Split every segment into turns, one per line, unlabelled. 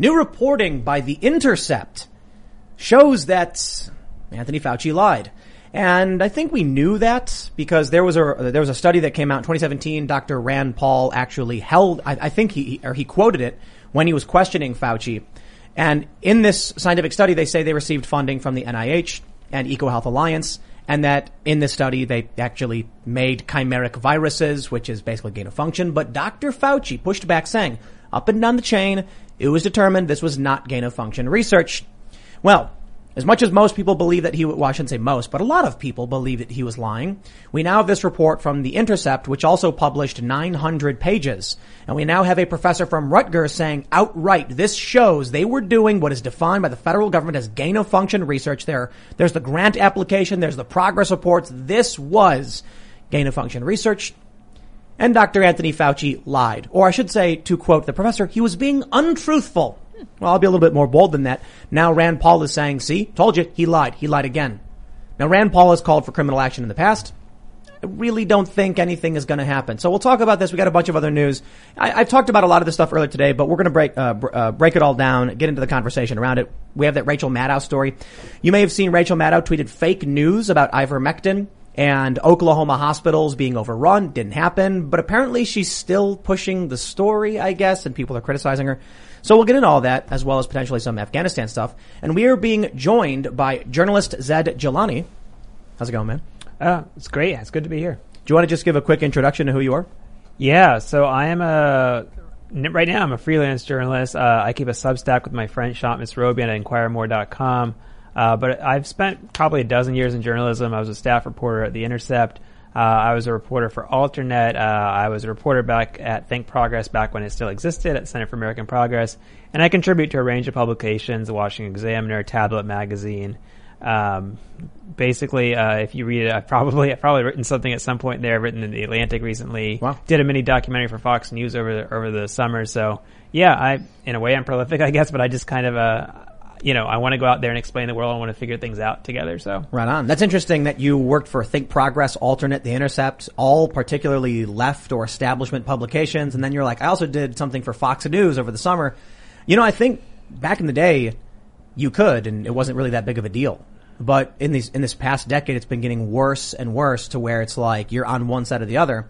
New reporting by The Intercept shows that Anthony Fauci lied. And I think we knew that because there was a there was a study that came out in 2017. Dr. Rand Paul actually held, I, I think he or he quoted it when he was questioning Fauci. And in this scientific study, they say they received funding from the NIH and EcoHealth Alliance, and that in this study they actually made chimeric viruses, which is basically gain of function. But Dr. Fauci pushed back, saying up and down the chain, it was determined this was not gain of function research. Well, as much as most people believe that he, well, I shouldn't say most, but a lot of people believe that he was lying. We now have this report from The Intercept, which also published 900 pages. And we now have a professor from Rutgers saying outright, this shows they were doing what is defined by the federal government as gain of function research. There, there's the grant application, there's the progress reports. This was gain of function research. And Dr. Anthony Fauci lied. Or I should say, to quote the professor, he was being untruthful. Well, I'll be a little bit more bold than that. Now Rand Paul is saying, see, told you, he lied. He lied again. Now Rand Paul has called for criminal action in the past. I really don't think anything is going to happen. So we'll talk about this. We got a bunch of other news. I, have talked about a lot of this stuff earlier today, but we're going to break uh, br- uh, break it all down, get into the conversation around it. We have that Rachel Maddow story. You may have seen Rachel Maddow tweeted fake news about ivermectin and Oklahoma hospitals being overrun. Didn't happen, but apparently she's still pushing the story, I guess, and people are criticizing her. So we'll get into all that as well as potentially some Afghanistan stuff. And we are being joined by journalist Zaid Jilani. How's it going, man?
Uh, it's great. It's good to be here.
Do you want to just give a quick introduction to who you are?
Yeah. So I am a right now I'm a freelance journalist. Uh, I keep a Substack with my friend Shant Mesrobian at InquireMore.com. Uh, but I've spent probably a dozen years in journalism. I was a staff reporter at The Intercept. Uh, I was a reporter for Alternet. Uh, I was a reporter back at Think Progress back when it still existed at Center for American Progress. And I contribute to a range of publications, the Washington Examiner, Tablet Magazine. Um, basically, uh, if you read it, I've probably, I've probably written something at some point there, written in the Atlantic recently.
Wow.
Did a mini documentary for Fox News over the, over the summer. So yeah, I, in a way I'm prolific, I guess, but I just kind of, uh, you know, I want to go out there and explain the world. I want to figure things out together. So
right on. That's interesting that you worked for Think Progress, Alternet, The Intercept, all particularly left or establishment publications, and then you're like, I also did something for Fox News over the summer. You know, I think back in the day, you could, and it wasn't really that big of a deal. But in these in this past decade, it's been getting worse and worse to where it's like you're on one side or the other.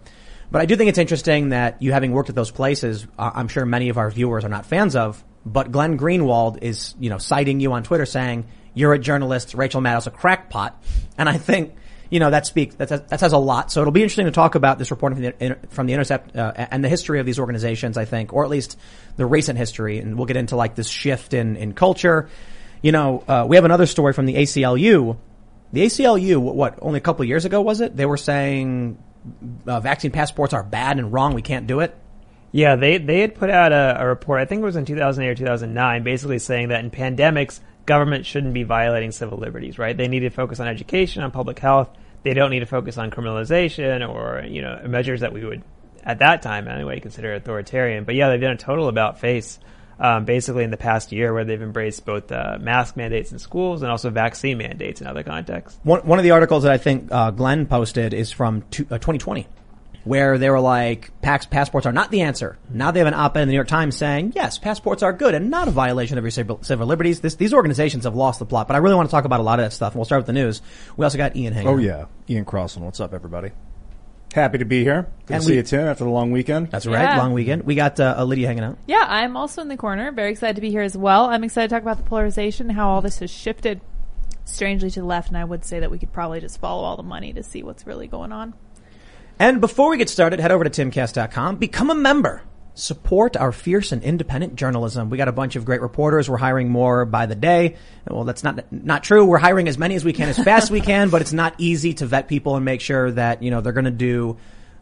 But I do think it's interesting that you having worked at those places, uh, I'm sure many of our viewers are not fans of, but Glenn Greenwald is, you know, citing you on Twitter saying you're a journalist, Rachel Maddow's a crackpot. And I think, you know, that speaks, that, that says a lot. So it'll be interesting to talk about this reporting from the, from the Intercept, uh, and the history of these organizations, I think, or at least the recent history. And we'll get into like this shift in, in culture. You know, uh, we have another story from the ACLU. The ACLU, what, only a couple years ago was it? They were saying uh, vaccine passports are bad and wrong. We can't do it.
Yeah, they they had put out a, a, report. I think it was in 2008 or 2009, basically saying that in pandemics, government shouldn't be violating civil liberties. Right? They need to focus on education, on public health. They don't need to focus on criminalization or you know measures that we would at that time anyway consider authoritarian. But yeah, they've done a total about face. Um, basically, in the past year, where they've embraced both uh, mask mandates in schools and also vaccine mandates in other contexts.
One, one of the articles that I think uh, Glenn posted is from two, uh, 2020 where they were like, Vax passports are not the answer. Now they have an op-ed in the New York Times saying, yes, passports are good and not a violation of your civil, civil liberties. This, these organizations have lost the plot, but I really want to talk about a lot of that stuff. And we'll start with the news. We also got Ian hanging.
Oh yeah, Ian Crossland. What's up, everybody? Happy to be here. Good and to we, see you, Tim, after the long weekend.
That's right, yeah. long weekend. We got uh, Lydia hanging out.
Yeah, I'm also in the corner. Very excited to be here as well. I'm excited to talk about the polarization, how all this has shifted strangely to the left, and I would say that we could probably just follow all the money to see what's really going on.
And before we get started, head over to timcast.com, become a member. Support our fierce and independent journalism. We got a bunch of great reporters. We're hiring more by the day. Well, that's not not true. We're hiring as many as we can, as fast as we can, but it's not easy to vet people and make sure that you know they're going to do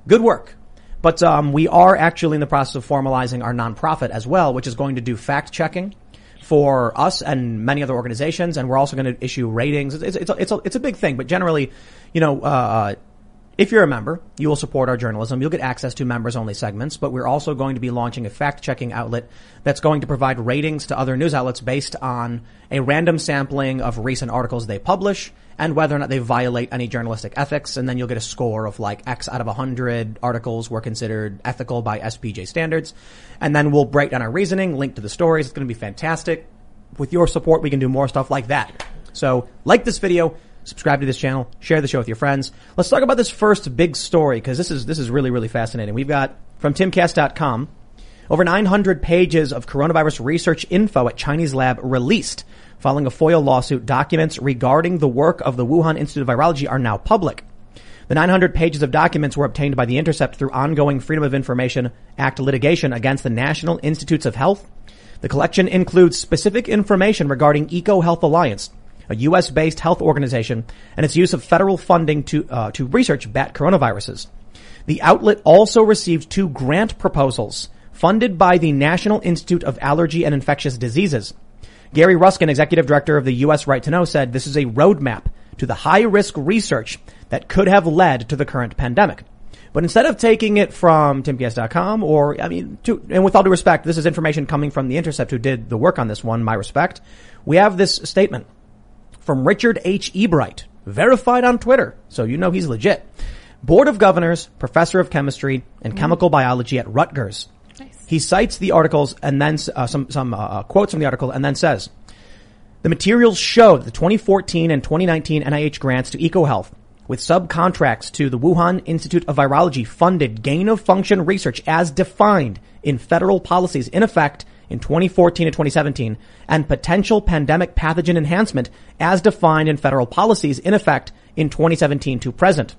good work. But um, we are actually in the process of formalizing our nonprofit as well, which is going to do fact checking for us and many other organizations, and we're also going to issue ratings. It's, it's, it's, a, it's a big thing, but generally, you know, uh, If you're a member, you will support our journalism. You'll get access to members only segments, but we're also going to be launching a fact checking outlet that's going to provide ratings to other news outlets based on a random sampling of recent articles they publish and whether or not they violate any journalistic ethics. And then you'll get a score of like X out of 100 articles were considered ethical by SPJ standards. And then we'll break down our reasoning, link to the stories. It's going to be fantastic. With your support, we can do more stuff like that. So like this video, subscribe to this channel, share the show with your friends. Let's talk about this first big story because this is, this is really, really fascinating. We've got from timcast.com over 900 pages of coronavirus research info at Chinese lab released following a FOIA lawsuit. Documents regarding the work of the Wuhan Institute of Virology are now public. The 900 pages of documents were obtained by The Intercept through ongoing Freedom of Information Act litigation against the National Institutes of Health. The collection includes specific information regarding EcoHealth Alliance, a U.S.-based health organization, and its use of federal funding to uh, to research bat coronaviruses. The outlet also received two grant proposals funded by the National Institute of Allergy and Infectious Diseases. Gary Ruskin, executive director of the U.S. Right to Know, said this is a roadmap to the high risk research that could have led to the current pandemic. But instead of taking it from timcast.com or, I mean, to, and with all due respect, this is information coming from the Intercept who did the work on this one, my respect. We have this statement from Richard H. Ebright, verified on Twitter, so you know he's legit. Board of Governors, Professor of Chemistry and Chemical Biology at Rutgers.
Nice.
He cites the articles and then uh, some some uh, quotes from the article and then says, "The materials show that the 2014 and 2019 NIH grants to EcoHealth with subcontracts to the Wuhan Institute of Virology funded gain of function research as defined in federal policies in effect in 2014 and 2017 and potential pandemic pathogen enhancement as defined in federal policies in effect in 2017 to present.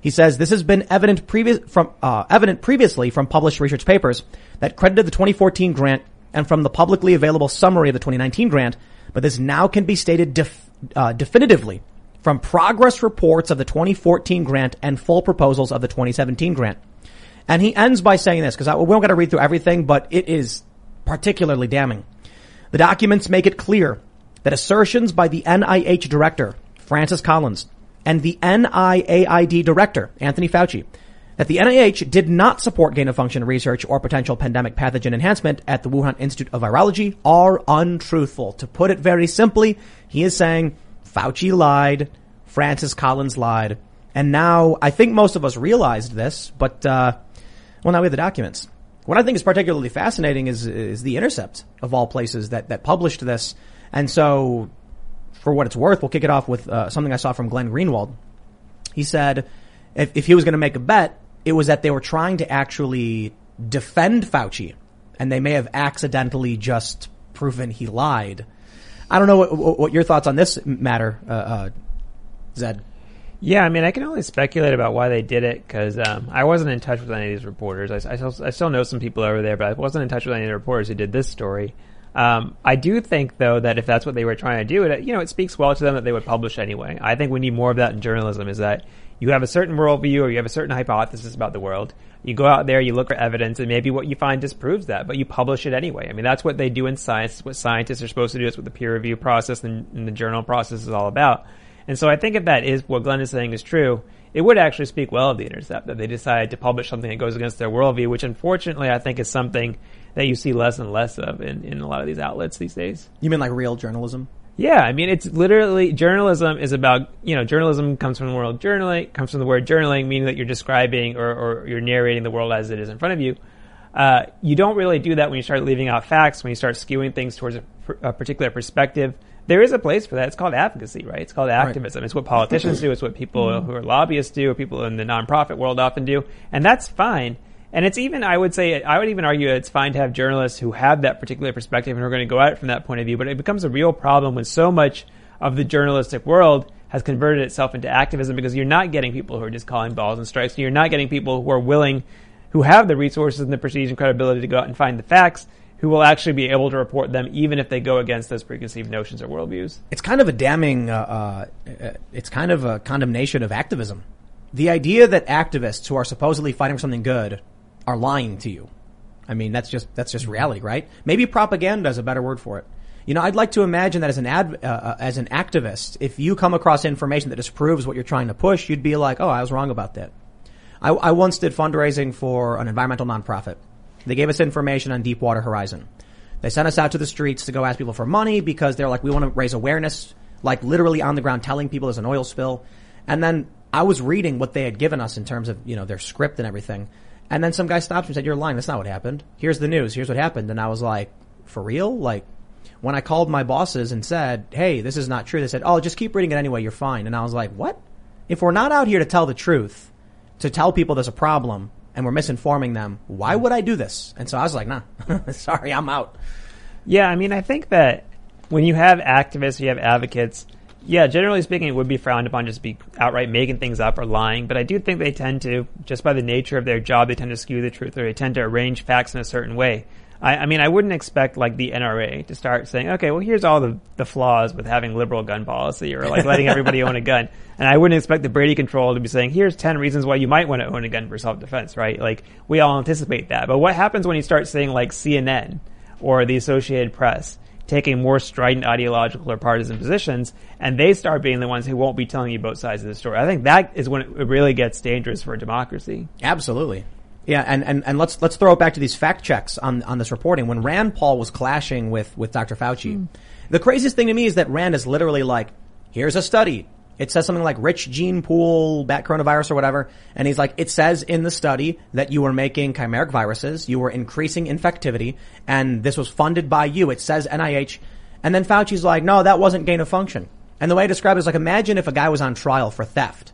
He says this has been evident previous from uh, evident previously from published research papers that credited the 2014 grant and from the publicly available summary of the 2019 grant, but this now can be stated def- uh, definitively from progress reports of the 2014 grant and full proposals of the 2017 grant. And he ends by saying this because we don't got to read through everything, but it is particularly damning. The documents make it clear that assertions by the NIH director, Francis Collins, and the NIAID director, Anthony Fauci, that the NIH did not support gain of function research or potential pandemic pathogen enhancement at the Wuhan Institute of Virology are untruthful. To put it very simply, he is saying Fauci lied, Francis Collins lied, and now I think most of us realized this, but uh, well, now we have the documents. What I think is particularly fascinating is is the Intercept of all places that that published this, and so for what it's worth, we'll kick it off with uh, something I saw from Glenn Greenwald. He said if, if he was going to make a bet, it was that they were trying to actually defend Fauci, and they may have accidentally just proven he lied. I don't know what, what your thoughts on this matter, uh, uh, Zed.
Yeah, I mean, I can only speculate about why they did it because um, I wasn't in touch with any of these reporters. I, I, still, I, still, know some people over there, but I wasn't in touch with any of the reporters who did this story. Um, I do think, though, that if that's what they were trying to do, it you know it speaks well to them that they would publish anyway. I think we need more of that in journalism. Is that you have a certain worldview or you have a certain hypothesis about the world. You go out there, you look for evidence, and maybe what you find disproves that, but you publish it anyway. I mean, that's what they do in science. What scientists are supposed to do. It's what the peer review process and, and the journal process is all about. And so I think if that is what Glenn is saying is true, it would actually speak well of the Intercept that they decided to publish something that goes against their worldview, which unfortunately I think is something that you see less and less of in, in a lot of these outlets these days.
You mean like real journalism?
Yeah, I mean it's literally journalism is about you know journalism comes from the word journaling comes from the word journaling, meaning that you're describing or, or you're narrating the world as it is in front of you. Uh, you don't really do that when you start leaving out facts, when you start skewing things towards a, a particular perspective there is a place for that. It's called advocacy, right? It's called activism. Right. It's what politicians do. It's what people mm-hmm. who are lobbyists do, or people in the nonprofit world often do, and that's fine. And it's even, I would say, I would even argue it's fine to have journalists who have that particular perspective and who are going to go at it from that point of view. But it becomes a real problem when so much of the journalistic world has converted itself into activism because you're not getting people who are just calling balls and strikes. You're not getting people who are willing, who have the resources and the prestige and credibility to go out and find the facts who will actually be able to report them even if they go against those preconceived notions or worldviews.
It's kind of a damning, uh, uh, it's kind of a condemnation of activism. The idea that activists who are supposedly fighting for something good are lying to you. I mean, that's just, that's just reality, right? Maybe propaganda is a better word for it. You know, I'd like to imagine that as an ad, uh, uh, as an activist, if you come across information that disproves what you're trying to push, you'd be like, "Oh, I was wrong about that." I, I once did fundraising for an environmental nonprofit. They gave us information on Deepwater Horizon. They sent us out to the streets to go ask people for money because they're like, "We want to raise awareness." Like literally on the ground, telling people there's an oil spill, and then I was reading what they had given us in terms of you know their script and everything. And then some guy stopped me and said, "You're lying. That's not what happened. Here's the news. Here's what happened." And I was like, "For real?" Like, when I called my bosses and said, "Hey, this is not true," they said, "Oh, just keep reading it anyway. You're fine." And I was like, "What? If we're not out here to tell the truth, to tell people there's a problem, and we're misinforming them, why would I do this?" And so I was like, "Nah, sorry, I'm out."
Yeah, I mean, I think that when you have activists, you have advocates. Yeah, generally speaking, it would be frowned upon just be outright making things up or lying. But I do think they tend to, just by the nature of their job, they tend to skew the truth or they tend to arrange facts in a certain way. I, I mean, I wouldn't expect like the NRA to start saying, okay, well, here's all the, the flaws with having liberal gun policy or like letting everybody own a gun. And I wouldn't expect the Brady control to be saying, here's 10 reasons why you might want to own a gun for self-defense, right? Like, we all anticipate that. But what happens when you start saying like CNN or the Associated Press? taking more strident ideological or partisan positions, and they start being the ones who won't be telling you both sides of the story. I think that is when it really gets dangerous for a democracy.
Absolutely. Yeah, and, and, and let's let's throw it back to these fact checks on, on this reporting. When Rand Paul was clashing with, with Dr. Fauci, mm. the craziest thing to me is that Rand is literally like, here's a study. It says something like rich gene pool, bat coronavirus or whatever. And he's like, it says in the study that you were making chimeric viruses, you were increasing infectivity, and this was funded by you. It says NIH. And then Fauci's like, no, that wasn't gain of function. And the way I describe it is like, imagine if a guy was on trial for theft.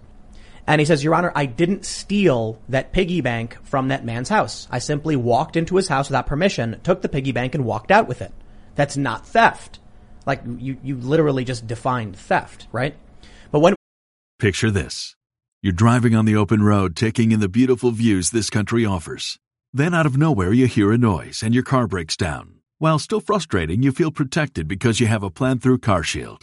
And he says, Your Honor, I didn't steal that piggy bank from that man's house. I simply walked into his house without permission, took the piggy bank and walked out with it. That's not theft. Like you, you literally just defined theft, right? But when
Picture this. You're driving on the open road, taking in the beautiful views this country offers. Then out of nowhere you hear a noise and your car breaks down. While still frustrating, you feel protected because you have a plan through CarShield.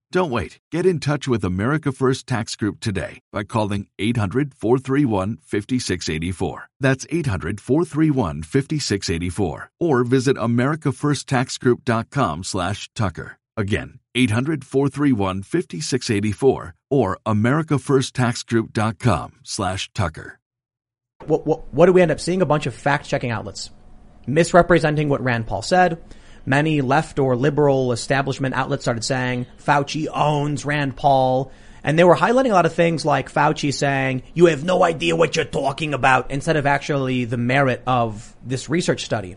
Don't wait. Get in touch with America First Tax Group today by calling 800 431 5684. That's 800 431 5684. Or visit AmericaFirstTaxGroup.com slash Tucker. Again, 800 431 5684 or AmericaFirstTaxGroup.com slash Tucker.
What, what, what do we end up seeing? A bunch of fact checking outlets misrepresenting what Rand Paul said many left or liberal establishment outlets started saying Fauci owns Rand Paul. And they were highlighting a lot of things like Fauci saying, you have no idea what you're talking about, instead of actually the merit of this research study.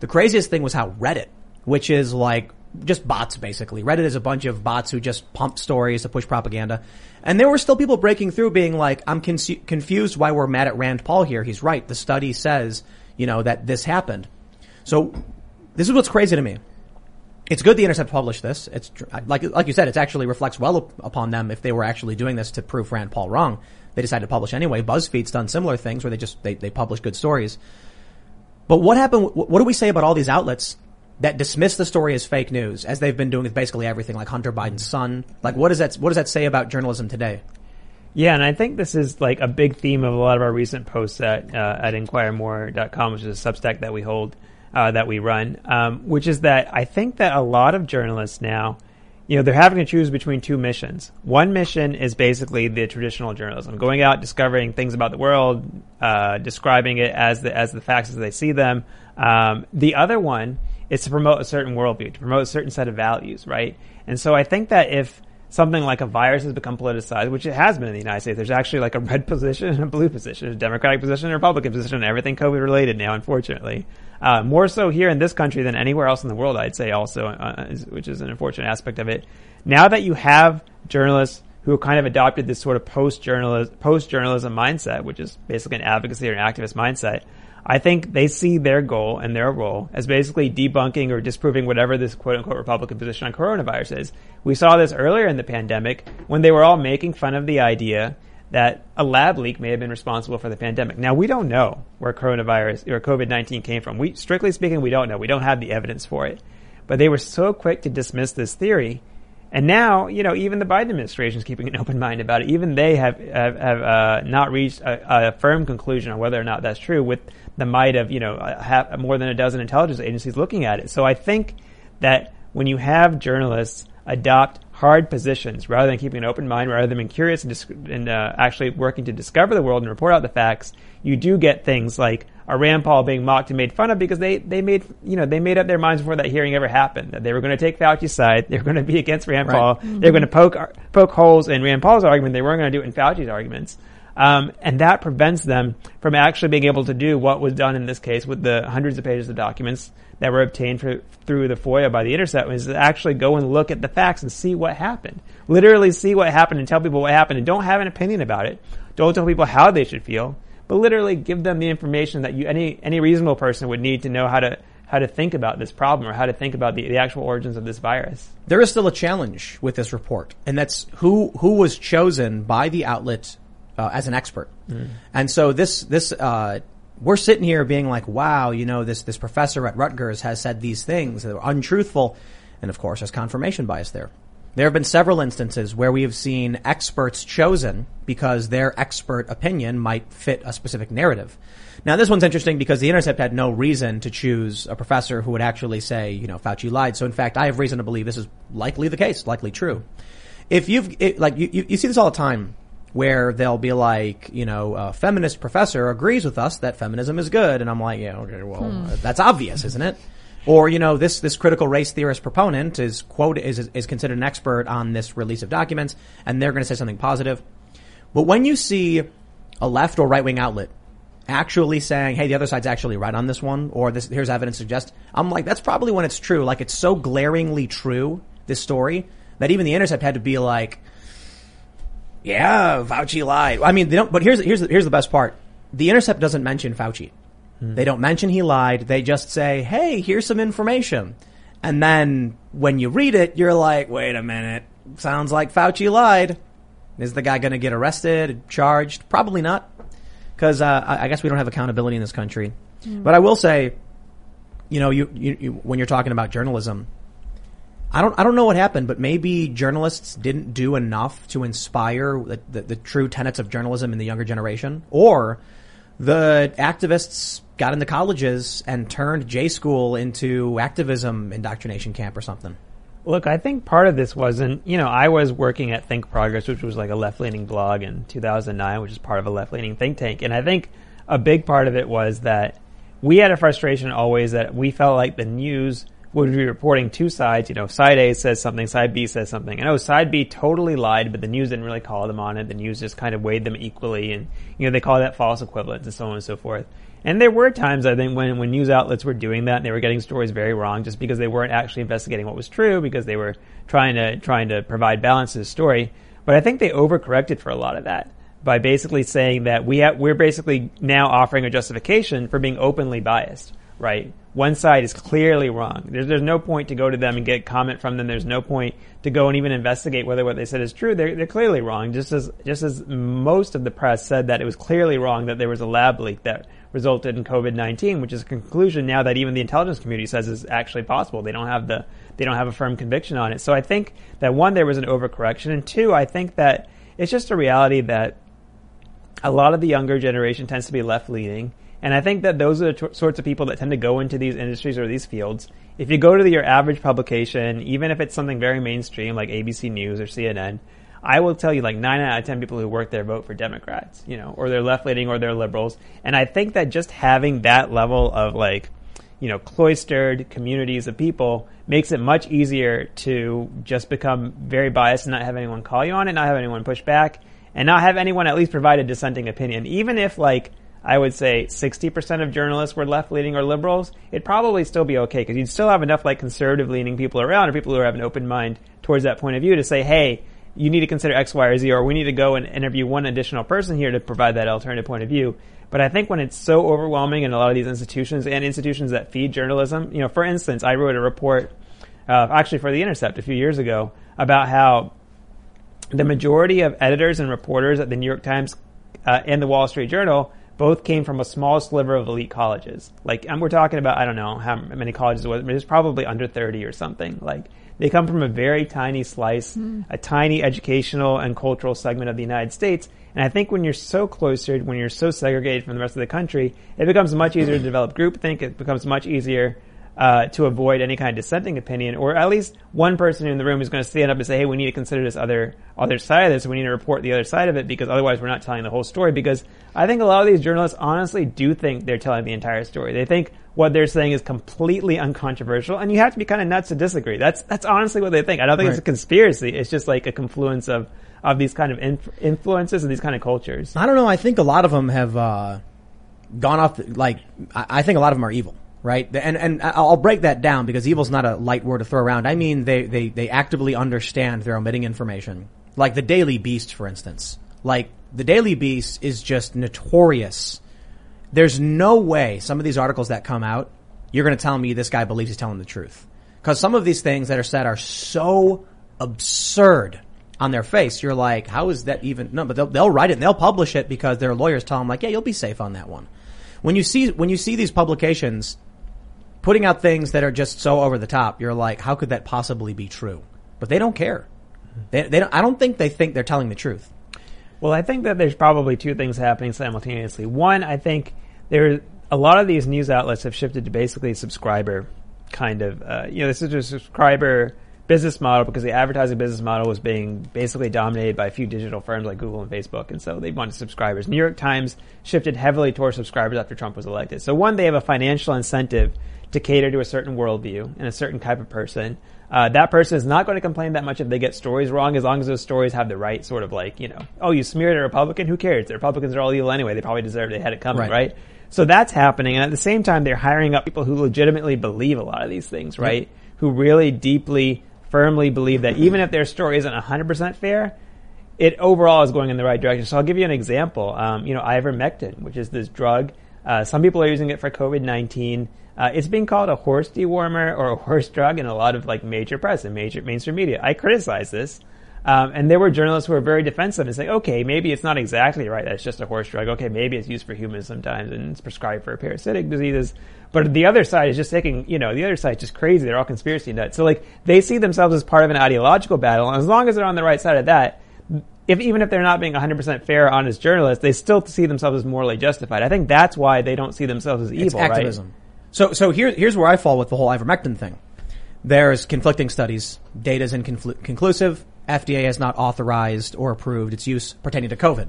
The craziest thing was how Reddit, which is like just bots basically. Reddit is a bunch of bots who just pump stories to push propaganda. And there were still people breaking through being like, I'm con- confused why we're mad at Rand Paul here. He's right. The study says, you know, that this happened. So this is what's crazy to me. It's good the Intercept published this. It's like like you said, it actually reflects well upon them if they were actually doing this to prove Rand Paul wrong. They decided to publish anyway. BuzzFeed's done similar things where they just they, they publish good stories. But what happened? What do we say about all these outlets that dismiss the story as fake news, as they've been doing with basically everything, like Hunter Biden's son. Like, what does that what does that say about journalism today?
Yeah, and I think this is like a big theme of a lot of our recent posts at uh, at inquiremore.com, which is a Substack that we hold, uh, that we run, um, which is that I think that a lot of journalists now, you know, they're having to choose between two missions. One mission is basically the traditional journalism, going out, discovering things about the world, uh, describing it as the as the facts as they see them. Um, the other one is to promote a certain worldview, to promote a certain set of values, right? And so I think that if something like a virus has become politicized, which it has been in the United States. There's actually like a red position and a blue position, a Democratic position a Republican position, everything COVID related now, unfortunately. Uh, more so here in this country than anywhere else in the world, I'd say also, uh, is, which is an unfortunate aspect of it. Now that you have journalists who have kind of adopted this sort of post-journalism, post-journalism mindset, which is basically an advocacy or an activist mindset, I think they see their goal and their role as basically debunking or disproving whatever this quote unquote Republican position on coronavirus is. We saw this earlier in the pandemic when they were all making fun of the idea that a lab leak may have been responsible for the pandemic. Now we don't know where coronavirus or COVID-19 came from. We, strictly speaking, we don't know. We don't have the evidence for it. But they were so quick to dismiss this theory and now, you know, even the Biden administration is keeping an open mind about it. Even they have have, have uh, not reached a, a, firm conclusion on whether or not that's true, with the might of you know half, more than a dozen intelligence agencies looking at it. So I think that when you have journalists adopt hard positions rather than keeping an open mind, rather than being curious and, dis- and uh, actually working to discover the world and report out the facts, you do get things like a Rand Paul being mocked and made fun of because they, they made you know they made up their minds before that hearing ever happened that they were going to take Fauci's side, they were going to be against Rand right. Paul, mm-hmm. they were going to poke poke holes in Rand Paul's argument, they weren't going to do it in Fauci's arguments. Um, and that prevents them from actually being able to do what was done in this case with the hundreds of pages of documents that were obtained for, through the FOIA by the Intercept, is to actually go and look at the facts and see what happened. Literally see what happened and tell people what happened and don't have an opinion about it. Don't tell people how they should feel but literally give them the information that you, any, any reasonable person would need to know how to, how to think about this problem or how to think about the, the actual origins of this virus.
There is still a challenge with this report, and that's who, who was chosen by the outlet uh, as an expert. Mm. And so this, this, uh, we're sitting here being like, wow, you know, this, this professor at Rutgers has said these things that are untruthful. And of course, there's confirmation bias there. There have been several instances where we have seen experts chosen because their expert opinion might fit a specific narrative. Now this one's interesting because the Intercept had no reason to choose a professor who would actually say, you know, Fauci lied. So in fact, I have reason to believe this is likely the case, likely true. If you've, it, like, you, you, you see this all the time where they'll be like, you know, a feminist professor agrees with us that feminism is good. And I'm like, yeah, okay, well, hmm. that's obvious, isn't it? Or, you know, this, this critical race theorist proponent is quote, is, is considered an expert on this release of documents and they're going to say something positive. But when you see a left or right wing outlet actually saying, hey, the other side's actually right on this one, or this, here's evidence to suggest, I'm like, that's probably when it's true. Like, it's so glaringly true, this story, that even the Intercept had to be like, yeah, Fauci lied. I mean, they don't, but here's, here's, here's the best part. The Intercept doesn't mention Fauci. Hmm. They don't mention he lied. They just say, hey, here's some information. And then when you read it, you're like, wait a minute. Sounds like Fauci lied. Is the guy going to get arrested, charged? Probably not. Because uh, I guess we don't have accountability in this country. Mm. But I will say, you know, you, you, you, when you're talking about journalism, I don't I don't know what happened, but maybe journalists didn't do enough to inspire the, the, the true tenets of journalism in the younger generation, or the activists got into colleges and turned J school into activism indoctrination camp or something.
Look, I think part of this wasn't, you know, I was working at Think Progress, which was like a left leaning blog in 2009, which is part of a left leaning think tank. And I think a big part of it was that we had a frustration always that we felt like the news would be reporting two sides. You know, side A says something, side B says something. I know oh, side B totally lied, but the news didn't really call them on it. The news just kind of weighed them equally, and you know they call that false equivalence and so on and so forth. And there were times I think when when news outlets were doing that, and they were getting stories very wrong just because they weren't actually investigating what was true because they were trying to trying to provide balance to the story. But I think they overcorrected for a lot of that by basically saying that we have, we're basically now offering a justification for being openly biased, right? One side is clearly wrong. There's, there's no point to go to them and get comment from them. There's no point to go and even investigate whether what they said is true. They're, they're clearly wrong. Just as, just as most of the press said that it was clearly wrong that there was a lab leak that resulted in COVID-19, which is a conclusion now that even the intelligence community says is actually possible. They don't have the, they don't have a firm conviction on it. So I think that one, there was an overcorrection. And two, I think that it's just a reality that a lot of the younger generation tends to be left leaning. And I think that those are the t- sorts of people that tend to go into these industries or these fields. If you go to the, your average publication, even if it's something very mainstream like ABC News or CNN, I will tell you like nine out of ten people who work there vote for Democrats, you know, or they're left leaning or they're liberals. And I think that just having that level of like, you know, cloistered communities of people makes it much easier to just become very biased and not have anyone call you on it, not have anyone push back, and not have anyone at least provide a dissenting opinion. Even if like I would say 60% of journalists were left leaning or liberals, it'd probably still be okay because you'd still have enough like conservative leaning people around or people who have an open mind towards that point of view to say, hey, you need to consider X, Y, or Z, or we need to go and interview one additional person here to provide that alternative point of view. But I think when it's so overwhelming in a lot of these institutions and institutions that feed journalism, you know, for instance, I wrote a report, uh, actually for The Intercept a few years ago about how the majority of editors and reporters at the New York Times uh, and the Wall Street Journal both came from a small sliver of elite colleges. Like, and we're talking about, I don't know how many colleges it was, but it's probably under 30 or something. Like, they come from a very tiny slice, mm. a tiny educational and cultural segment of the United States. And I think when you're so cloistered, when you're so segregated from the rest of the country, it becomes much easier to develop groupthink. It becomes much easier uh, to avoid any kind of dissenting opinion, or at least one person in the room is going to stand up and say, "Hey, we need to consider this other other side of this. We need to report the other side of it because otherwise we're not telling the whole story." Because I think a lot of these journalists honestly do think they're telling the entire story. They think what they're saying is completely uncontroversial, and you have to be kind of nuts to disagree. That's that's honestly what they think. I don't think right. it's a conspiracy. It's just like a confluence of of these kind of inf- influences and these kind of cultures.
I don't know. I think a lot of them have uh, gone off. The, like I, I think a lot of them are evil right? And and I'll break that down because evil's not a light word to throw around. I mean they they they actively understand they're omitting information. Like the Daily Beast, for instance. Like the Daily Beast is just notorious. There's no way some of these articles that come out, you're going to tell me this guy believes he's telling the truth. Because some of these things that are said are so absurd on their face. You're like, how is that even? No, but they'll, they'll write it and they'll publish it because their lawyers tell them like, yeah, you'll be safe on that one. When you see when you see these publications putting out things that are just so over the top, you're like, how could that possibly be true? But they don't care. They, they don't, I don't think they think they're telling the truth.
Well, I think that there's probably two things happening simultaneously. One, I think there a lot of these news outlets have shifted to basically subscriber kind of, uh, you know, this is a subscriber business model because the advertising business model was being basically dominated by a few digital firms like Google and Facebook, and so they wanted subscribers. New York Times shifted heavily towards subscribers after Trump was elected. So one, they have a financial incentive to cater to a certain worldview and a certain type of person. Uh, that person is not going to complain that much if they get stories wrong, as long as those stories have the right sort of like, you know, oh, you smeared a Republican, who cares? The Republicans are all evil anyway. They probably deserve it. They had it coming, right? right? So that's happening, and at the same time, they're hiring up people who legitimately believe a lot of these things, right? Yep. Who really deeply, firmly believe that even if their story isn't 100% fair, it overall is going in the right direction. So I'll give you an example. Um, you know, ivermectin, which is this drug. Uh, some people are using it for COVID-19. Uh, it's being called a horse dewormer or a horse drug in a lot of like major press and major mainstream media. I criticize this. Um, and there were journalists who were very defensive and saying, okay, maybe it's not exactly right. That's just a horse drug. Okay, maybe it's used for humans sometimes and it's prescribed for parasitic diseases. But the other side is just taking, you know, the other side is just crazy. They're all conspiracy nuts. So like they see themselves as part of an ideological battle. And as long as they're on the right side of that, if even if they're not being 100% fair, honest journalists, they still see themselves as morally justified. I think that's why they don't see themselves as evil,
it's activism. Right? So, so here, here's where I fall with the whole ivermectin thing. There's conflicting studies. Data is inconclusive. FDA has not authorized or approved its use pertaining to COVID.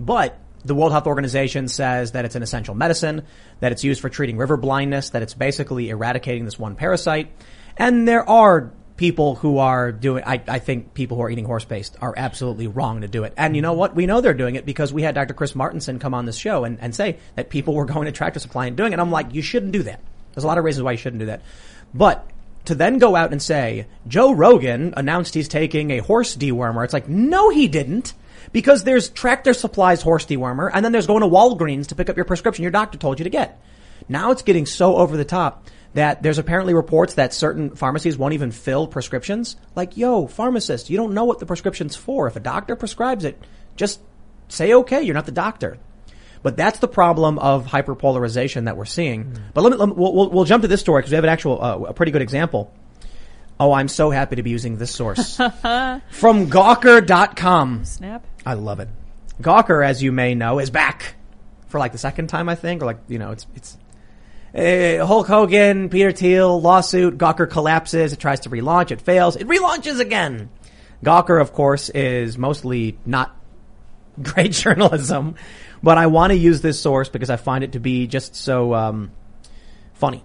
But the World Health Organization says that it's an essential medicine, that it's used for treating river blindness, that it's basically eradicating this one parasite. And there are people who are doing, I, I think people who are eating horse paste are absolutely wrong to do it. And you know what? We know they're doing it because we had Dr. Chris Martenson come on this show and, and say that people were going to Tractor Supply and doing it. And I'm like, you shouldn't do that. There's a lot of reasons why you shouldn't do that. But to then go out and say, Joe Rogan announced he's taking a horse dewormer, it's like, no, he didn't. Because there's Tractor Supply's horse dewormer, and then there's going to Walgreens to pick up your prescription your doctor told you to get. Now it's getting so over the top that there's apparently reports that certain pharmacies won't even fill prescriptions. Like, yo, pharmacist, you don't know what the prescription's for. If a doctor prescribes it, just say okay, you're not the doctor. But that's the problem of hyperpolarization that we're seeing. But let me, let me we'll, we'll, we'll jump to this story because we have an actual, uh, a pretty good example. Oh, I'm so happy to be using this source. From Gawker.com.
Snap.
I love it. Gawker, as you may know, is back for like the second time, I think, or like, you know, it's, it's, uh, Hulk Hogan, Peter Thiel, lawsuit, Gawker collapses, it tries to relaunch, it fails, it relaunches again. Gawker, of course, is mostly not great journalism, but I want to use this source because I find it to be just so, um, funny.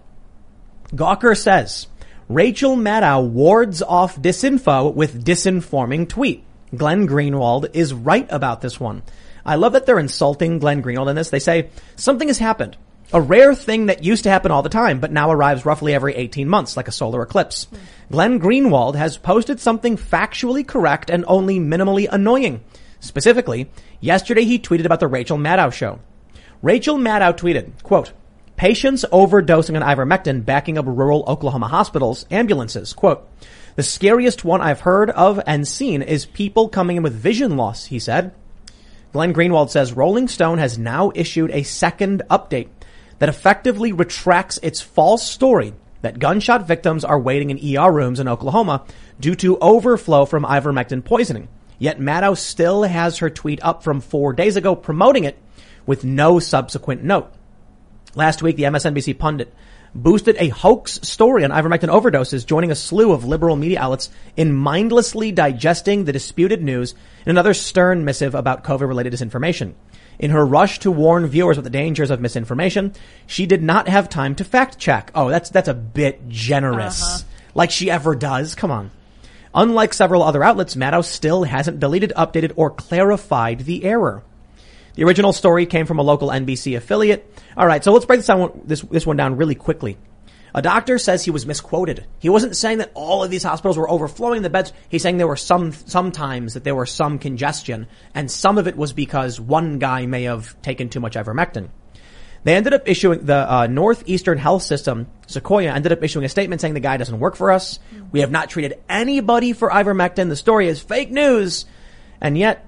Gawker says, Rachel Maddow wards off disinfo with disinforming tweet. Glenn Greenwald is right about this one. I love that they're insulting Glenn Greenwald in this. They say, something has happened. A rare thing that used to happen all the time, but now arrives roughly every 18 months, like a solar eclipse. Glenn Greenwald has posted something factually correct and only minimally annoying. Specifically, yesterday he tweeted about the Rachel Maddow show. Rachel Maddow tweeted, quote, patients overdosing on ivermectin backing up rural Oklahoma hospitals, ambulances, quote, the scariest one I've heard of and seen is people coming in with vision loss, he said. Glenn Greenwald says Rolling Stone has now issued a second update that effectively retracts its false story that gunshot victims are waiting in ER rooms in Oklahoma due to overflow from ivermectin poisoning. Yet Maddow still has her tweet up from four days ago promoting it with no subsequent note. Last week, the MSNBC pundit boosted a hoax story on ivermectin overdoses, joining a slew of liberal media outlets in mindlessly digesting the disputed news in another stern missive about COVID-related disinformation. In her rush to warn viewers of the dangers of misinformation, she did not have time to fact check. Oh, that's, that's a bit generous.
Uh-huh.
Like she ever does. Come on. Unlike several other outlets, Maddow still hasn't deleted, updated, or clarified the error. The original story came from a local NBC affiliate. All right, so let's break this down, this, this one down really quickly. A doctor says he was misquoted. He wasn't saying that all of these hospitals were overflowing the beds. He's saying there were some, sometimes that there were some congestion and some of it was because one guy may have taken too much ivermectin. They ended up issuing the uh, Northeastern Health System, Sequoyah, ended up issuing a statement saying the guy doesn't work for us. We have not treated anybody for ivermectin. The story is fake news. And yet,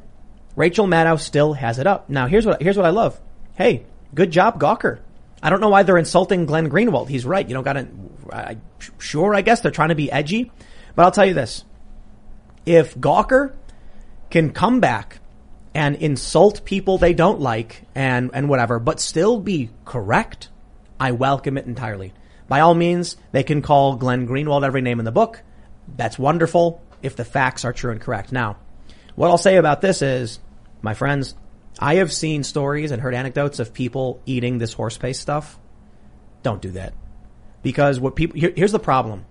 Rachel Maddow still has it up. Now, here's what here's what I love. Hey, good job, Gawker. I don't know why they're insulting Glenn Greenwald. He's right. You don't got to. Sure, I guess they're trying to be edgy, but I'll tell you this: if Gawker can come back and insult people they don't like and and whatever, but still be correct, I welcome it entirely. By all means, they can call Glenn Greenwald every name in the book. That's wonderful if the facts are true and correct. Now, what I'll say about this is, my friends, I have seen stories and heard anecdotes of people eating this horse paste stuff. Don't do that. Because what people, here, here's the problem.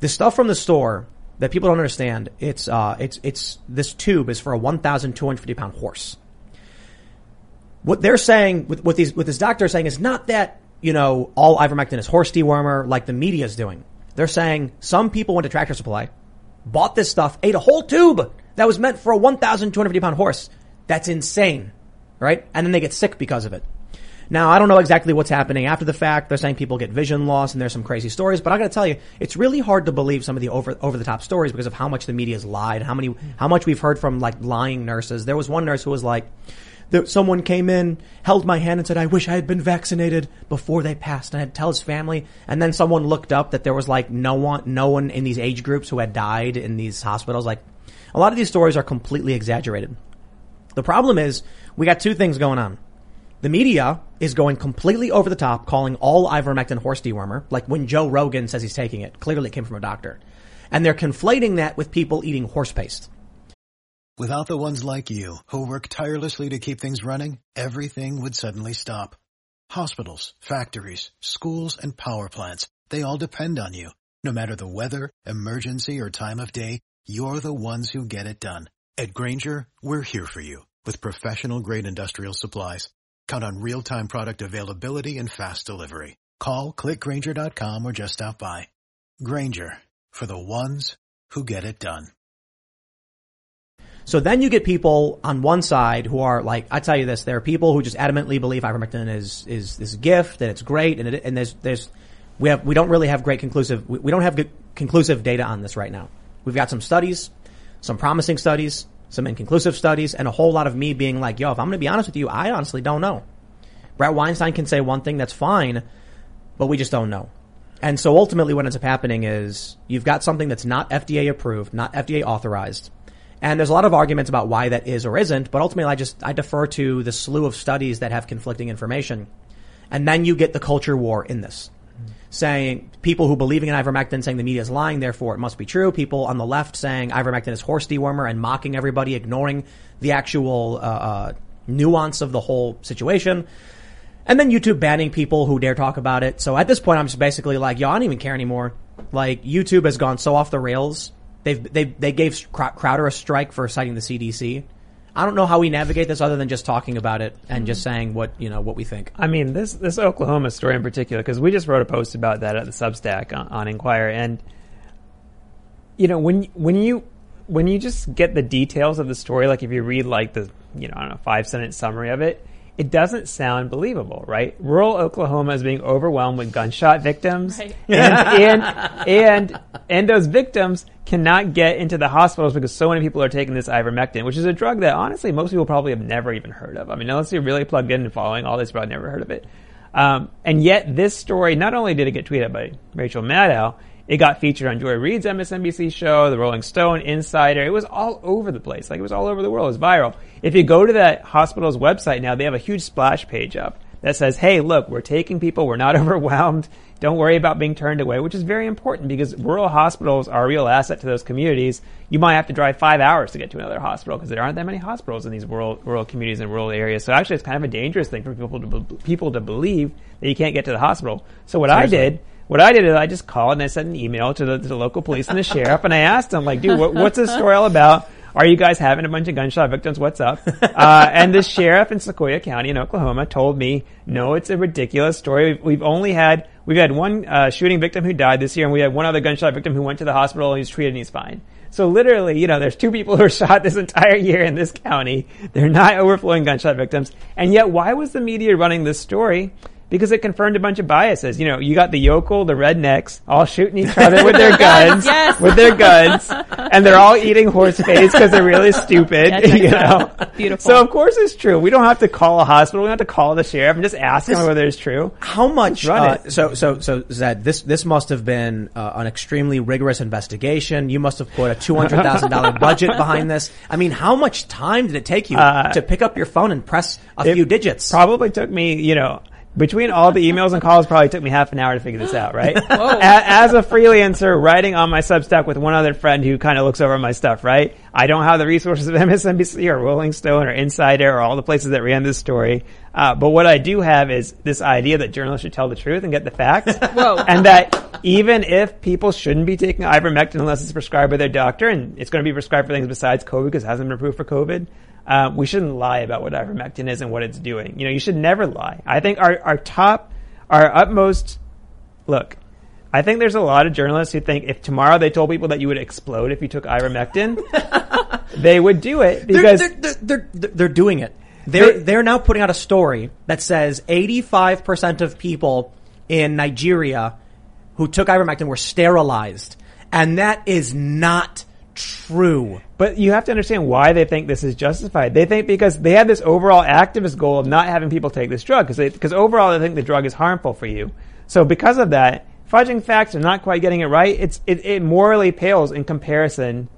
The stuff from the store that people don't understand, it's, uh, it's, it's, this tube is for a 1,250 pound horse. What they're saying, with, what these, what this doctor is saying is not that, you know, all ivermectin is horse dewormer like the media is doing. They're saying some people went to Tractor Supply, bought this stuff, ate a whole tube that was meant for a 1,250 pound horse. That's insane, right? And then they get sick because of it. Now, I don't know exactly what's happening after the fact. They're saying people get vision loss and there's some crazy stories, but I gotta tell you, it's really hard to believe some of the over, over the top stories because of how much the media's lied, how many, how much we've heard from like lying nurses. There was one nurse who was like, that someone came in, held my hand and said, I wish I had been vaccinated before they passed. And I had to tell his family. And then someone looked up that there was like no one, no one in these age groups who had died in these hospitals. Like a lot of these stories are completely exaggerated. The problem is we got two things going on. The media is going completely over the top, calling all ivermectin horse dewormer, like when Joe Rogan says he's taking it. Clearly it came from a doctor. And they're conflating that with people eating horse paste.
Without the ones like you, who work tirelessly to keep things running, everything would suddenly stop. Hospitals, factories, schools, and power plants, they all depend on you. No matter the weather, emergency, or time of day, you're the ones who get it done. At Grainger, we're here for you with professional grade industrial supplies. Count on real-time product availability and fast delivery. Call clickgrainger.com or just stop by. Grainger for the ones who get it done.
So then you get people on one side who are like, I tell you this, there are people who just adamantly believe ivermectin is, is, is a gift and it's great and it, and there's, there's, we have, we don't really have great conclusive, we, we don't have conclusive data on this right now. We've got some studies, some promising studies, some inconclusive studies, and a whole lot of me being like, yo, if I'm going to be honest with you, I honestly don't know. Bret Weinstein can say one thing that's fine, but we just don't know. And so ultimately what ends up happening is you've got something that's not FDA approved, not FDA authorized. And there's a lot of arguments about why that is or isn't, but ultimately I just, I defer to the slew of studies that have conflicting information. And then you get the culture war in this. Saying people who believing in ivermectin saying the media is lying, therefore it must be true. People on the left saying ivermectin is horse dewormer and mocking everybody, ignoring the actual uh, uh, nuance of the whole situation. And then YouTube banning people who dare talk about it. So at this point, I'm just basically like, yo, I don't even care anymore. Like YouTube has gone so off the rails. They've they they gave Crowder a strike for citing the CDC. I don't know how we navigate this other than just talking about it and just mm-hmm. saying what you know what we think.
I mean, this this Oklahoma story in particular, because we just wrote a post about that at the Substack on, on Inquirer, and you know when when you when you just get the details of the story, like if you read like the you know I don't know five sentence summary of it, it doesn't sound believable, right? Rural Oklahoma is being overwhelmed with gunshot victims, right. and, and and and those victims cannot get into the hospitals because so many people are taking this ivermectin, which is a drug that honestly most people probably have never even heard of. I mean, unless you're really plugged in and following all this, probably never heard of it. Um, and yet, this story not only did it get tweeted by Rachel Maddow, it got featured on Joy Reid's MSNBC show, The Rolling Stone, Insider. It was all over the place. Like it was all over the world. It was viral. If you go to that hospital's website now, they have a huge splash page up that says, "Hey, look, we're taking people. We're not overwhelmed. Don't worry about being turned away," which is very important because rural hospitals are a real asset to those communities. You might have to drive five hours to get to another hospital because there aren't that many hospitals in these rural rural communities and rural areas. So actually, it's kind of a dangerous thing for people to people to believe that you can't get to the hospital. So what Seriously. I did what I did is I just called and I sent an email to the, to the local police and the sheriff and I asked them like, dude, what, what's this story all about? Are you guys having a bunch of gunshot victims? What's up? Uh, and the sheriff in Sequoyah County in Oklahoma told me, no, it's a ridiculous story. We've, we've only had, we've had one uh, shooting victim who died this year and we had one other gunshot victim who went to the hospital and he's treated and he's fine. So literally, you know, there's two people who were shot this entire year in this county. They're not overflowing gunshot victims. And yet, why was the media running this story? Because it confirmed a bunch of biases. You know, you got the yokel, the rednecks, all shooting each other with their guns,
yes.
with their guns, and they're all eating horse face because they're really stupid. Yes, you know,
beautiful.
So of course it's true. We don't have to call a hospital. We don't have to call the sheriff and just ask this, them whether it's true.
How much? Uh, so so so Zaid, this this must have been uh, an extremely rigorous investigation. You must have put a two hundred thousand dollar budget behind this. I mean, how much time did it take you uh, to pick up your phone and press a few digits?
Probably took me, you know between all the emails and calls, probably took me half an hour to figure this out, right? As a freelancer writing on my Substack with one other friend who kind of looks over my stuff, right? I don't have the resources of MSNBC or Rolling Stone or Insider or all the places that ran this story. Uh, but what I do have is this idea that journalists should tell the truth and get the facts.
Whoa.
And that even if people shouldn't be taking ivermectin unless it's prescribed by their doctor, and it's going to be prescribed for things besides COVID because it hasn't been approved for COVID, um, we shouldn't lie about what ivermectin is and what it's doing. You know, you should never lie. I think our, our top, our utmost, look, I think there's a lot of journalists who think if tomorrow they told people that you would explode if you took ivermectin, they would do it because
they're, they're, they're, they're, they're doing it. They're, they're now putting out a story that says 85% of people in Nigeria who took ivermectin were sterilized. And that is not true.
But you have to understand why they think this is justified. They think because they have this overall activist goal of not having people take this drug because because overall they think the drug is harmful for you. So because of that, fudging facts and not quite getting it right, it's it, it morally pales in comparison,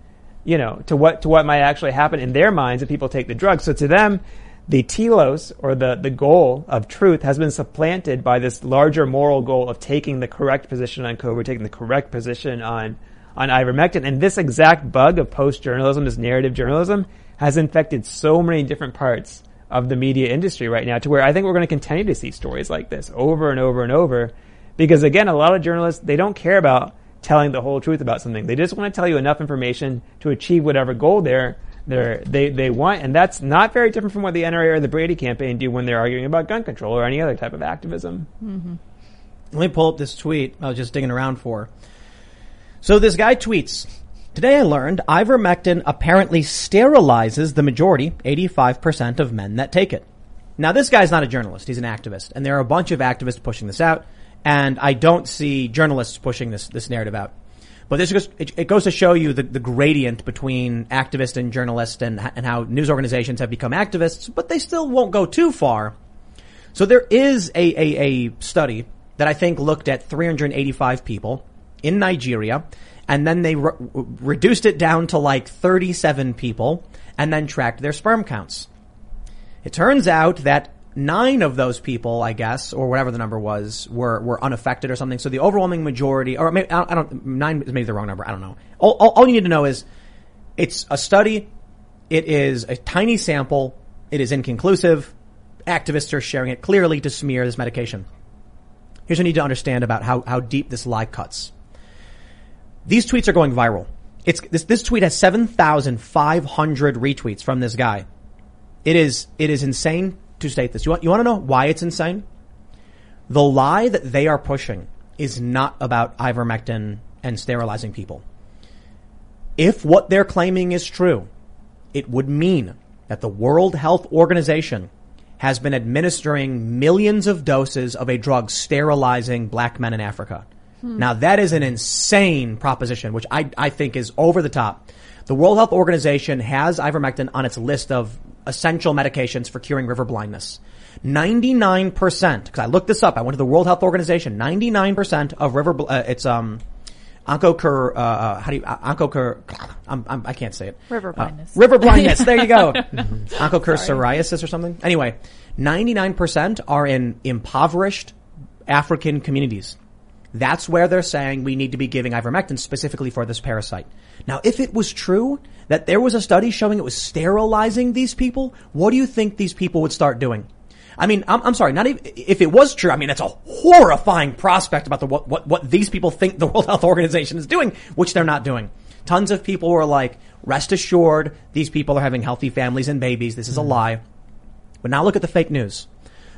you know, to what to what might actually happen in their minds if people take the drug. So to them, the telos or the, the goal of truth has been supplanted by this larger moral goal of taking the correct position on COVID, taking the correct position on on ivermectin. And this exact bug of post journalism, this narrative journalism, has infected so many different parts of the media industry right now to where I think we're going to continue to see stories like this over and over and over. Because again, a lot of journalists, they don't care about telling the whole truth about something. They just want to tell you enough information to achieve whatever goal they're, they're, they, they want. And that's not very different from what the NRA or the Brady campaign do when they're arguing about gun control or any other type of activism.
Mm-hmm. Let me pull up this tweet I was just digging around for. So this guy tweets, Today I learned ivermectin apparently sterilizes the majority, 85% of men that take it. Now this guy's not a journalist, he's an activist, and there are a bunch of activists pushing this out, and I don't see journalists pushing this, this narrative out. But this goes, it, it goes to show you the, the gradient between activist and journalist and, and how news organizations have become activists, but they still won't go too far. So there is a, a, a study that I think looked at 385 people in Nigeria and then they re- reduced it down to like 37 people and then tracked their sperm counts. It turns out that nine of those people, I guess, or whatever the number was, were, were unaffected or something. So the overwhelming majority, or maybe, I don't, nine is maybe the wrong number. I don't know. All, all, all you need to know is it's a study. It is a tiny sample. It is inconclusive. Activists are sharing it clearly to smear this medication. Here's what you need to understand about how, how deep this lie cuts. These tweets are going viral. It's, this, this tweet has 7,500 retweets from this guy. It is, it is insane to state this. You want, you want to know why it's insane? The lie that they are pushing is not about ivermectin and sterilizing people. If what they're claiming is true, it would mean that the World Health Organization has been administering millions of doses of a drug sterilizing black men in Africa. Hmm. Now that is an insane proposition, which I, I think is over the top. The World Health Organization has ivermectin on its list of essential medications for curing river blindness. 99%, because I looked this up, I went to the World Health Organization, 99% of river, uh, it's, um, Oncocur, uh, uh, how do you, uh, Oncocur, I'm, I'm, I can not say it.
River blindness.
Uh, river blindness, there you go. Oncocur psoriasis or something. Anyway, 99% are in impoverished African communities. That's where they're saying we need to be giving ivermectin specifically for this parasite. Now, if it was true that there was a study showing it was sterilizing these people, what do you think these people would start doing? I mean, I'm, I'm sorry, not even, if it was true, I mean, it's a horrifying prospect about the, what, what, what these people think the World Health Organization is doing, which they're not doing. Tons of people were like, rest assured, these people are having healthy families and babies. This is a hmm. lie. But now look at the fake news.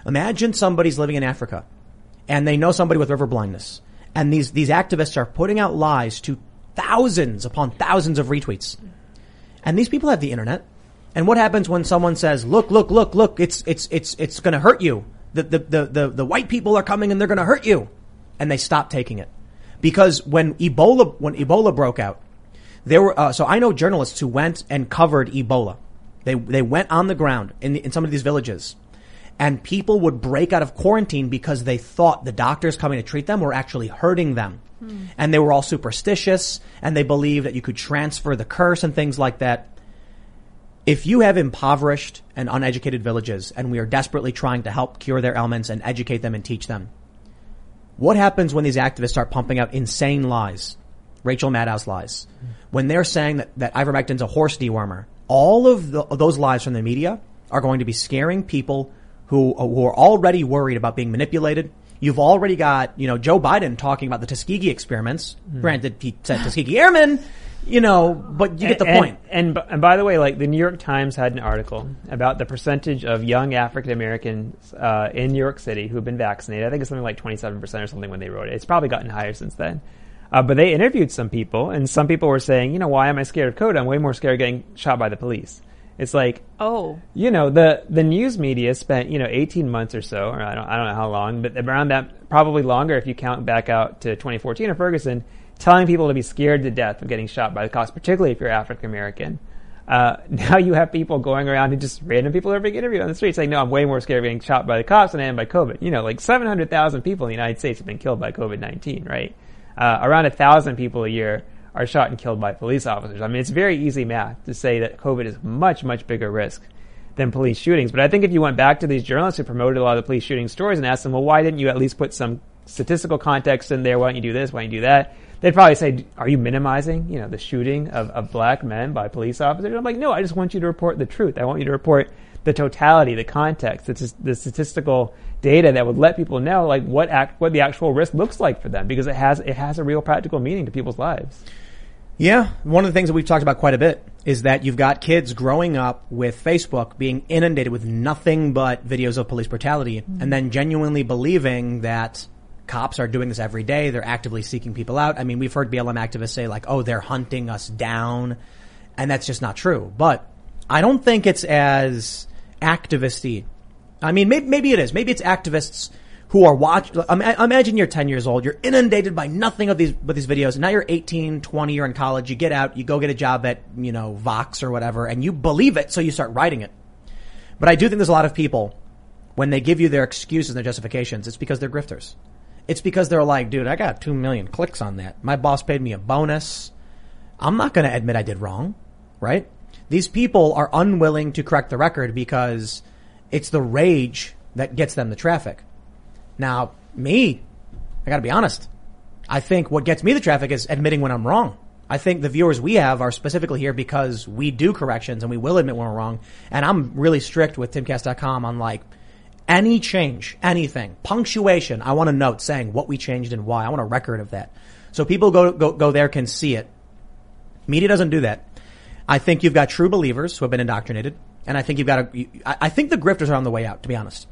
Imagine somebody's living in Africa and they know somebody with river blindness. And these, these activists are putting out lies to thousands upon thousands of retweets. And these people have the internet. And what happens when someone says, look, look, look, look, it's, it's, it's, it's gonna hurt you. The, the, the, the, the white people are coming and they're gonna hurt you. And they stop taking it. Because when Ebola, when Ebola broke out, there were, uh, so I know journalists who went and covered Ebola. They, they went on the ground in, the, in some of these villages and people would break out of quarantine because they thought the doctors coming to treat them were actually hurting them. Hmm. And they were all superstitious and they believed that you could transfer the curse and things like that. If you have impoverished and uneducated villages and we are desperately trying to help cure their ailments and educate them and teach them, what happens when these activists start pumping out insane lies? Rachel Maddow's lies. Hmm. When they're saying that, that ivermectin's a horse dewormer, all of the, those lies from the media are going to be scaring people who, who are already worried about being manipulated. You've already got, you know, Joe Biden talking about the Tuskegee experiments. Mm. Granted, he said Tuskegee Airmen, you know, but you get the
and,
point.
And, and, and by the way, like the New York Times had an article about the percentage of young African Americans uh, in New York City who've been vaccinated. I think it's something like 27% or something when they wrote it. It's probably gotten higher since then. Uh, but they interviewed some people, and some people were saying, you know, why am I scared of COVID? I'm way more scared of getting shot by the police. It's like,
oh,
you know, the the news media spent you know 18 months or so, or I don't I don't know how long, but around that probably longer if you count back out to 2014 or Ferguson, telling people to be scared to death of getting shot by the cops, particularly if you're African American. Uh, now you have people going around and just random people are being interviewed on the street saying, no, I'm way more scared of getting shot by the cops than I am by COVID. You know, like 700,000 people in the United States have been killed by COVID-19, right? Uh, around a thousand people a year are shot and killed by police officers. I mean, it's very easy math to say that COVID is much, much bigger risk than police shootings. But I think if you went back to these journalists who promoted a lot of the police shooting stories and asked them, well, why didn't you at least put some statistical context in there? Why don't you do this? Why don't you do that? They'd probably say, are you minimizing, you know, the shooting of, of black men by police officers? I'm like, no, I just want you to report the truth. I want you to report the totality, the context, the, the statistical data that would let people know like what act, what the actual risk looks like for them because it has it has a real practical meaning to people's lives.
Yeah, one of the things that we've talked about quite a bit is that you've got kids growing up with Facebook being inundated with nothing but videos of police brutality mm-hmm. and then genuinely believing that cops are doing this every day. They're actively seeking people out. I mean, we've heard BLM activists say like, oh, they're hunting us down. And that's just not true. But I don't think it's as activisty. I mean, maybe, maybe it is. Maybe it's activists who are watch. Imagine you're 10 years old. You're inundated by nothing of these with these videos. And now you're 18, 20. You're in college. You get out. You go get a job at you know Vox or whatever, and you believe it, so you start writing it. But I do think there's a lot of people when they give you their excuses and their justifications, it's because they're grifters. It's because they're like, dude, I got two million clicks on that. My boss paid me a bonus. I'm not going to admit I did wrong, right? These people are unwilling to correct the record because it's the rage that gets them the traffic. Now, me, I gotta be honest. I think what gets me the traffic is admitting when I'm wrong. I think the viewers we have are specifically here because we do corrections and we will admit when we're wrong. And I'm really strict with timcast.com on like any change, anything, punctuation. I want a note saying what we changed and why. I want a record of that. So people go, go, go there can see it. Media doesn't do that. I think you've got true believers who have been indoctrinated. And I think you've got a, I think the grifters are on the way out, to be honest.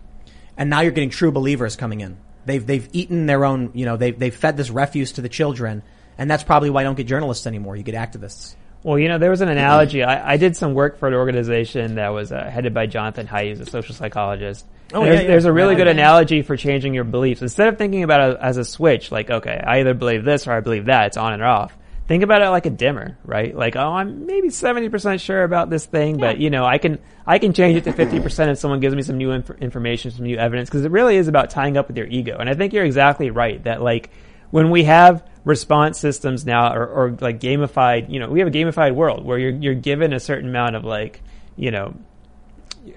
And now you're getting true believers coming in. They've, they've eaten their own, you know, they've, they've fed this refuse to the children and that's probably why you don't get journalists anymore. You get activists.
Well, you know, there was an analogy. I, I did some work for an organization that was uh, headed by Jonathan Haidt, a social psychologist. Oh, there's, yeah, yeah. there's a really good analogy for changing your beliefs. Instead of thinking about it as a switch, like, okay, I either believe this or I believe that, it's on and off. Think about it like a dimmer, right? Like, oh, I'm maybe 70% sure about this thing, yeah. but you know, I can, I can change it to 50% if someone gives me some new inf- information, some new evidence, because it really is about tying up with your ego. And I think you're exactly right that like, when we have response systems now or, or like gamified, you know, we have a gamified world where you're, you're given a certain amount of like, you know,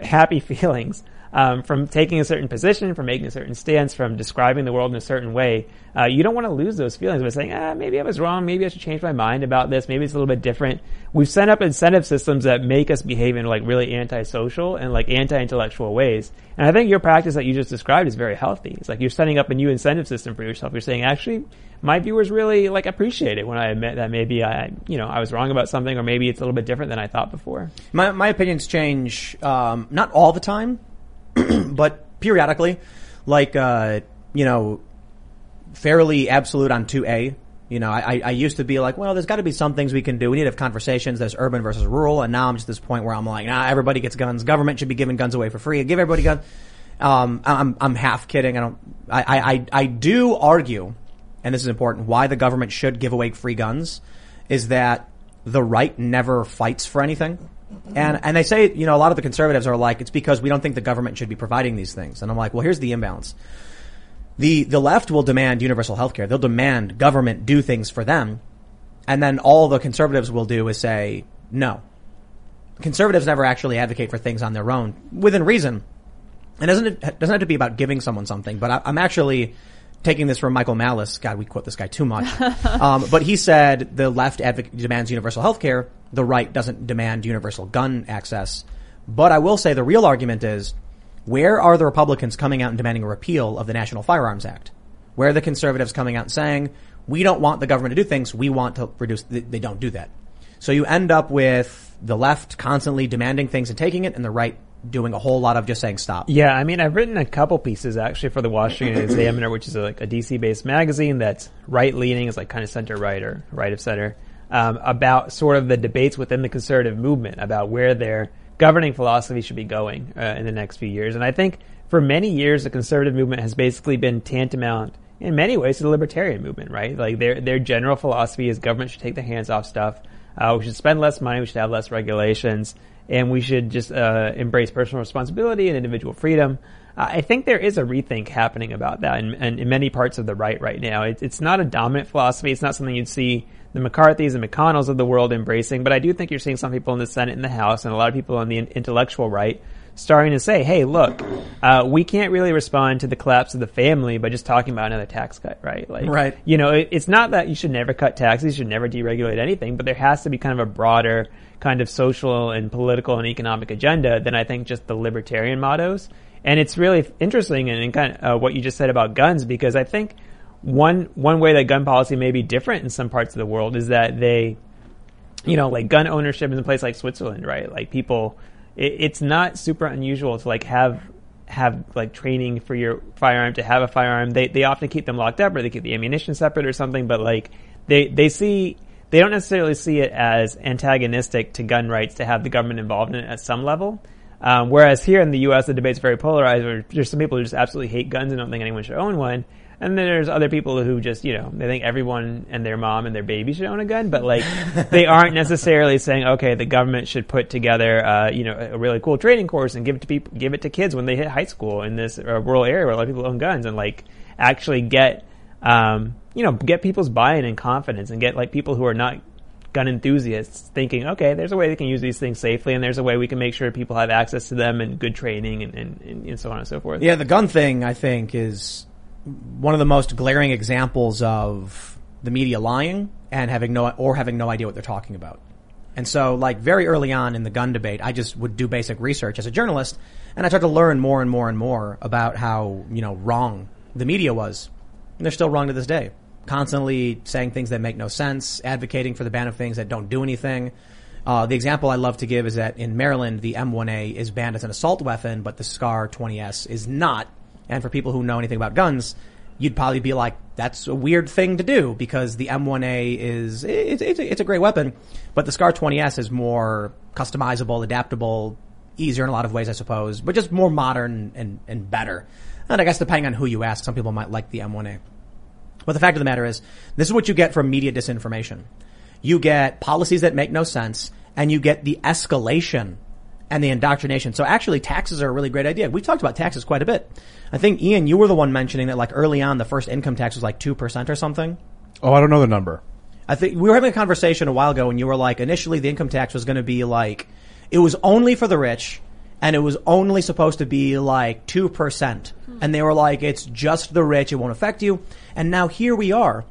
happy feelings um, from taking a certain position, from making a certain stance, from describing the world in a certain way. Uh, you don't want to lose those feelings by saying, ah, maybe I was wrong. Maybe I should change my mind about this. Maybe it's a little bit different. We've set up incentive systems that make us behave in like really antisocial and like anti-intellectual ways. And I think your practice that you just described is very healthy. It's like you're setting up a new incentive system for yourself. You're saying, actually, my viewers really like appreciate it when I admit that maybe I, you know, I was wrong about something, or maybe it's a little bit different than I thought before.
My my opinions change, um, not all the time, but periodically, like uh, you know, fairly absolute on two A. You know, I, I used to be like, well, there's got to be some things we can do. We need to have conversations. There's urban versus rural, and now I'm just this point where I'm like, nah, everybody gets guns. Government should be giving guns away for free. Give everybody guns. Um, I'm I'm half kidding. I don't. I I I do argue, and this is important. Why the government should give away free guns is that the right never fights for anything. And, and they say, you know, a lot of the conservatives are like, it's because we don't think the government should be providing these things. And I'm like, well, here's the imbalance. The, the left will demand universal health care. They'll demand government do things for them. And then all the conservatives will do is say, no. Conservatives never actually advocate for things on their own within reason. And doesn't it doesn't have to be about giving someone something, but I, I'm actually taking this from Michael Malice. God, we quote this guy too much. um, but he said the left advoc- demands universal health care. The right doesn't demand universal gun access. But I will say the real argument is where are the Republicans coming out and demanding a repeal of the National Firearms Act? Where are the conservatives coming out and saying, we don't want the government to do things, we want to reduce, they don't do that. So you end up with the left constantly demanding things and taking it and the right doing a whole lot of just saying stop.
Yeah, I mean, I've written a couple pieces actually for the Washington Examiner, which is a, like a DC based magazine that's right leaning, is like kind of center right or right of center, um, about sort of the debates within the conservative movement about where their governing philosophy should be going uh, in the next few years. And I think for many years, the conservative movement has basically been tantamount in many ways to the libertarian movement, right? Like their their general philosophy is government should take their hands off stuff. Uh, we should spend less money. We should have less regulations and we should just uh, embrace personal responsibility and individual freedom. Uh, I think there is a rethink happening about that in, in, in many parts of the right right now. It, it's not a dominant philosophy. It's not something you'd see the McCarthy's and McConnells of the world embracing, but I do think you're seeing some people in the Senate and the House and a lot of people on the intellectual right starting to say, hey, look, uh, we can't really respond to the collapse of the family by just talking about another tax cut, right?
Like, right.
You know, it, it's not that you should never cut taxes, you should never deregulate anything, but there has to be kind of a broader kind of social and political and economic agenda than I think just the libertarian mottos. And it's really interesting and kind of uh, what you just said about guns because I think one one way that gun policy may be different in some parts of the world is that they, you know, like gun ownership in a place like Switzerland, right? Like people, it, it's not super unusual to like have have like training for your firearm to have a firearm. They they often keep them locked up or they keep the ammunition separate or something. But like they they see they don't necessarily see it as antagonistic to gun rights to have the government involved in it at some level. Um, whereas here in the U.S., the debate's very polarized. Where there's some people who just absolutely hate guns and don't think anyone should own one, and then there's other people who just you know they think everyone and their mom and their baby should own a gun, but like they aren't necessarily saying okay, the government should put together uh, you know a really cool training course and give it to people, give it to kids when they hit high school in this uh, rural area where a lot of people own guns and like actually get um, you know get people's buy-in and confidence and get like people who are not gun enthusiasts thinking, okay, there's a way they can use these things safely, and there's a way we can make sure people have access to them and good training and, and, and so on and so forth.
Yeah, the gun thing, I think, is one of the most glaring examples of the media lying and having no, or having no idea what they're talking about. And so, like, very early on in the gun debate, I just would do basic research as a journalist, and I tried to learn more and more and more about how, you know, wrong the media was. And they're still wrong to this day constantly saying things that make no sense, advocating for the ban of things that don't do anything. Uh, the example I love to give is that in Maryland, the M1A is banned as an assault weapon, but the SCAR 20S is not. And for people who know anything about guns, you'd probably be like, that's a weird thing to do because the M1A is, it's, it's, it's a great weapon, but the SCAR 20S is more customizable, adaptable, easier in a lot of ways, I suppose, but just more modern and, and better. And I guess depending on who you ask, some people might like the M1A. But the fact of the matter is, this is what you get from media disinformation. You get policies that make no sense, and you get the escalation and the indoctrination. So actually, taxes are a really great idea. We talked about taxes quite a bit. I think Ian, you were the one mentioning that like early on, the first income tax was like two percent or something.
Oh, I don't know the number.
I think we were having a conversation a while ago, and you were like, initially the income tax was going to be like, it was only for the rich, and it was only supposed to be like 2%. Hmm. And they were like, it's just the rich, it won't affect you. And now here we are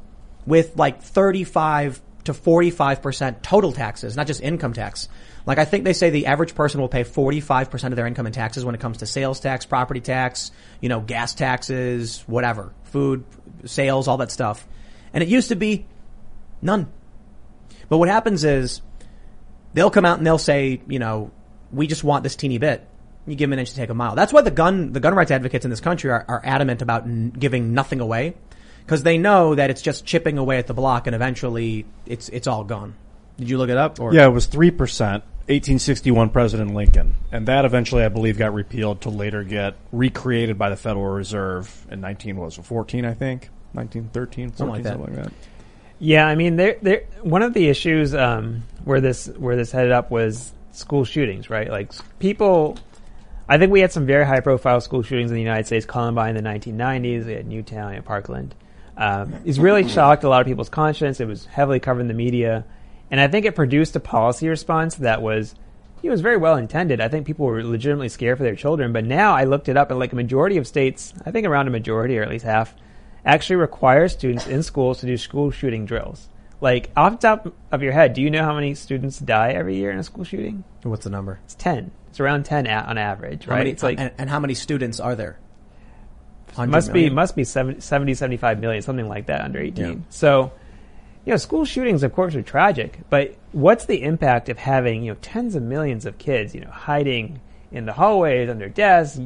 with like 35 to 45% total taxes, not just income tax. Like I think they say the average person will pay 45% of their income in taxes when it comes to sales tax, property tax, you know, gas taxes, whatever, food, sales, all that stuff. And it used to be none. But what happens is they'll come out and they'll say, you know, we just want this teeny bit. You give them an inch to take a mile. That's why the gun, the gun rights advocates in this country are, are adamant about n- giving nothing away. Cause they know that it's just chipping away at the block and eventually it's, it's all gone. Did you look it up? Or?
Yeah, it was 3%, 1861 President Lincoln. And that eventually, I believe, got repealed to later get recreated by the Federal Reserve in 19, was it 14, I think? 1913, 14, something like that. Something like that.
Yeah, I mean, there, there. One of the issues um, where this where this headed up was school shootings, right? Like people, I think we had some very high profile school shootings in the United States. Columbine in the 1990s, we had Newtown and Parkland. Um, it's really shocked a lot of people's conscience. It was heavily covered in the media, and I think it produced a policy response that was. It was very well intended. I think people were legitimately scared for their children. But now I looked it up, and like a majority of states, I think around a majority or at least half, actually require students in schools to do school shooting drills. Like off the top of your head, do you know how many students die every year in a school shooting?
What's the number?
It's ten. It's around ten on average, right?
Many,
it's like
and, and, how many students are there?
Must million? be must be 70, 70, 75 million, something like that under eighteen. Yeah. So, you know, school shootings, of course, are tragic. But what's the impact of having you know tens of millions of kids, you know, hiding in the hallways, under desks,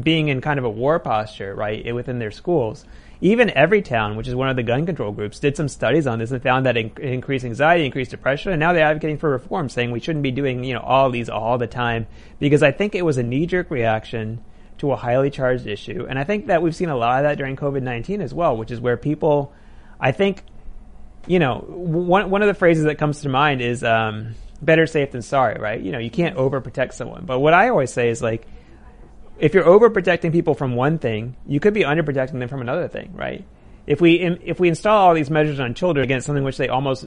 being in kind of a war posture, right, within their schools? Even Everytown, which is one of the gun control groups, did some studies on this and found that it increased anxiety, increased depression, and now they're advocating for reform, saying we shouldn't be doing you know all these all the time because I think it was a knee jerk reaction to a highly charged issue, and I think that we've seen a lot of that during COVID nineteen as well, which is where people, I think, you know, one one of the phrases that comes to mind is um, better safe than sorry, right? You know, you can't overprotect someone, but what I always say is like if you're overprotecting people from one thing, you could be underprotecting them from another thing, right? If we if we install all these measures on children against something which they almost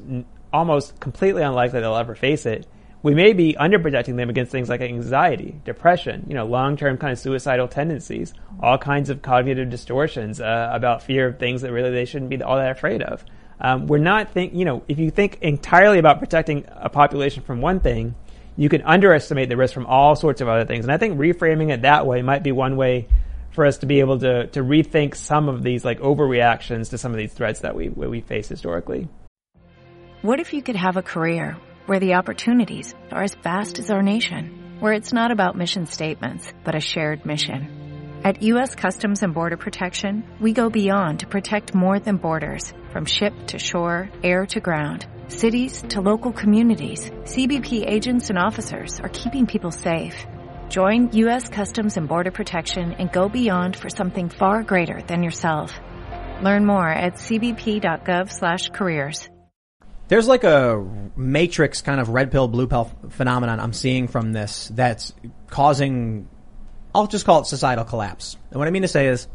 almost completely unlikely they'll ever face it, we may be underprotecting them against things like anxiety, depression, you know, long-term kind of suicidal tendencies, all kinds of cognitive distortions uh, about fear of things that really they shouldn't be all that afraid of. Um, we're not think, you know, if you think entirely about protecting a population from one thing, you can underestimate the risk from all sorts of other things. And I think reframing it that way might be one way for us to be able to, to rethink some of these like overreactions to some of these threats that we, we face historically.
What if you could have a career where the opportunities are as vast as our nation, where it's not about mission statements, but a shared mission? At U.S. Customs and Border Protection, we go beyond to protect more than borders, from ship to shore, air to ground cities to local communities, CBP agents and officers are keeping people safe. Join U.S. Customs and Border Protection and go beyond for something far greater than yourself. Learn more at cbp.gov/careers.
There's like a matrix kind of red pill, blue pill phenomenon I'm seeing from this that's causing, I'll just call it societal collapse. And what I mean to say is,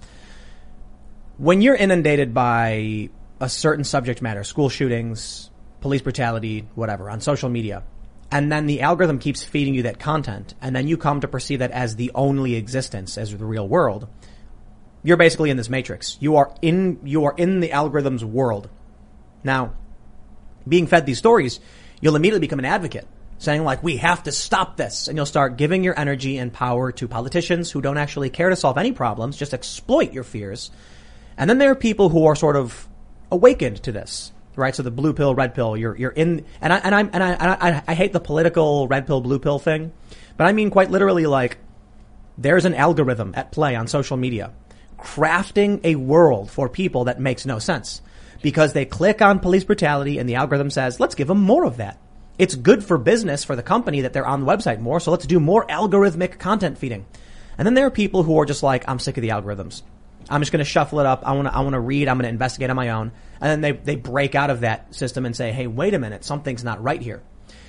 when you're inundated by a certain subject matter, school shootings, police brutality, whatever, on social media, and then the algorithm keeps feeding you that content, and then you come to perceive that as the only existence, as the real world, you're basically in this matrix. You are in, you are in the algorithm's world. Now, being fed these stories, you'll immediately become an advocate saying like, we have to stop this. And you'll start giving your energy and power to politicians who don't actually care to solve any problems, just exploit your fears. And then there are people who are sort of awakened to this, right? So the blue pill, red pill, you're, you're in, and I, and I'm, and I, and I, I hate the political red pill, blue pill thing, but I mean quite literally like, there's an algorithm at play on social media crafting a world for people that makes no sense because they click on police brutality and the algorithm says, let's give them more of that. It's good for business for the company that they're on the website more, so let's do more algorithmic content feeding. And then there are people who are just like, I'm sick of the algorithms. I'm just going to shuffle it up. I want to, I want to read. I'm going to investigate on my own. And then they, they break out of that system and say, hey, wait a minute, something's not right here.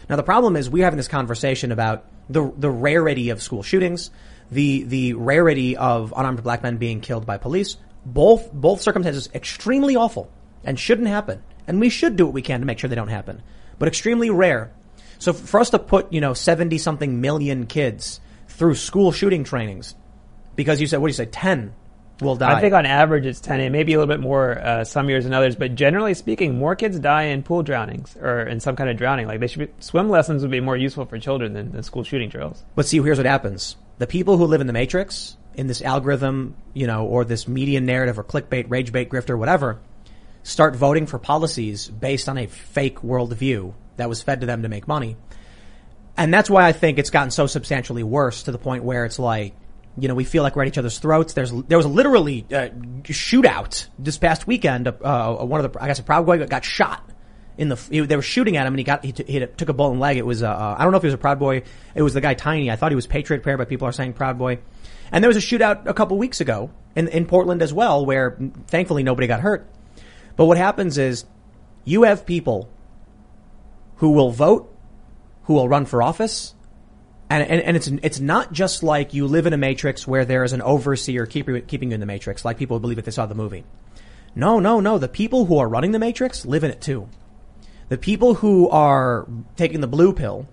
Now the problem is we're having this conversation about the, the rarity of school shootings, the, the rarity of unarmed black men being killed by police. Both, both circumstances extremely awful and shouldn't happen. And we should do what we can to make sure they don't happen, but extremely rare. So for us to put, you know, 70 something million kids through school shooting trainings because you said, what do you say, 10 will die.
I think on average it's 10. It may be a little bit more uh, some years than others, but generally speaking, more kids die in pool drownings or in some kind of drowning. Like they should be, swim lessons would be more useful for children than, than school shooting drills.
But see, here's what happens. The people who live in the matrix, in this algorithm, you know, or this media narrative or clickbait, rage bait, grifter, whatever, start voting for policies based on a fake worldview that was fed to them to make money. And that's why I think it's gotten so substantially worse to the point where it's like, you know, we feel like we're at each other's throats. There's there was literally a shootout this past weekend. Uh, one of the I guess a Proud Boy got shot in the. They were shooting at him and he got he, t- he took a bullet in the leg. It was uh, uh, I don't know if he was a Proud Boy. It was the guy Tiny. I thought he was Patriot Prayer, but people are saying Proud Boy. And there was a shootout a couple weeks ago in in Portland as well, where thankfully nobody got hurt. But what happens is you have people who will vote, who will run for office, and, and, and, it's, it's not just like you live in a matrix where there is an overseer keeping, keeping you in the matrix, like people believe if they saw the movie. No, no, no. The people who are running the matrix live in it too. The people who are taking the blue pill,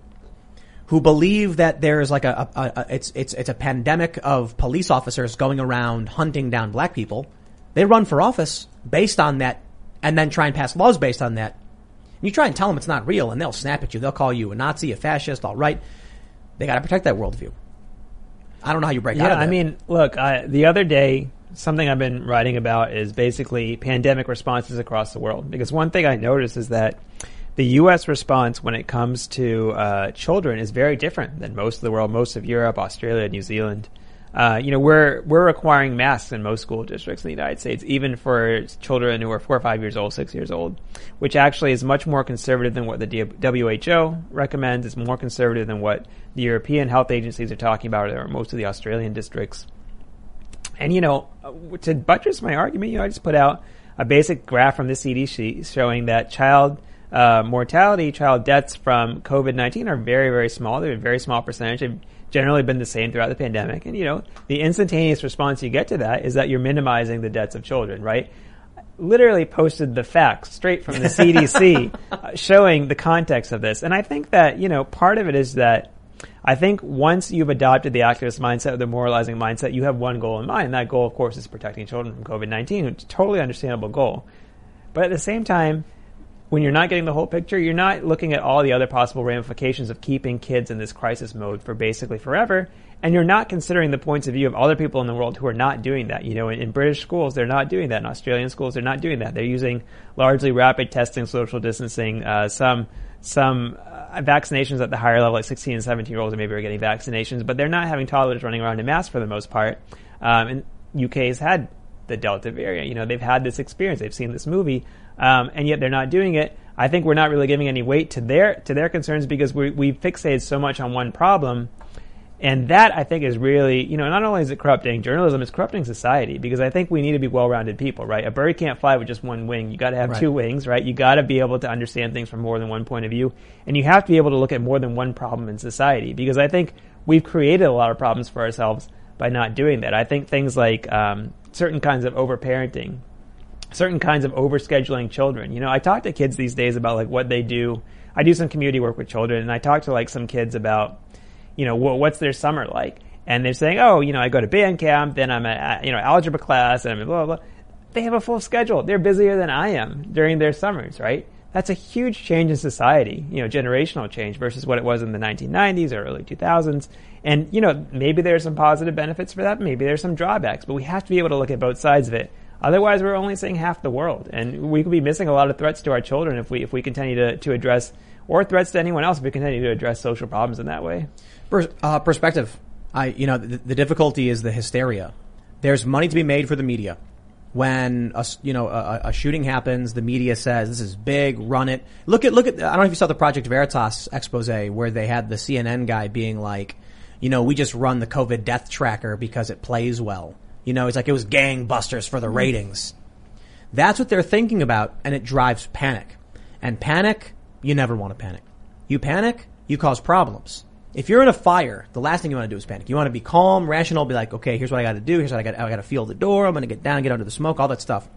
who believe that there's like a, a, a, it's, it's, it's a pandemic of police officers going around hunting down black people. They run for office based on that and then try and pass laws based on that. And you try and tell them it's not real and they'll snap at you. They'll call you a Nazi, a fascist, all right. They got to protect that worldview. I don't know how you break
yeah,
out of that.
I mean, look, I, the other day, something I've been writing about is basically pandemic responses across the world. Because one thing I noticed is that the U.S. response when it comes to uh, children is very different than most of the world, most of Europe, Australia, New Zealand. Uh, you know, we're we're requiring masks in most school districts in the United States, even for children who are four or five years old, six years old, which actually is much more conservative than what the WHO recommends. It's more conservative than what the European health agencies are talking about, or most of the Australian districts. And you know, to buttress my argument, you know, I just put out a basic graph from the CDC showing that child uh, mortality, child deaths from COVID nineteen are very, very small. They're a very small percentage. Generally been the same throughout the pandemic. And you know, the instantaneous response you get to that is that you're minimizing the deaths of children, right? Literally posted the facts straight from the CDC uh, showing the context of this. And I think that, you know, part of it is that I think once you've adopted the activist mindset, the moralizing mindset, you have one goal in mind. And that goal, of course, is protecting children from COVID-19, which is a totally understandable goal. But at the same time, when you're not getting the whole picture, you're not looking at all the other possible ramifications of keeping kids in this crisis mode for basically forever. And you're not considering the points of view of other people in the world who are not doing that. You know, in, in British schools, they're not doing that. In Australian schools, they're not doing that. They're using largely rapid testing, social distancing, uh, some, some uh, vaccinations at the higher level, like 16 and 17 year olds maybe are getting vaccinations, but they're not having toddlers running around in masks for the most part. Um, and UK has had the Delta variant. You know, they've had this experience. They've seen this movie um, and yet they're not doing it. I think we're not really giving any weight to their to their concerns because we we fixated so much on one problem. And that I think is really, you know, not only is it corrupting journalism, it's corrupting society because I think we need to be well-rounded people, right? A bird can't fly with just one wing. You got to have
Right.
two wings, right? You got to be able to understand things from more than one point of view, and you have to be able to look at more than one problem in society because I think we've created a lot of problems for ourselves by not doing that. I think things like um, certain kinds of overparenting, certain kinds of overscheduling children. You know, I talk to kids these days about like what they do. I do some community work with children, and I talk to like some kids about, you know, wh- what's their summer like, and they're saying, oh, you know, I go to band camp, then I'm at you know algebra class, and I'm blah blah. blah. They have a full schedule. They're busier than I am during their summers, right? That's a huge change in society, you know, generational change versus what it was in the 1990s or early 2000s. And, you know, maybe there's some positive benefits for that. Maybe there's some drawbacks, but we have to be able to look at both sides of it. Otherwise, we're only seeing half the world, and we could be missing a lot of threats to our children if we if we continue to, to address or threats to anyone else if we continue to address social problems in that way.
Uh, perspective. I, you know, the, the difficulty is the hysteria. There's money to be made for the media. When a, you know a, a shooting happens, the media says this is big, run it. Look at look at. I don't know if you saw the Project Veritas expose where they had the CNN guy being like, you know, we just run the COVID death tracker because it plays well. You know, it's like it was gangbusters for the ratings. That's what they're thinking about, and it drives panic. And panic, you never want to panic. You panic, you cause problems. If you're in a fire, the last thing you want to do is panic. You want to be calm, rational, be like, okay, here's what I got to do. Here's what I got. I got to feel the door. I'm going to get down, get under the smoke, all that stuff.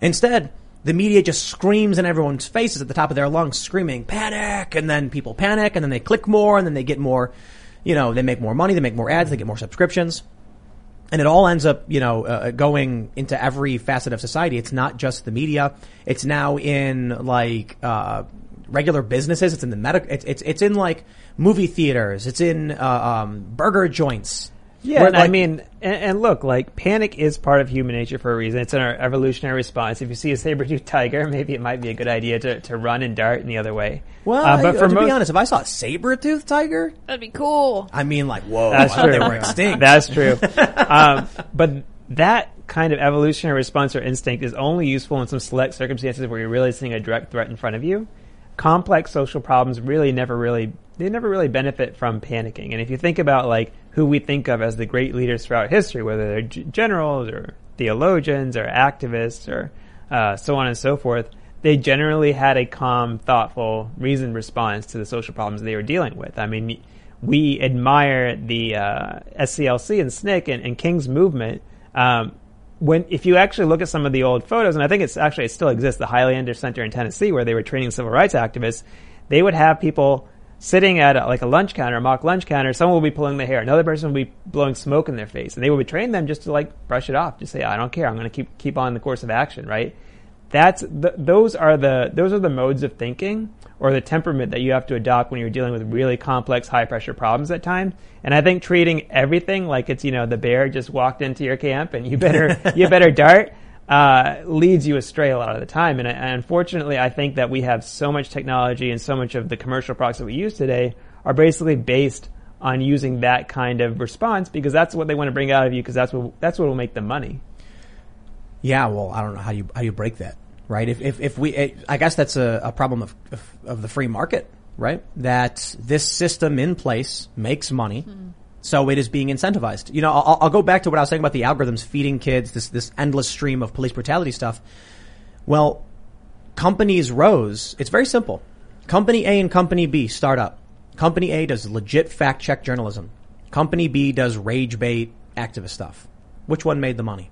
Instead, the media just screams in everyone's faces at the top of their lungs, screaming panic, and then people panic, and then they click more, and then they get more, you know, they make more money, they make more ads, they get more subscriptions and it all ends up, you know, uh, going into every facet of society. It's not just the media. It's now in like uh, regular businesses. It's in the medical. It's, it's it's in like movie theaters. It's in uh, um, burger joints.
Yeah,
Where,
and I mean, and, and look, like panic is part of human nature for a reason. It's in our evolutionary response. If you see a saber-toothed tiger, maybe it might be a good idea to, to run and dart in the other way.
well,
Uh, but
I-
for
to
most,
be honest, if I saw a saber-toothed tiger,
That'd be cool.
I mean, like, whoa,
That's
I thought they
true.
were extinct.
That's true. um, but that kind of evolutionary response or instinct is only useful in some select circumstances where you're really seeing a direct threat in front of you. Complex social problems really never really they never really benefit from panicking. And if you think about like who we think of as the great leaders throughout history, whether they're generals or theologians or activists or uh, so on and so forth, they generally had a calm, thoughtful, reasoned response to the social problems they were dealing with. I mean, we admire the uh, SCLC and SNCC and, and King's movement. Um, when if you actually look at some of the old photos, and I think it's actually it still exists, the Highlander Center in Tennessee, where they were training civil rights activists, they would have people sitting at a, like a lunch counter, a mock lunch counter. Someone will be pulling their hair, another person will be blowing smoke in their face, and they would train them just to like brush it off, just say, "I don't care, I'm going to keep keep on the course of action." Right? That's th- those are the those are the modes of thinking or the temperament that you have to adopt when you're dealing with really complex, high pressure problems at times. And I think treating everything like it's you know the bear just walked into your camp and you better you better dart uh, leads you astray a lot of the time. And, and unfortunately, I think that we have so much technology and so much of the commercial products that we use today are basically based on using that kind of response because that's what they want to bring out of you because that's what that's what will make them money.
Yeah, well, I don't know how you how you break that, right? If if, if we, it, I guess that's a, a problem of, of of the free market, right? That this system in place makes money, so it is being incentivized. You know, I'll, I'll go back to what I was saying about the algorithms feeding kids this this endless stream of police brutality stuff. Well, companies rose. It's very simple. Company A and Company B start up. Company A does legit fact check journalism. Company B does rage bait activist stuff. Which one made the money?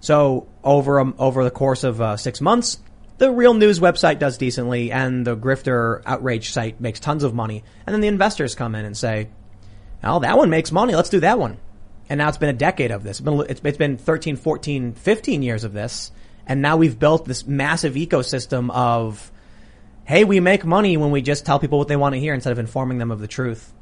So over um, over the course of uh, six months, the real news website does decently, and the grifter outrage site makes tons of money. And then the investors come in and say, "Oh, that one makes money. Let's do that one." And now it's been a decade of this. It's been, it's, it's been 13, 14, 15 years of this. And now we've built this massive ecosystem of, hey, we make money when we just tell people what they want to hear instead of informing them of the truth.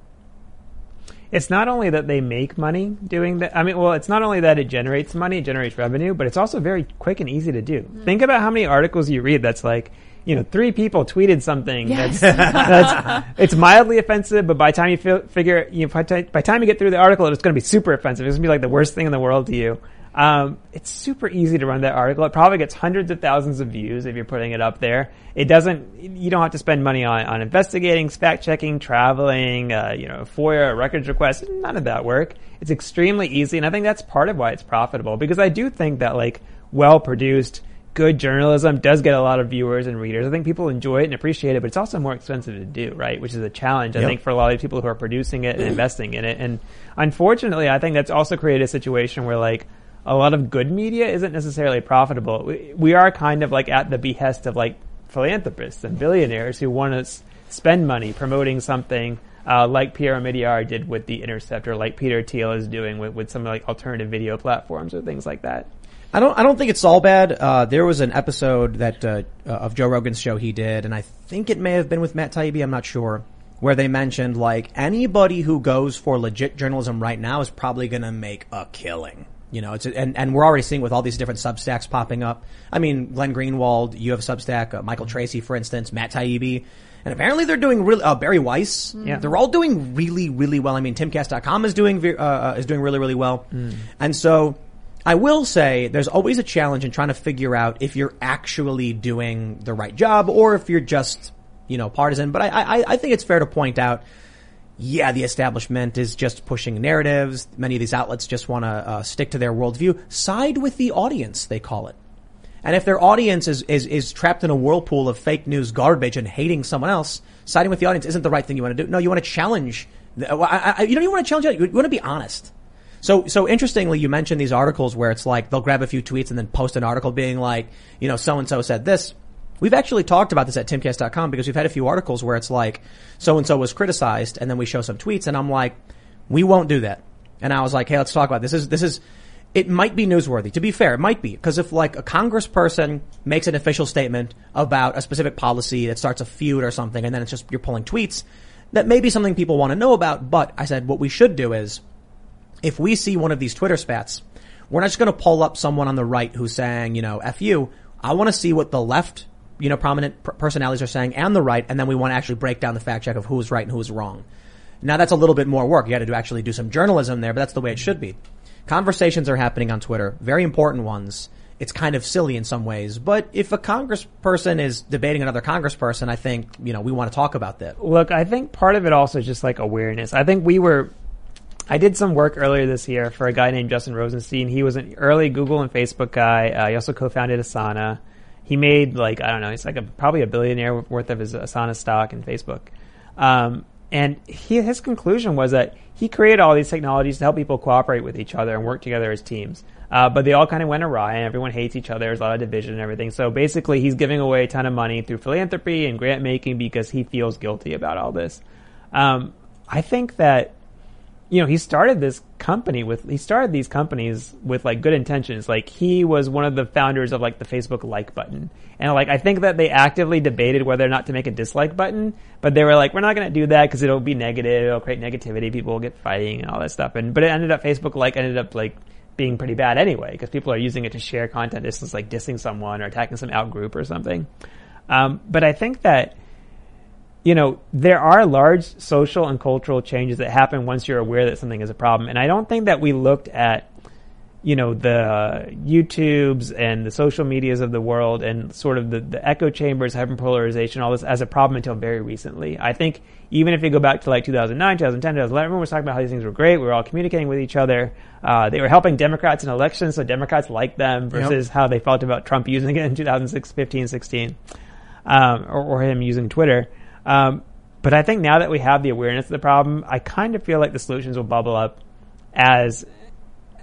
it's not only that they make money doing that. I mean, well, it's not only that it generates money, it generates revenue, but it's also very quick and easy to do. Mm-hmm. Think about how many articles you read that's like, you know, three people tweeted something
Yes.
that's, that's, it's mildly offensive, but by the time you fi- figure, you know, by, ti- by the time you get through the article, it's going to be super offensive. It's going to be like the worst thing in the world to you. Um, it's super easy to run that article. It probably gets hundreds of thousands of views if you're putting it up there. It doesn't. You don't have to spend money on, on investigating, fact checking, traveling, uh, you know, FOIA records requests. None of that work. It's extremely easy, and I think that's part of why it's profitable. Because I do think that like well produced, good journalism does get a lot of viewers and readers. I think people enjoy it and appreciate it, but it's also more expensive to do, right? Which is a challenge, I
Yep.
think, for a lot of people who are producing it and investing in it. And unfortunately, I think that's also created a situation where like a lot of good media isn't necessarily profitable. We, we are kind of like at the behest of like philanthropists and billionaires who want to s- spend money promoting something uh, like Pierre Omidyar did with The Intercept or like Peter Thiel is doing with, with some like alternative video platforms or things like that.
I don't. I don't think it's all bad. Uh, there was an episode that uh, of Joe Rogan's show he did, and I think it may have been with Matt Taibbi. I'm not sure. Where they mentioned like anybody who goes for legit journalism right now is probably going to make a killing. You know, it's and and we're already seeing with all these different Substacks popping up. I mean, Glenn Greenwald, you have a Substack. Uh, Michael Tracey, for instance, Matt Taibbi. And apparently they're doing really, uh, Bari Weiss.
Yeah.
They're all doing really, really well. I mean, timcast.com is doing, uh, uh, is doing really, really well. And so I will say there's always a challenge in trying to figure out if you're actually doing the right job or if you're just, you know, partisan. But I, I, I think it's fair to point out, yeah, the establishment is just pushing narratives. Many of these outlets just want to uh, stick to their worldview. Side with the audience, they call it. And if their audience is, is, is trapped in a whirlpool of fake news garbage and hating someone else, siding with the audience isn't the right thing you want to do. No, you want to challenge. The, I, I, you don't even want to challenge. You want to be honest. So, so interestingly, you mentioned these articles where it's like they'll grab a few tweets and then post an article being like, you know, so and so said this. We've actually talked about this at timcast.com because we've had a few articles where it's like, so and so was criticized and then we show some tweets and I'm like, we won't do that. And I was like, hey, let's talk about this. This is, this is, it might be newsworthy. To be fair, it might be. Because if like a congressperson makes an official statement about a specific policy that starts a feud or something and then it's just, you're pulling tweets, that may be something people want to know about. But I said, what we should do is, if we see one of these Twitter spats, we're not just going to pull up someone on the right who's saying, you know, F you. I want to see what the left, you know, prominent per- personalities are saying and the right, and then we want to actually break down the fact check of who's right and who's wrong. Now that's a little bit more work. You got to actually do some journalism there, but that's the way it should be. Conversations are happening on Twitter, very important ones. It's kind of silly in some ways, but if a congressperson is debating another congressperson, I think, you know, we want to talk about that.
Look, I think part of it also is just like awareness. I think we were, I did some work earlier this year for a guy named Justin Rosenstein. He was an early Google and Facebook guy. Uh, he also co-founded Asana. He made like, I don't know, he's like a, probably a billionaire worth of his Asana stock and Facebook. Um, and he, his conclusion was that he created all these technologies to help people cooperate with each other and work together as teams. Uh, but they all kind of went awry and everyone hates each other. There's a lot of division and everything. So basically he's giving away a ton of money through philanthropy and grant making because he feels guilty about all this. Um, I think that you know, he started this company with, he started these companies with like good intentions. Like he was one of the founders of like the Facebook like button. And like, I think that they actively debated whether or not to make a dislike button, but they were like, we're not going to do that because it'll be negative. It'll create negativity. People will get fighting and all that stuff. And, but it ended up, Facebook like ended up like being pretty bad anyway because people are using it to share content. This is like dissing someone or attacking some out group or something. Um, but I think that, you know, there are large social and cultural changes that happen once you're aware that something is a problem. And I don't think that we looked at, you know, the YouTubes and the social medias of the world and sort of the, the echo chambers, hyperpolarization, all this as a problem until very recently. I think even if you go back to like 2009, 2010, 2011, everyone was talking about how these things were great. We were all communicating with each other. Uh, they were helping Democrats in elections, so Democrats liked them versus how they felt about Trump using it in 2006, 15, 16, um, or, or him using Twitter. Um, but I think now that we have the awareness of the problem, I kind of feel like the solutions will bubble up as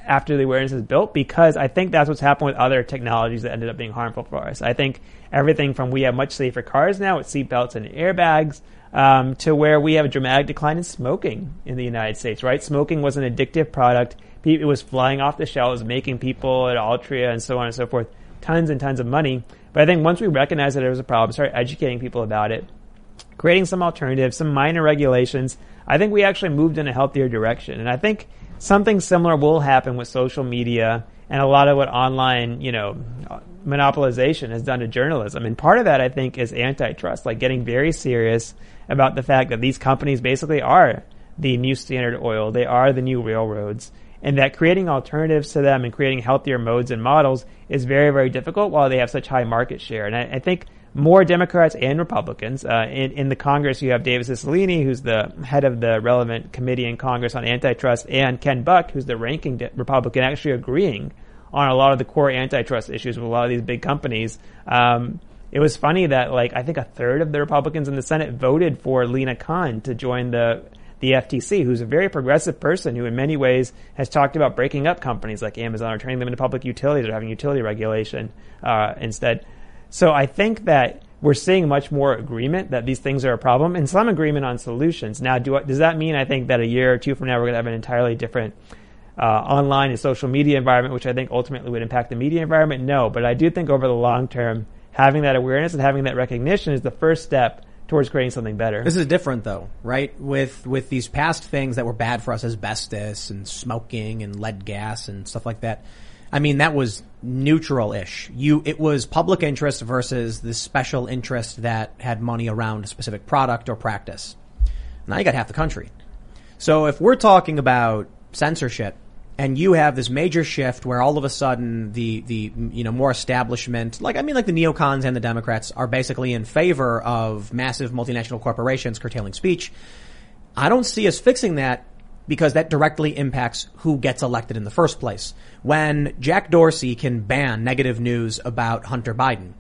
after the awareness is built because I think that's what's happened with other technologies that ended up being harmful for us. I think everything from we have much safer cars now with seatbelts and airbags um, to where we have a dramatic decline in smoking in the United States, right? Smoking was an addictive product. It was flying off the shelves, making people at Altria and so on and so forth tons and tons of money. But I think once we recognize that it was a problem, start educating people about it, creating some alternatives, some minor regulations, I think we actually moved in a healthier direction. And I think something similar will happen with social media and a lot of what online, you know, monopolization has done to journalism. And part of that, I think, is antitrust, like getting very serious about the fact that these companies basically are the new Standard Oil. They are the new railroads. and that creating alternatives to them and creating healthier modes and models is very, very difficult while they have such high market share. And I, I think more Democrats and Republicans. Uh, in, in, the Congress, you have David Cicilline, who's the head of the relevant committee in Congress on antitrust, and Ken Buck, who's the ranking de- Republican, actually agreeing on a lot of the core antitrust issues with a lot of these big companies. Um, it was funny that, like, I think a third of the Republicans in the Senate voted for Lina Khan to join the the FTC, who's a very progressive person who in many ways has talked about breaking up companies like Amazon or turning them into public utilities or having utility regulation uh, instead. So I think that we're seeing much more agreement that these things are a problem and some agreement on solutions. Now, do, does that mean I think that a year or two from now we're going to have an entirely different uh, online and social media environment, which I think ultimately would impact the media environment? No, but I do think over the long term, having that awareness and having that recognition is the first step towards creating something better.
This is different though, right? With with these past things that were bad for us, asbestos and smoking and lead gas and stuff like that. I mean, that was neutral-ish. You, it was public interest versus the special interest that had money around a specific product or practice. Now you got half the country. So if we're talking about censorship, and you have this major shift where all of a sudden the the you know more establishment like I mean like the neocons and the Democrats are basically in favor of massive multinational corporations curtailing speech. I don't see us fixing that because that directly impacts who gets elected in the first place. When Jack Dorsey can ban negative news about Hunter Biden,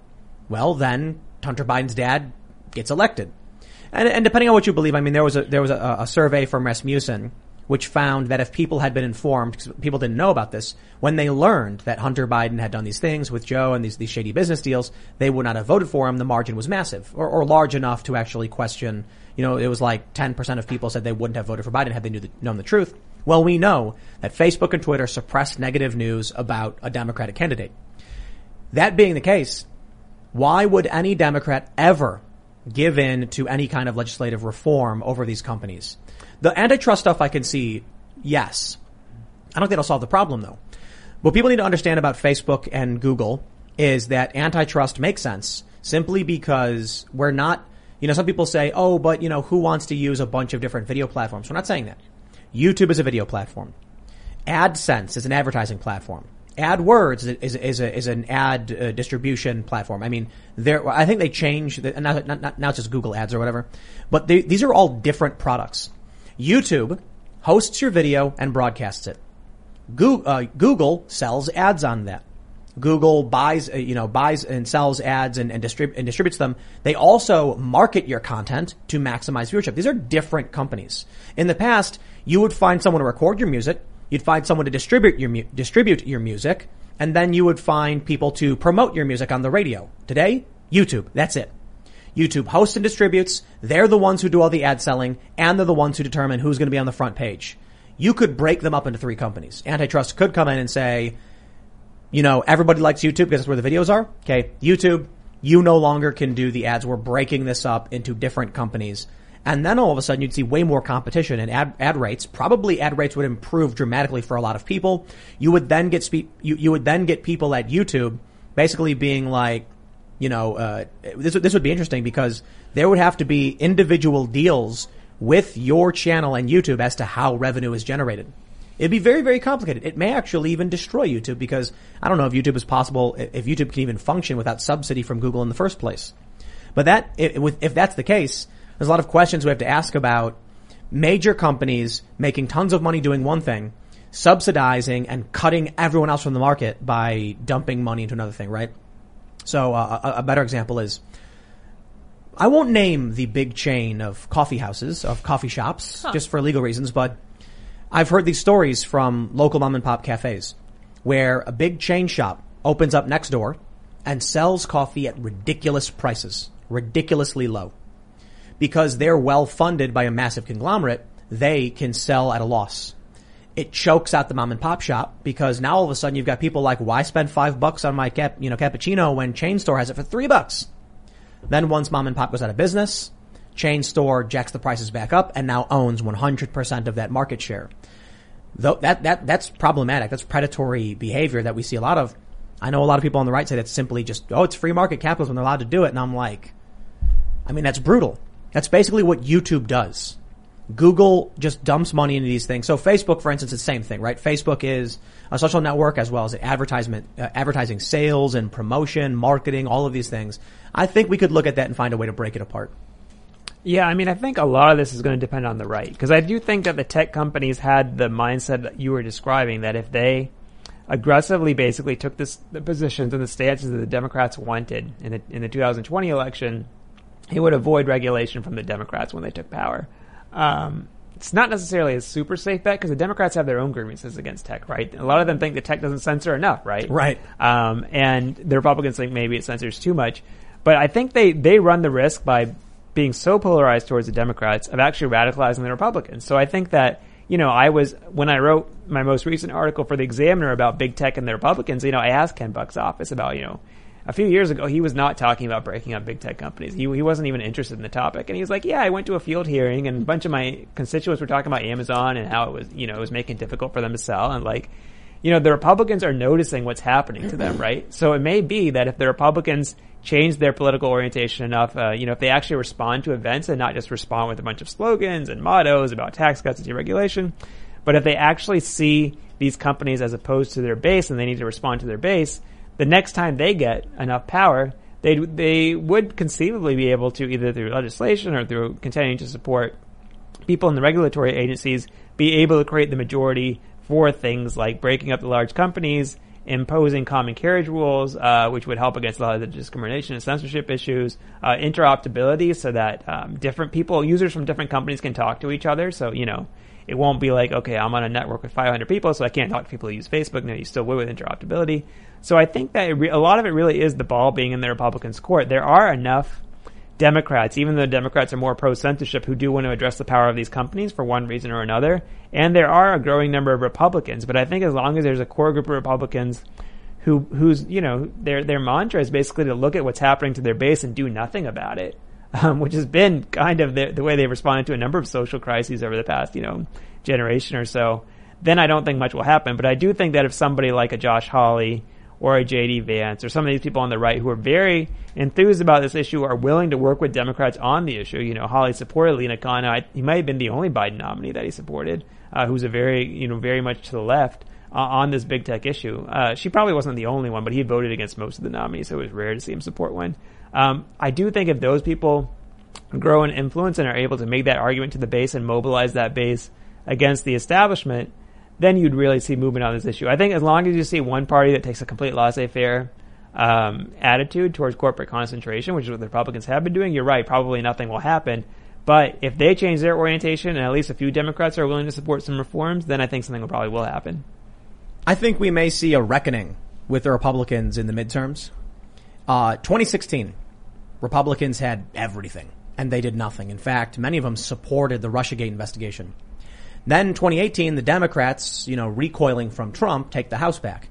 well then Hunter Biden's dad gets elected. And, and depending on what you believe, I mean there was a there was a, a survey from Rasmussen which found that if people had been informed, because people didn't know about this, when they learned that Hunter Biden had done these things with Joe and these, these shady business deals, they would not have voted for him. The margin was massive or, or large enough to actually question, you know, it was like 10% of people said they wouldn't have voted for Biden had they knew the, known the truth. Well, we know that Facebook and Twitter suppressed negative news about a Democratic candidate. That being the case, why would any Democrat ever give in to any kind of legislative reform over these companies? The antitrust stuff I can see, yes. I don't think it'll solve the problem though. What people need to understand about Facebook and Google is that antitrust makes sense simply because we're not, you know, some people say, oh, but you know, who wants to use a bunch of different video platforms? We're not saying that. YouTube is a video platform. AdSense is an advertising platform. AdWords is, is, a, is an ad uh, distribution platform. I mean, there, I think they changed, the, now, not, now it's just Google ads or whatever, but they, these are all different products. YouTube hosts your video and broadcasts it. Google, uh, Google sells ads on that. Google buys, uh, you know, buys and sells ads and, and, distrib- and distributes them. They also market your content to maximize viewership. These are different companies. In the past, you would find someone to record your music. You'd find someone to distribute your, mu- distribute your music. And then you would find people to promote your music on the radio. Today, YouTube. That's it. YouTube hosts and distributes. They're the ones who do all the ad selling and they're the ones who determine who's going to be on the front page. You could break them up into three companies. Antitrust could come in and say, you know, everybody likes YouTube because that's where the videos are. Okay. YouTube, you no longer can do the ads. We're breaking this up into different companies. And then all of a sudden you'd see way more competition and ad, ad rates. Probably ad rates would improve dramatically for a lot of people. You would then get spe- you, you would then get people at YouTube basically being like, you know, uh, this this would be interesting because there would have to be individual deals with your channel and YouTube as to how revenue is generated. It'd be very, very complicated. It may actually even destroy YouTube because I don't know if YouTube is possible, if YouTube can even function without subsidy from Google in the first place. But that, if that's the case, there's a lot of questions we have to ask about major companies making tons of money doing one thing, subsidizing and cutting everyone else from the market by dumping money into another thing, right? So uh, a, a better example is, I won't name the big chain of coffee houses, of coffee shops, huh. just for legal reasons, but I've heard these stories from local mom and pop cafes where a big chain shop opens up next door and sells coffee at ridiculous prices, ridiculously low. Because they're well funded by a massive conglomerate, they can sell at a loss it chokes out the mom and pop shop because now all of a sudden you've got people like, why spend five bucks on my cap, you know, cappuccino when chain store has it for three bucks? Then once mom and pop goes out of business, chain store jacks the prices back up and now owns 100% of that market share. Though that, that, that's problematic. That's predatory behavior that we see a lot of. I know a lot of people on the right say that's simply just, oh, it's free market capitalism. They're allowed to do it. And I'm like, I mean, that's brutal. That's basically what YouTube does. Google just dumps money into these things. So Facebook, for instance, is the same thing, right? Facebook is a social network as well as advertisement, uh, advertising sales and promotion, marketing, all of these things. I think we could look at that and find a way to break it apart.
Yeah, I mean, I think a lot of this is going to depend on the right because I do think that the tech companies had the mindset that you were describing that if they aggressively basically took this, the positions and the stances that the Democrats wanted in the, in the 2020 election, it would avoid regulation from the Democrats when they took power. Um, it's not necessarily a super safe bet because the Democrats have their own grievances against tech, right? A lot of them think that tech doesn't censor enough, right?
Right.
Um, and the Republicans think maybe it censors too much. But I think they, they run the risk by being so polarized towards the Democrats of actually radicalizing the Republicans. So I think that, you know, I was, when I wrote my most recent article for the Examiner about big tech and the Republicans, you know, I asked Ken Buck's office about, you know, a few years ago, he was not talking about breaking up big tech companies. He, he wasn't even interested in the topic. And he was like, yeah, I went to a field hearing and a bunch of my constituents were talking about Amazon and how it was, you know, it was making it difficult for them to sell. And like, you know, the Republicans are noticing what's happening to them, right? So it may be that if the Republicans change their political orientation enough, uh, you know, if they actually respond to events and not just respond with a bunch of slogans and mottos about tax cuts and deregulation, but if they actually see these companies as opposed to their base and they need to respond to their base, the next time they get enough power, they they would conceivably be able to either through legislation or through continuing to support people in the regulatory agencies be able to create the majority for things like breaking up the large companies, imposing common carriage rules, uh, which would help against a lot of the discrimination and censorship issues, uh, interoperability so that um, different people, users from different companies can talk to each other. So, you know, it won't be like, okay, I'm on a network with 500 people, so I can't talk to people who use Facebook. No, you still will with interoperability. So I think that re- a lot of it really is the ball being in the Republicans' court. There are enough Democrats, even though Democrats are more pro censorship, who do want to address the power of these companies for one reason or another. And there are a growing number of Republicans. But I think as long as there's a core group of Republicans who whose you know their their mantra is basically to look at what's happening to their base and do nothing about it, um, which has been kind of the, the way they've responded to a number of social crises over the past you know generation or so. Then I don't think much will happen. But I do think that if somebody like a Josh Hawley or a JD Vance or some of these people on the right who are very enthused about this issue are willing to work with Democrats on the issue. You know, Hawley supported Lina Khan. I, he might have been the only Biden nominee that he supported, uh, who's a very, you know, very much to the left uh, on this big tech issue. Uh, she probably wasn't the only one, but he voted against most of the nominees, so it was rare to see him support one. Um, I do think if those people grow in influence and are able to make that argument to the base and mobilize that base against the establishment – then you'd really see movement on this issue. I think as long as you see one party that takes a complete laissez-faire um, attitude towards corporate concentration, which is what the Republicans have been doing, you're right. Probably nothing will happen. But if they change their orientation and at least a few Democrats are willing to support some reforms, then I think something will probably will happen.
I think we may see a reckoning with the Republicans in the midterms. Uh, 2016, Republicans had everything and they did nothing. In fact, many of them supported the Russiagate investigation. Then 2018, the Democrats, you know, recoiling from Trump, take the House back.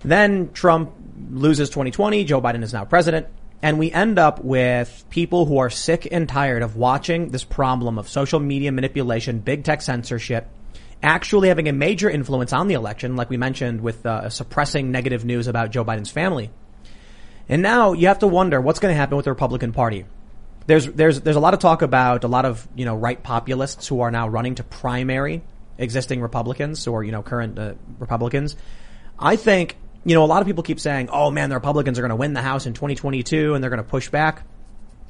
Then Trump loses 2020. Joe Biden is now president. And we end up with people who are sick and tired of watching this problem of social media manipulation, big tech censorship, actually having a major influence on the election, like we mentioned with uh, suppressing negative news about Joe Biden's family. And now you have to wonder what's going to happen with the Republican Party there's there's there's a lot of talk about a lot of you know right populists who are now running to primary existing Republicans or you know current uh, Republicans. I think you know a lot of people keep saying, "Oh man, the Republicans are going to win the House in 2022 and they're going to push back."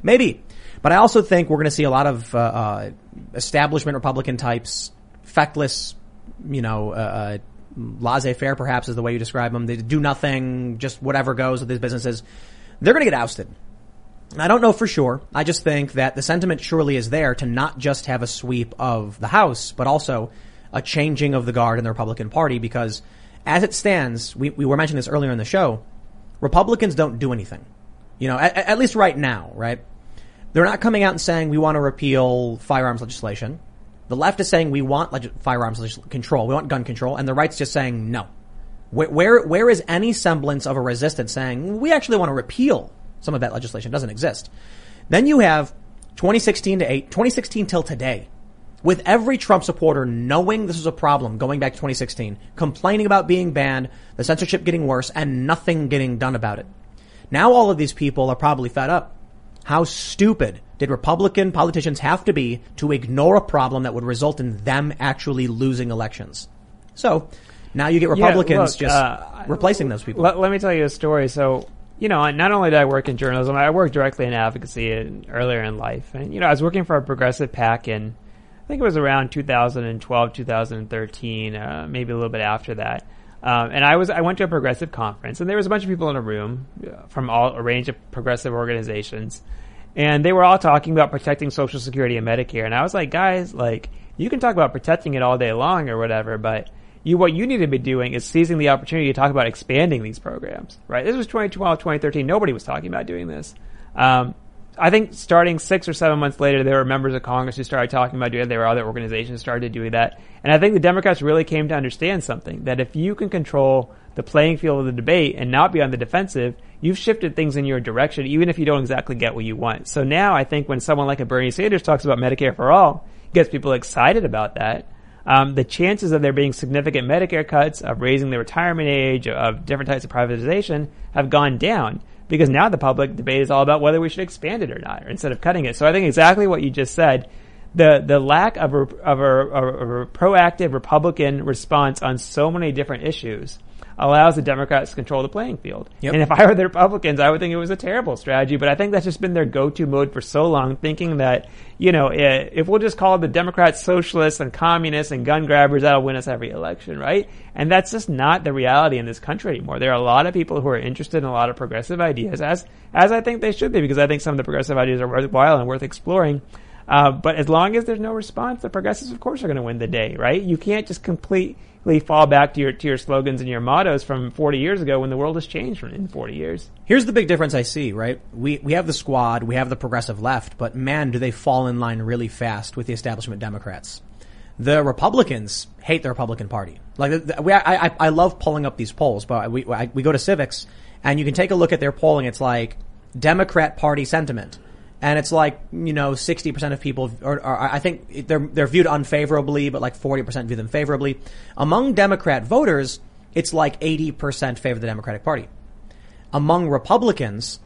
Maybe, but I also think we're going to see a lot of uh, uh, establishment Republican types, feckless, you know, uh, uh, laissez-faire perhaps is the way you describe them. They do nothing, just whatever goes with these businesses. They're going to get ousted. I don't know for sure. I just think that the sentiment surely is there to not just have a sweep of the House, but also a changing of the guard in the Republican Party because as it stands, we, we were mentioning this earlier in the show, Republicans don't do anything. You know, at, at least right now, right? They're not coming out and saying we want to repeal firearms legislation. The left is saying we want leg- firearms leg- control, we want gun control, and the right's just saying no. Where, where, where is any semblance of a resistance saying we actually want to repeal some of that legislation doesn't exist. Then you have 2016 to 8, 2016 till today, with every Trump supporter knowing this is a problem going back to 2016, complaining about being banned, the censorship getting worse, and nothing getting done about it. Now all of these people are probably fed up. How stupid did Republican politicians have to be to ignore a problem that would result in them actually losing elections? So now you get Republicans
look,
just
uh,
replacing those people.
Let, let me tell you a story. So, you know, not only did I work in journalism, I worked directly in advocacy in, earlier in life. And, you know, I was working for a progressive PAC in, I think it was around 2012, 2013, uh, maybe a little bit after that. Um, and I was I went to a progressive conference, and there was a bunch of people in a room uh, from all a range of progressive organizations, and they were all talking about protecting Social Security and Medicare. And I was like, guys, like you can talk about protecting it all day long or whatever, but you what you need to be doing is seizing the opportunity to talk about expanding these programs. Right? This was 2012, 2013. Nobody was talking about doing this. Um, I think starting six or seven months later, there were members of Congress who started talking about doing it. There were other organizations started doing that. And I think the Democrats really came to understand something that if you can control the playing field of the debate and not be on the defensive, you've shifted things in your direction, even if you don't exactly get what you want. So now I think when someone like a Bernie Sanders talks about Medicare for all, gets people excited about that. Um, the chances of there being significant Medicare cuts, of raising the retirement age, of different types of privatization have gone down because now the public debate is all about whether we should expand it or not, instead of cutting it. So I think exactly what you just said. The, the lack of a, of, a, of a proactive Republican response on so many different issues allows the Democrats to control the playing field.
Yep.
And if I were the Republicans, I would think it was a terrible strategy. But I think that's just been their go-to mode for so long, thinking that you know eh, if we'll just call the Democrats socialists and communists and gun grabbers, that'll win us every election, right? And that's just not the reality in this country anymore. There are a lot of people who are interested in a lot of progressive ideas, as as I think they should be, because I think some of the progressive ideas are worthwhile and worth exploring. Uh, but as long as there's no response, the progressives, of course, are going to win the day, right? You can't just completely fall back to your to your slogans and your mottos from 40 years ago when the world has changed in 40 years.
Here's the big difference I see, right? We we have the squad, we have the progressive left, but man, do they fall in line really fast with the establishment Democrats. The Republicans hate the Republican Party. Like we, I, I I love pulling up these polls, but we I, we go to Civiqs and you can take a look at their polling. It's like Democrat Party sentiment and it's like you know 60% of people or, or, I think they're they're viewed unfavorably but like 40% view them favorably. Among democrat voters it's like 80% favor the democratic party. Among republicans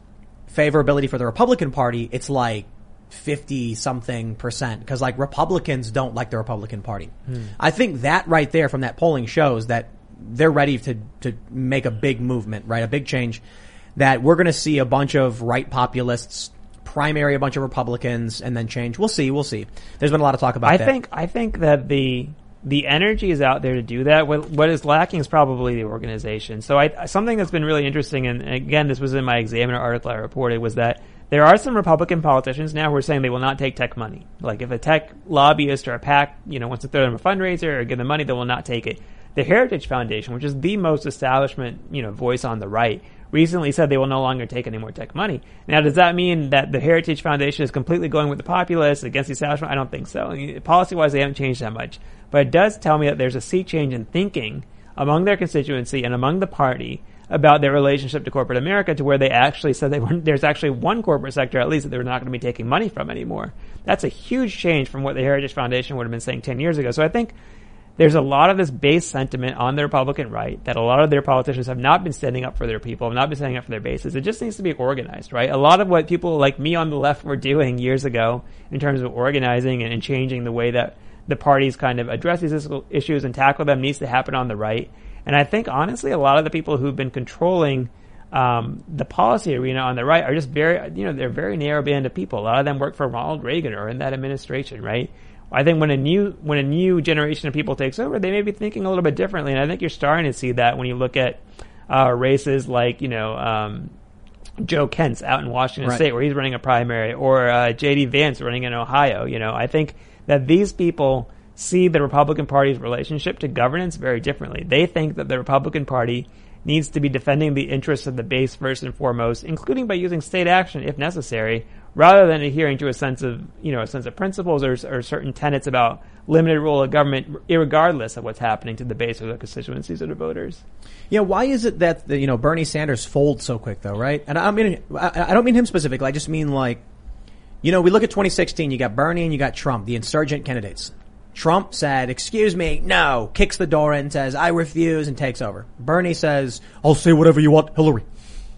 favorability for the republican party it's like 50 something percent because like republicans don't like the republican party. Hmm. I think that right there from that polling shows that they're ready to to make a big movement right? A big change that we're going to see a bunch of right populists primary a bunch of Republicans and then change. We'll see. We'll see. There's been a lot of talk about
I
that.
think I think that the the energy is out there to do that. What, what is lacking is probably the organization. So I, something that's been really interesting, and again, this was in my Examiner article I reported, was that there are some Republican politicians now who are saying they will not take tech money. Like if a tech lobbyist or a PAC, you know, wants to throw them a fundraiser or give them money, they will not take it. The Heritage Foundation, which is the most establishment, you know, voice on the right, recently said they will no longer take any more tech money. Now, does that mean that the Heritage Foundation is completely going with the populace against the establishment? I don't think so. Policy-wise, they haven't changed that much. But it does tell me that there's a sea change in thinking among their constituency and among the party about their relationship to corporate America to where they actually said they there's actually one corporate sector at least that they're not going to be taking money from anymore. That's a huge change from what the Heritage Foundation would have been saying 10 years ago. So I think there's a lot of this base sentiment on the Republican right that a lot of their politicians have not been standing up for their people, have not been standing up for their bases. It just needs to be organized, right? A lot of what people like me on the left were doing years ago in terms of organizing and, and changing the way that the parties kind of address these issues and tackle them needs to happen on the right. And I think honestly, a lot of the people who've been controlling um, the policy arena on the right are just very, you know, they're very narrow band of people. A lot of them work for Ronald Reagan or in that administration, right? I think when a new when a new generation of people takes over, they may be thinking a little bit differently, and I think you're starting to see that when you look at uh, races like you know um, Joe Kent's out in Washington
Right.
State, where he's running a primary, or uh, J.D. Vance running in Ohio. You know, I think that these people see the Republican Party's relationship to governance very differently. They think that the Republican Party needs to be defending the interests of the base first and foremost, including by using state action if necessary, rather than adhering to a sense of you know a sense of principles or, or certain tenets about limited role of government, regardless of what's happening to the base or the constituencies of the voters.
Yeah, why is it that the, you know Bernie Sanders folds so quick though, right? And I mean, I, I don't mean him specifically. I just mean like, you know, we look at 2016. You got Bernie and you got Trump, the insurgent candidates. Trump said, "Excuse me, no," kicks the door in, says, "I refuse," and takes over. Bernie says, "I'll say whatever you want, Hillary."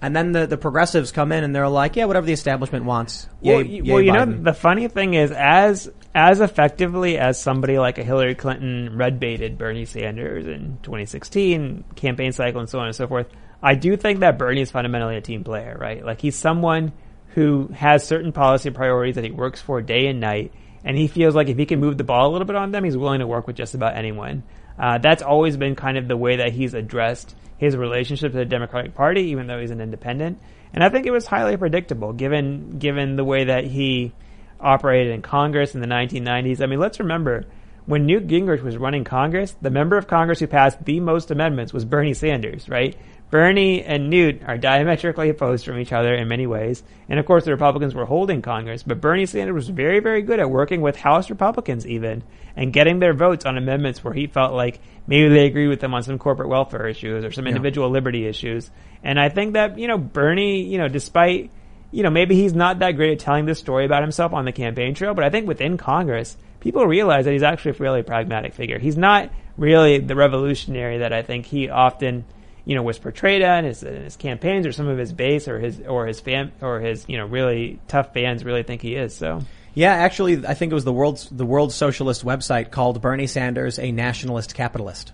And then the, the progressives come in and they're like, yeah, whatever the establishment wants. Yay,
well,
yay
well, you know, the funny thing is, as as effectively as somebody like a Hillary Clinton red baited Bernie Sanders in 2016 campaign cycle and so on and so forth, I do think that Bernie is fundamentally a team player, right? Like he's someone who has certain policy priorities that he works for day and night, and he feels like if he can move the ball a little bit on them, he's willing to work with just about anyone. Uh, that's always been kind of the way that he's addressed his relationship to the Democratic Party, even though he's an independent. And I think it was highly predictable, given given the way that he operated in Congress in the 1990s. I mean, let's remember when Newt Gingrich was running Congress, the member of Congress who passed the most amendments was Bernie Sanders, right? Bernie and Newt are diametrically opposed from each other in many ways. And of course, the Republicans were holding Congress, but Bernie Sanders was very, very good at working with House Republicans even and getting their votes on amendments where he felt like maybe they agree with them on some corporate welfare issues or some individual liberty issues. And I think that, you know, Bernie, you know, despite, you know, maybe he's not that great at telling this story about himself on the campaign trail, but I think within Congress, people realize that he's actually a fairly pragmatic figure. He's not really the revolutionary that I think he often, you know, was portrayed in his, his campaigns or some of his base or his, or his fan, or his, you know, really tough fans really think he is. So.
Yeah, actually, I think it was the world's the World Socialist website called Bernie Sanders a nationalist capitalist,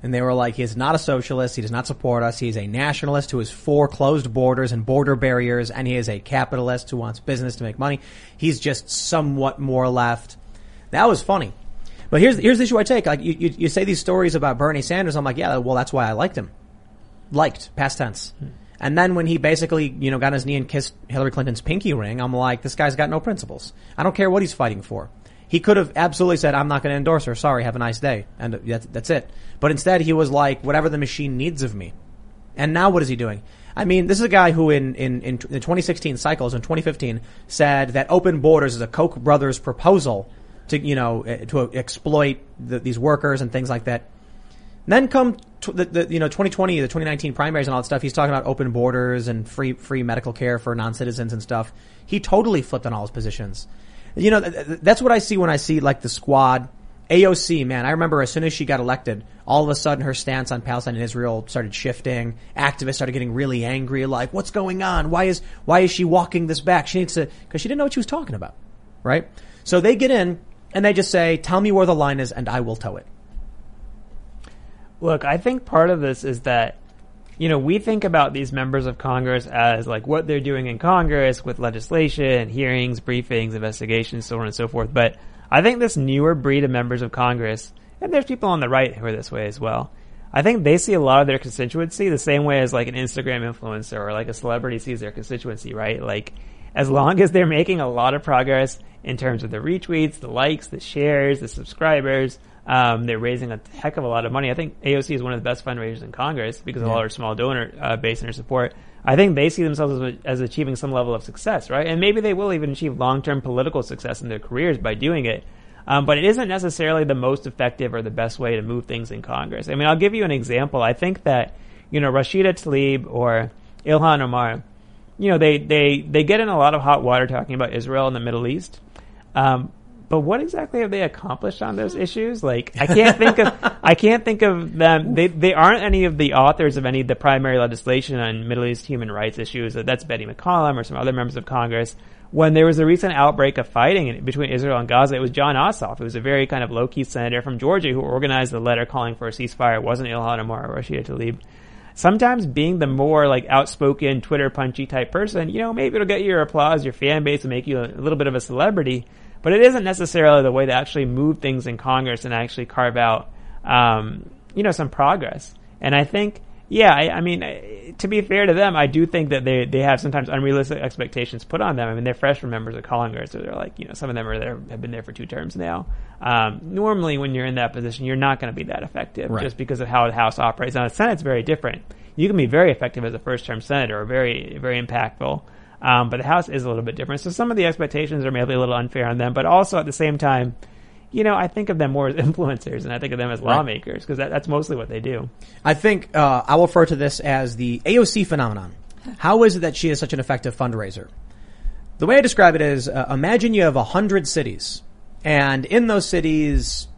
and they were like, he is not a socialist. He does not support us. He is a nationalist who is for closed borders and border barriers, and he is a capitalist who wants business to make money. He's just somewhat more left." That was funny, but here's here's the issue I take. Like you, you, you say these stories about Bernie Sanders, I'm like, yeah, well, that's why I liked him. Liked past tense. And then when he basically, you know, got on his knee and kissed Hillary Clinton's pinky ring, I'm like, this guy's got no principles. I don't care what he's fighting for. He could have absolutely said, I'm not going to endorse her. Sorry, have a nice day. And that's, that's it. But instead he was like, whatever the machine needs of me. And now what is he doing? I mean, this is a guy who in, in, in the 2016 cycles in 2015 said that open borders is a Koch brothers proposal to, you know, eh, to exploit the, these workers and things like that. Then come t- the, the you know 2020, the 2019 primaries and all that stuff. He's talking about open borders and free free medical care for non citizens and stuff. He totally flipped on all his positions. You know, th- th- that's what I see when I see like the squad. AOC, man, I remember as soon as she got elected, all of a sudden her stance on Palestine and Israel started shifting. Activists started getting really angry, like, what's going on? Why is, why is she walking this back? She needs to, cause she didn't know what she was talking about. Right? So they get in and they just say, tell me where the line is and I will toe it.
Look, I think part of this is that, you know, we think about these members of Congress as like what they're doing in Congress with legislation, hearings, briefings, investigations, so on and so forth. But I think this newer breed of members of Congress, and there's people on the right who are this way as well. I think they see a lot of their constituency the same way as like an Instagram influencer or like a celebrity sees their constituency, right? Like, as long as they're making a lot of progress in terms of the retweets, the likes, the shares, the subscribers, um, they're raising a heck of a lot of money. I think AOC is one of the best fundraisers in Congress because of all her small donor uh, base and her support. I think they see themselves as, as achieving some level of success, right? And maybe they will even achieve long-term political success in their careers by doing it. Um, but it isn't necessarily the most effective or the best way to move things in Congress. I mean, I'll give you an example. I think that, you know, Rashida Tlaib or Ilhan Omar, you know, they, they, they get in a lot of hot water talking about Israel and the Middle East. Um, but what exactly have they accomplished on those issues? Like, I can't think of, I can't think of them. They, they aren't any of the authors of any of the primary legislation on Middle East human rights issues. That's Betty McCollum or some other members of Congress. When there was a recent outbreak of fighting between Israel and Gaza, it was Jon Ossoff. It was a very kind of low-key senator from Georgia who organized the letter calling for a ceasefire. It wasn't Ilhan Omar or Rashida Tlaib sometimes being the more like outspoken Twitter punchy type person, you know, maybe it'll get you your applause, your fan base, and make you a little bit of a celebrity. But it isn't necessarily the way to actually move things in Congress and actually carve out, um, you know, some progress. And I think, yeah, I, I mean, to be fair to them, I do think that they they have sometimes unrealistic expectations put on them. I mean, they're freshman members of Congress, so they're like, you know, some of them are there have been there for two terms now. Um, normally, when you're in that position, you're not going to be that effective
Right.
just because of how the House operates. Now, the Senate's very different. You can be very effective as a first-term senator, or very very impactful. Um, but the House is a little bit different. So some of the expectations are maybe a little unfair on them, but also at the same time, you know, I think of them more as influencers and I think of them as lawmakers because that, that's mostly what they do.
I think uh, I will refer to this as the AOC phenomenon. How is it that she is such an effective fundraiser? The way I describe it is, uh, imagine you have a hundred cities, and in those cities,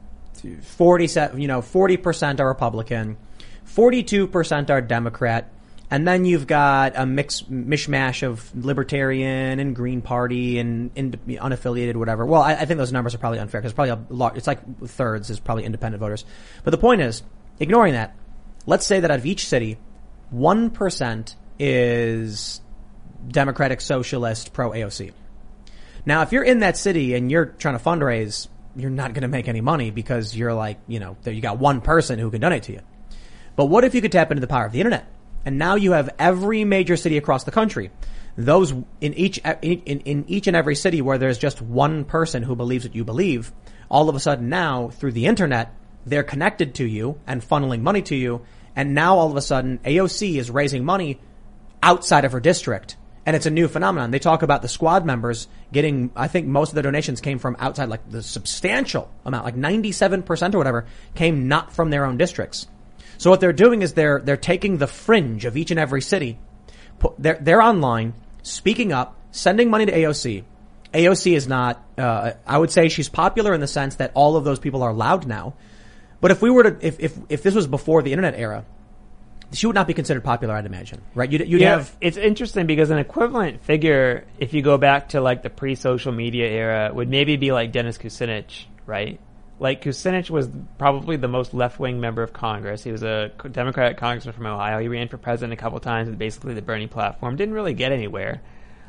40, you know, forty percent are Republican, forty-two percent are Democrat, And then you've got a mix, mishmash of libertarian and Green Party and unaffiliated, whatever. Well, I, I, think those numbers are probably unfair because probably a lot, it's like thirds is probably independent voters. But the point is, ignoring that, let's say that out of each city, 1% is Democratic Socialist pro AOC. Now, if you're in that city and you're trying to fundraise, you're not going to make any money because you're like, you know, you got one person who can donate to you. But what if you could tap into the power of the internet? And now you have every major city across the country. Those in each, in, in each and every city where there's just one person who believes what you believe, all of a sudden now through the internet, they're connected to you and funneling money to you. And now all of a sudden AOC is raising money outside of her district. And it's a new phenomenon. They talk about the squad members getting, I think most of the donations came from outside, like the substantial amount, like 97% or whatever came not from their own districts. So what they're doing is they're, they're taking the fringe of each and every city. They're, they're online, speaking up, sending money to AOC. AOC is not, uh, I would say she's popular in the sense that all of those people are loud now. But if we were to, if, if, if this was before the internet era, she would not be considered popular, I'd imagine, right? You'd, you'd
yeah,
have.
It's interesting because an equivalent figure, if you go back to like the pre-social media era, would maybe be like Dennis Kucinich, right? Like Kucinich was probably the most left-wing member of Congress. He was a Democratic congressman from Ohio. He ran for president a couple times with basically the Bernie platform. Didn't really get anywhere.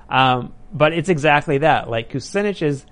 Um, but it's exactly that. Like Kucinich's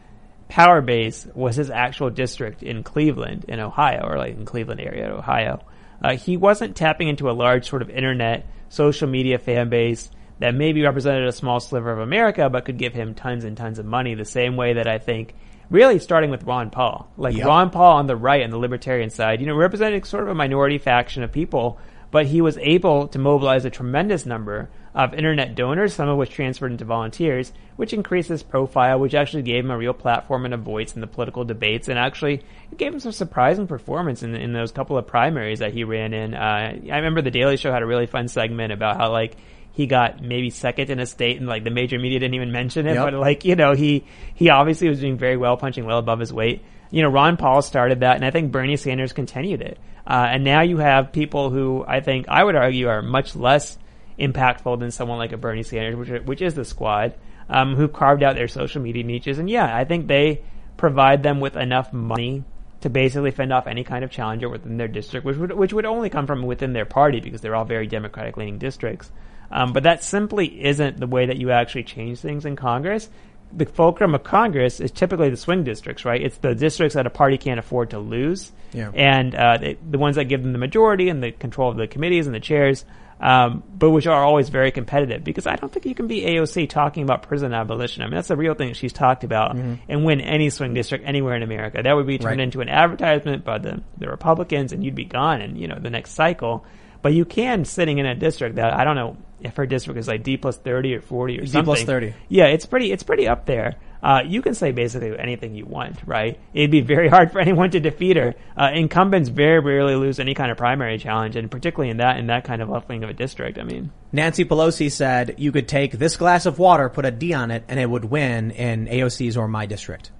power base was his actual district in Cleveland, in Ohio, or like in Cleveland area, Ohio. Uh, he wasn't tapping into a large sort of internet, social media fan base that maybe represented a small sliver of America, but could give him tons and tons of money. The same way that I think, really starting with Ron Paul, like yep. Ron Paul on the right and the libertarian side, you know, represented sort of a minority faction of people, but he was able to mobilize a tremendous number of internet donors, some of which transferred into volunteers, which increased his profile, which actually gave him a real platform and a voice in the political debates, and actually gave him some surprising performance in, in those couple of primaries that he ran in. Uh, I remember the Daily Show had a really fun segment about how like he got maybe second in a state and like the major media didn't even mention it, yep. but like, you know, he, he obviously was doing very well, punching well above his weight. You know, Ron Paul started that and I think Bernie Sanders continued it. Uh, and now you have people who I think I would argue are much less impactful than someone like a Bernie Sanders, which, which is the squad, um, who carved out their social media niches. And yeah, I think they provide them with enough money to basically fend off any kind of challenger within their district, which would, which would only come from within their party because they're all very Democratic leaning districts. Um, but that simply isn't the way that you actually change things in Congress. The fulcrum of Congress is typically the swing districts, right? It's the districts that a party can't afford to lose,
yeah.
and uh, the ones that give them the majority and the control of the committees and the chairs um, but which are always very competitive because I don't think you can be AOC talking about prison abolition. I mean, that's the real thing she's talked about mm-hmm. and win any swing district anywhere in America. That would be turned right. into an advertisement by the, the Republicans and you'd be gone in, you know, the next cycle. But you can sitting in a district that I don't know if her district is like D plus 30 or 40 or
D
something.
D plus 30.
Yeah, it's pretty, it's pretty up there uh, you can say basically anything you want, right? It'd be very hard for anyone to defeat her. Uh, incumbents very rarely lose any kind of primary challenge, and particularly in that in that kind of left wing of a district. I mean,
Nancy Pelosi said you could take this glass of water, put a D on it, and it would win in AOC's or my district.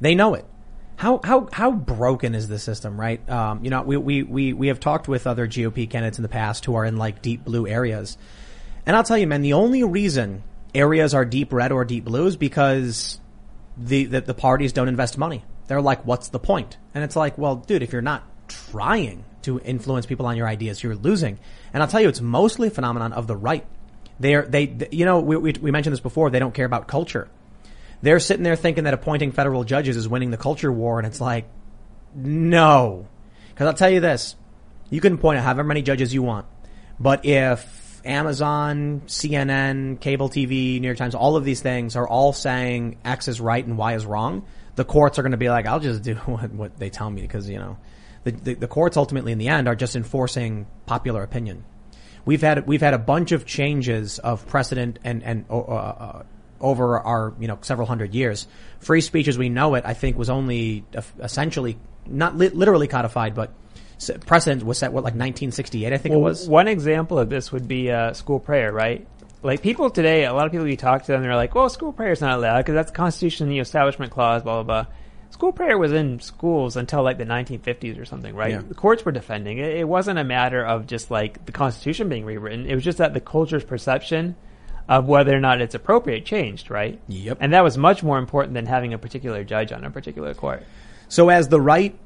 They know it. How how how broken is the system, right? Um, you know, we, we we we have talked with other GOP candidates in the past who are in like deep blue areas, and I'll tell you, man, the only reason areas are deep red or deep blues because the, the, the parties don't invest money. They're like, what's the point? And it's like, well, dude, if you're not trying to influence people on your ideas, you're losing. And I'll tell you, it's mostly a phenomenon of the right. They're, they, they you know, we, we, we mentioned this before. They don't care about culture. They're sitting there thinking that appointing federal judges is winning the culture war. And it's like, no. Cause I'll tell you this. You can appoint however many judges you want. But if Amazon, CNN, cable TV, New York Times, all of these things are all saying X is right and Y is wrong. The courts are going to be like, I'll just do what, what they tell me because, you know, the, the, the, courts ultimately in the end are just enforcing popular opinion. We've had, we've had a bunch of changes of precedent and, and, uh, uh, over our, you know, several hundred years. Free speech as we know it, I think was only essentially, not li- literally codified, but precedent was set what like 1968 I think
well,
it was.
One example of this would be uh, school prayer, right? Like people today, a lot of people you talk to them, they're like, "Well, school prayer is not allowed because that's the Constitution, the Establishment Clause, blah blah blah." school prayer was in schools until like the 1950s or something, right?
Yeah.
The courts were defending it. It wasn't a matter of just like the Constitution being rewritten. It was just that the culture's perception of whether or not it's appropriate changed, right?
Yep.
And that was much more important than having a particular judge on a particular court.
So as the right,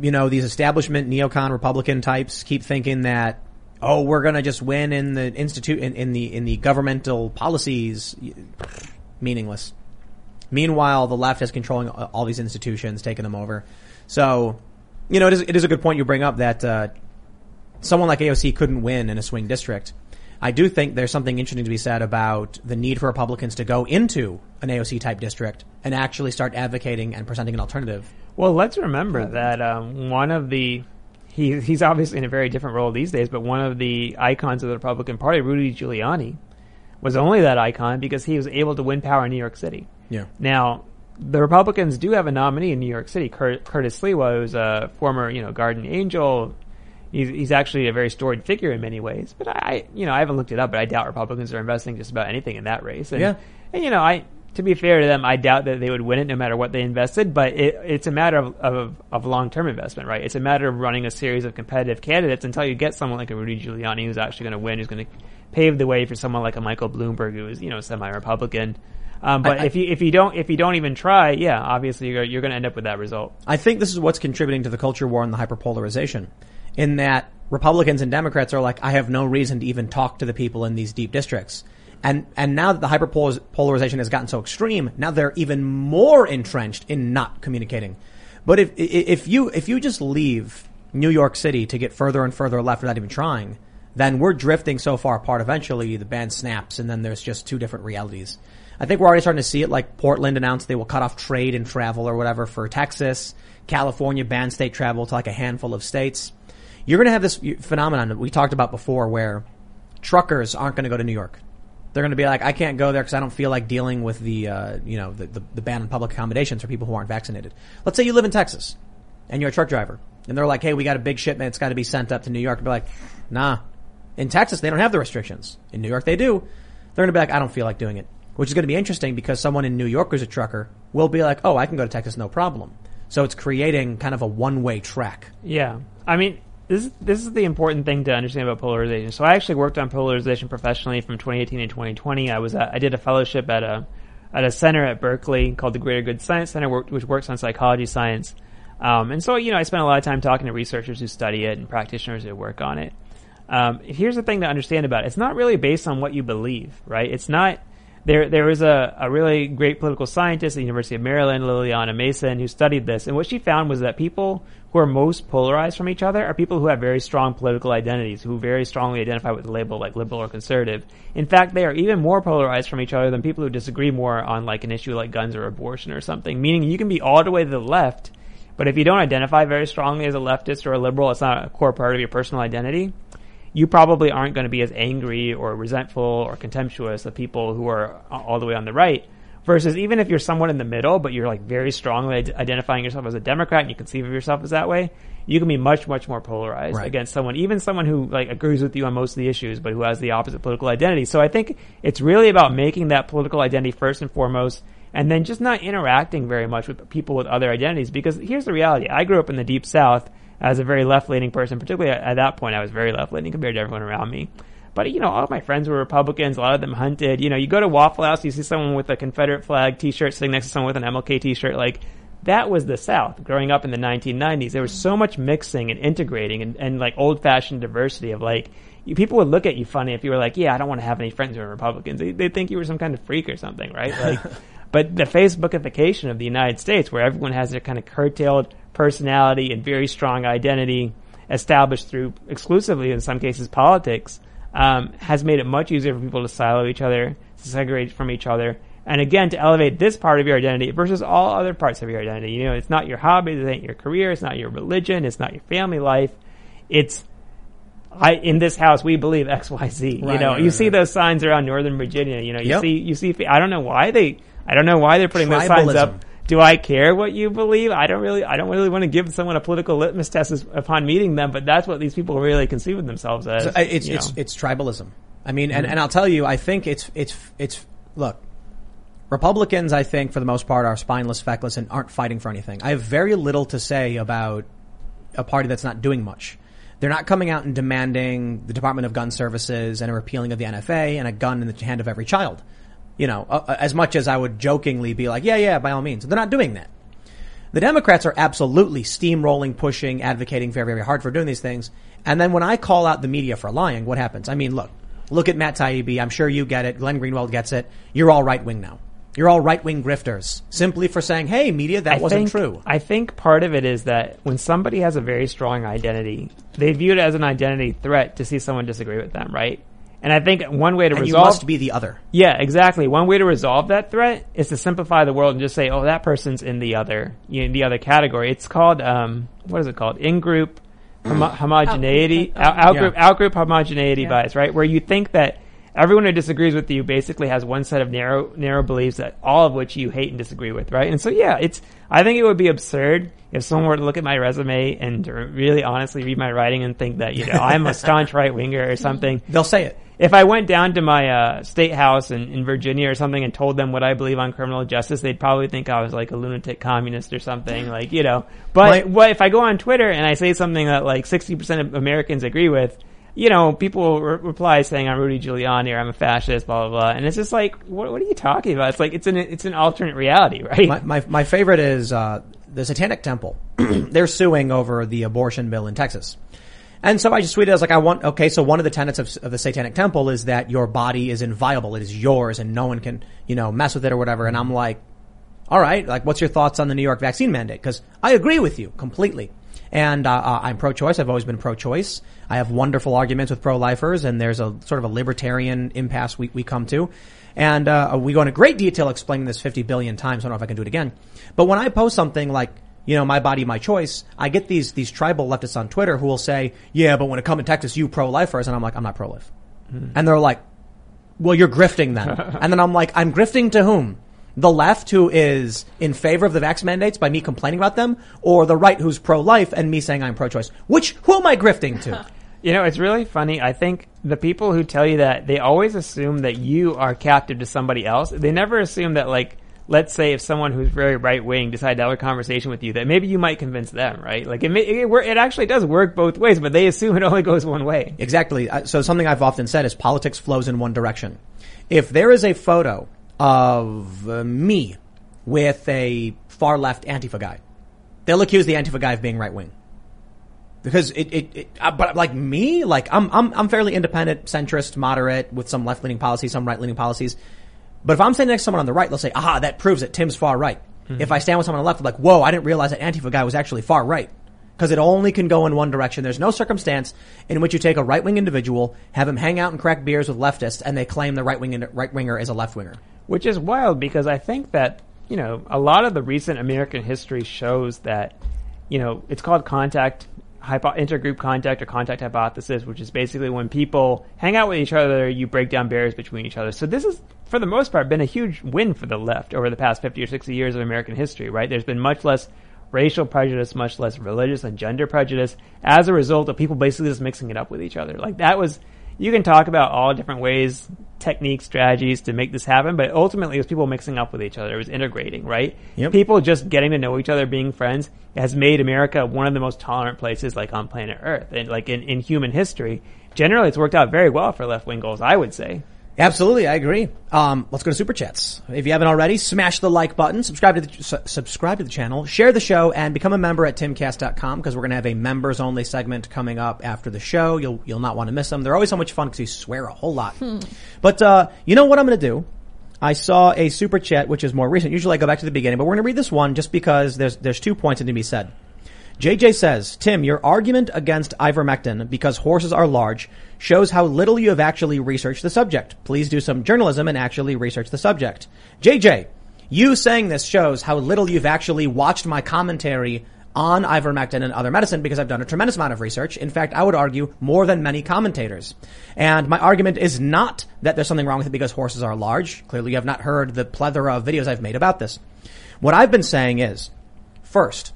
you know, these establishment neocon Republican types keep thinking that, oh, we're going to just win in the institute in, in the in the governmental policies, meaningless. Meanwhile, the left is controlling all these institutions, taking them over. So, you know, it is, it is a good point you bring up that uh, someone like AOC couldn't win in a swing district. I do think there's something interesting to be said about the need for Republicans to go into an AOC type district and actually start advocating and presenting an alternative.
Well, let's remember that um, one of the he, he's obviously in a very different role these days, but one of the icons of the Republican Party, Rudy Giuliani, was only that icon because he was able to win power in New York City.
Yeah.
Now, the Republicans do have a nominee in New York City, Cur- Curtis Sliwa, who's a former, you know, Guardian Angel. He's, he's actually a very storied figure in many ways. But I, you know, I haven't looked it up, but I doubt Republicans are investing just about anything in that race. And,
Yeah.
And you know, I to be fair to them, I doubt that they would win it no matter what they invested. But it, it's a matter of of, of long term investment, right? It's a matter of running a series of competitive candidates until you get someone like a Rudy Giuliani who's actually going to win, who's going to pave the way for someone like a Michael Bloomberg who is you know semi Republican. Um, but
I- I-
if you if you don't if you don't even try, yeah, obviously you're you're going to end up with that result.
I think this is what's contributing to the culture war and the hyperpolarization. In that Republicans and Democrats are like, I have no reason to even talk to the people in these deep districts. And, and now that the hyperpolarization has gotten so extreme, now they're even more entrenched in not communicating. But if, if you, if you just leave New York City to get further and further left without even trying, then we're drifting so far apart eventually the band snaps and then there's just two different realities. I think we're already starting to see it like Portland announced they will cut off trade and travel or whatever for Texas. California banned state travel to like a handful of states. You're going to have this phenomenon that we talked about before where truckers aren't going to go to New York. They're going to be like, I can't go there because I don't feel like dealing with the, uh, you know, the, the, the ban on public accommodations for people who aren't vaccinated. Let's say you live in Texas and you're a truck driver and they're like, hey, we got a big shipment. It's got to be sent up to New York. Be like, nah. In Texas, they don't have the restrictions. In New York, they do. They're going to be like, I don't feel like doing it. Which is going to be interesting because someone in New York who's a trucker will be like, oh, I can go to Texas, no problem. So it's creating kind of a one-way track.
Yeah, I mean, this this is the important thing to understand about polarization. So I actually worked on polarization professionally from 2018 and 2020. I was at, I did a fellowship at a at a center at Berkeley called the Greater Good Science Center, which works on psychology science. Um, and so you know, I spent a lot of time talking to researchers who study it and practitioners who work on it. Um, here's the thing to understand about it: it's not really based on what you believe, right? It's not there there was a, a really great political scientist at the University of Maryland, Lilliana Mason, who studied this, and what she found was that people who are most polarized from each other are people who have very strong political identities, who very strongly identify with the label like liberal or conservative. In fact, they are even more polarized from each other than people who disagree more on like an issue like guns or abortion or something. Meaning you can be all the way to the left, but if you don't identify very strongly as a leftist or a liberal, it's not a core part of your personal identity you probably aren't going to be as angry or resentful or contemptuous of people who are all the way on the right. Versus even if you're somewhat in the middle, but you're like very strongly identifying yourself as a Democrat and you conceive of yourself as that way, you can be much, much more polarized
Right.
against someone, even someone who like agrees with you on most of the issues, but who has the opposite political identity. So I think it's really about making that political identity first and foremost, and then just not interacting very much with people with other identities. Because here's the reality: I grew up in the deep South as a very left-leaning person. Particularly at, at that point, I was very left-leaning compared to everyone around me. But you know, all my friends were Republicans. A lot of them hunted. You know, you go to Waffle House, you see someone with a Confederate flag T-shirt sitting next to someone with an MLK T-shirt. Like that was the South growing up in the 1990s. There was so much mixing and integrating and, and like old-fashioned diversity of like you, people would look at you funny if you were like, yeah, I don't want to have any friends who are Republicans. They, they'd think you were some kind of freak or something, right? Like, but the Facebookification of the United States, where everyone has their kind of curtailed personality and very strong identity established through exclusively, in some cases, politics, um, has made it much easier for people to silo each other, to segregate from each other, and again to elevate this part of your identity versus all other parts of your identity. You know, it's not your hobby, it ain't your career, it's not your religion, it's not your family life. It's I in this house we believe X Y Z. You know,
right,
you
right,
see those signs around Northern Virginia. You know, you
Yep.
see you see. I don't know why they. I don't know why they're putting those signs up. Do I care what you believe? I don't really. I don't really want to give someone a political litmus test as, upon meeting them. But that's what these people really conceive of themselves as.
So, it's it's it's tribalism. I mean, and, mm-hmm. and I'll tell you, I think it's it's it's look. Republicans, I think, for the most part, are spineless, feckless, and aren't fighting for anything. I have very little to say about a party that's not doing much. They're not coming out and demanding the Department of Gun Services and a repealing of the NFA and a gun in the hand of every child. You know, uh, as much as I would jokingly be like, yeah, yeah, by all means. They're not doing that. The Democrats are absolutely steamrolling, pushing, advocating very, very hard for doing these things. And then when I call out the media for lying, what happens? I mean, look, look at Matt Taibbi. I'm sure you get it. Glenn Greenwald gets it. You're all right wing now. You're all right wing grifters simply for saying, "Hey, media, that
I
wasn't
think,
true."
I think part of it is that when somebody has a very strong identity, they view it as an identity threat to see someone disagree with them, right? And I think one way to
and you must be the other.
Yeah, exactly. One way to resolve that threat is to simplify the world and just say, "Oh, that person's in the other, you know, in the other category." It's called um, what is it called? In group homo- homogeneity,
Outgroup.
out, outgroup,
Yeah.
outgroup homogeneity
Yeah.
bias, right? Where you think that everyone who disagrees with you basically has one set of narrow narrow beliefs that all of which you hate and disagree with, right? And so yeah, it's I think it would be absurd if someone were to look at my resume and really honestly read my writing and think that you know I'm a staunch right winger or something.
They'll say it.
If I went down to my uh, state house in, in Virginia or something and told them what I believe on criminal justice, they'd probably think I was like a lunatic communist or something, like you know. But
My-
what if I go on Twitter and I say something that like sixty percent of Americans agree with? You know, people will re- reply saying I'm Rudy Giuliani or I'm a fascist, blah blah blah, and it's just like, what, what are you talking about? It's like it's an it's an alternate reality, right?
My, my, my favorite is uh, the Satanic Temple. They're suing over the abortion bill in Texas. And so I just tweeted, I was like, I want, okay, so one of the tenets of, of the Satanic Temple is that your body is inviolable. It is yours and no one can, you know, mess with it or whatever. And I'm like, all right, like, what's your thoughts on the New York vaccine mandate? Because I agree with you completely. And uh, uh, I'm pro-choice. I've always been pro-choice. I have wonderful arguments with pro-lifers, and there's a sort of a libertarian impasse we, we come to. And uh, we go into great detail explaining this 50 billion times. I don't know if I can do it again. But when I post something like, you know, my body, my choice, I get these these tribal leftists on Twitter who will say, yeah, but when it comes to Texas, you pro-lifers, and I'm like, I'm not pro-life. And they're like, well, you're grifting then. and then I'm like, I'm grifting to whom? The left who is in favor of the vax mandates by me complaining about them, or the right who's pro-life and me saying I'm pro-choice? Which, who am I grifting to?
You know, it's really funny. I think the people who tell you that, they always assume that you are captive to somebody else. They never assume that, like, let's say if someone who's very right wing decided to have a conversation with you, that maybe you might convince them, right? Like, it, may, it, it actually does work both ways, but they assume it only goes one way.
Exactly. Uh, So something I've often said is politics flows in one direction. If there is a photo of uh, me with a far left Antifa guy, they'll accuse the Antifa guy of being right wing. Because it, it, it uh, but like me, like I'm, I'm, I'm fairly independent, centrist, moderate, with some left leaning policies, some right leaning policies. But if I'm standing next to someone on the right, they'll say, aha, that proves it. Tim's far right. If I stand with someone on the left, I'm like, whoa, I didn't realize that Antifa guy was actually far right. Because it only can go in one direction. There's no circumstance in which you take a right wing individual, have him hang out and crack beers with leftists, and they claim the right wing right winger is a left winger.
Which is wild because I think that, you know, a lot of the recent American history shows that, you know, it's called contact, hypo- intergroup contact or contact hypothesis, which is basically when people hang out with each other, you break down barriers between each other. So this is, for the most part, been a huge win for the left over the past 50 or 60 years of American history, right? There's been much less racial prejudice, much less religious and gender prejudice as a result of people basically just mixing it up with each other. Like that was, you can talk about all different ways, techniques, strategies to make this happen, but ultimately it was people mixing up with each other. It was integrating, right?
Yep.
People just getting to know each other, being friends, has made America one of the most tolerant places like on planet Earth and like in, in human history. Generally, it's worked out very well for left wing goals, I would say.
Absolutely, I agree. Um, let's go to super chats. If you haven't already, smash the like button, subscribe to the su- subscribe to the channel, share the show, and become a member at timcast.com because we're going to have a members only segment coming up after the show. You'll you'll not want to miss them. They're always so much fun because you swear a whole lot. But uh, you know what I'm going to do? I saw a super chat which is more recent. Usually I go back to the beginning, but we're going to read this one just because there's there's two points that need to be said. JJ says, Tim, your argument against ivermectin because horses are large shows how little you have actually researched the subject. Please do some journalism and actually research the subject. JJ, you saying this shows how little you've actually watched my commentary on ivermectin and other medicine because I've done a tremendous amount of research. In fact, I would argue more than many commentators. And my argument is not that there's something wrong with it because horses are large. Clearly you have not heard the plethora of videos I've made about this. What I've been saying is, first,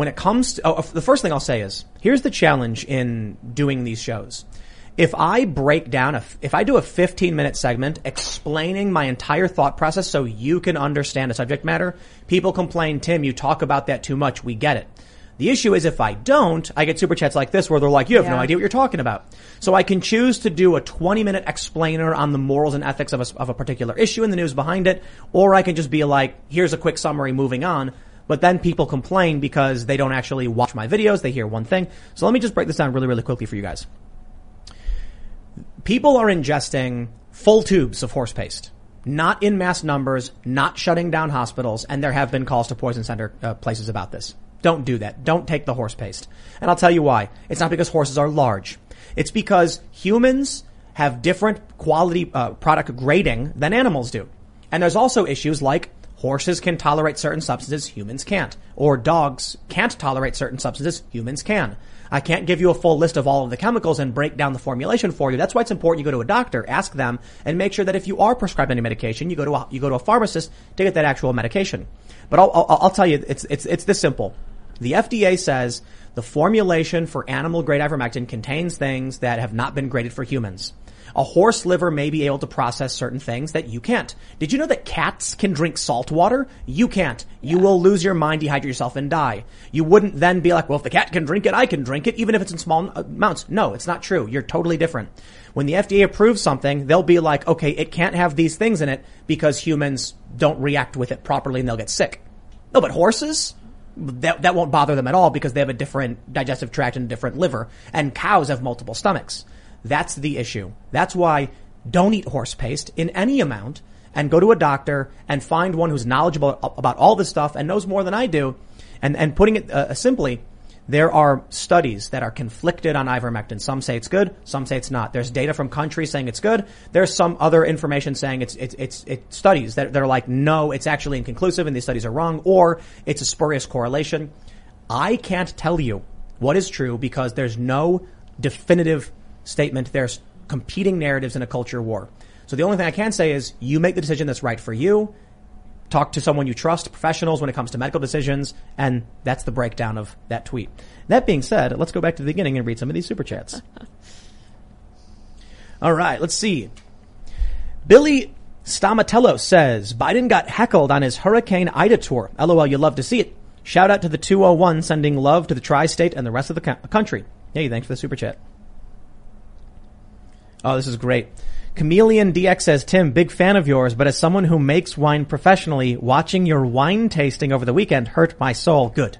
when it comes to, oh, the first thing I'll say is, here's the challenge in doing these shows. If I break down, a, if I do a 15 minute segment explaining my entire thought process so you can understand the subject matter, people complain, Tim, you talk about that too much. We get it. The issue is if I don't, I get super chats like this where they're like, you have no idea what you're talking about. So I can choose to do a 20 minute explainer on the morals and ethics of a, of a particular issue and the news behind it, or I can just be like, here's a quick summary moving on. But then people complain because they don't actually watch my videos. They hear one thing. So let me just break this down really, really quickly for you guys. People are ingesting full tubes of horse paste. Not in mass numbers, not shutting down hospitals, and there have been calls to poison center uh, places about this. Don't do that. Don't take the horse paste. And I'll tell you why. It's not because horses are large. It's because humans have different quality uh, product grading than animals do. And there's also issues like horses can tolerate certain substances humans can't, or dogs can't tolerate certain substances humans can. I can't give you a full list of all of the chemicals and break down the formulation for you. That's why it's important you go to a doctor, ask them, and make sure that if you are prescribed any medication, you go to a, you go to a pharmacist to get that actual medication. But I'll, I'll, I'll tell you, it's, it's, it's this simple. The FDA says the formulation for animal grade ivermectin contains things that have not been graded for humans. A horse liver may be able to process certain things that you can't. Did you know that cats can drink salt water? You can't. You will lose your mind, dehydrate yourself, and die. You wouldn't then be like, well, if the cat can drink it, I can drink it, even if it's in small uh, amounts. No, it's not true. You're totally different. When the FDA approves something, they'll be like, okay, it can't have these things in it because humans don't react with it properly and they'll get sick. No, but horses? That, that won't bother them at all because they have a different digestive tract and a different liver. And cows have multiple stomachs. That's the issue. That's why don't eat horse paste in any amount and go to a doctor and find one who's knowledgeable about all this stuff and knows more than I do. And, and putting it uh, simply, there are studies that are conflicted on ivermectin. Some say it's good, some say it's not. There's data from countries saying it's good. There's some other information saying it's it's it's, it's studies that that are like no, it's actually inconclusive and these studies are wrong, or it's a spurious correlation. I can't tell you what is true because there's no definitive statement. There's competing narratives in a culture war. So the only thing I can say is you make the decision that's right for you talk to someone you trust, professionals when it comes to medical decisions, and that's the breakdown of that tweet. That being said, let's go back to the beginning and read some of these super chats. All right, let's see. Billy Stamatello says Biden got heckled on his Hurricane Ida tour. LOL, you love to see it. Shout out to the 201 sending love to the tri-state and the rest of the co- country. Hey, thanks for the super chat. Oh, this is great. Chameleon DX says, Tim, big fan of yours, but as someone who makes wine professionally, watching your wine tasting over the weekend hurt my soul. Good.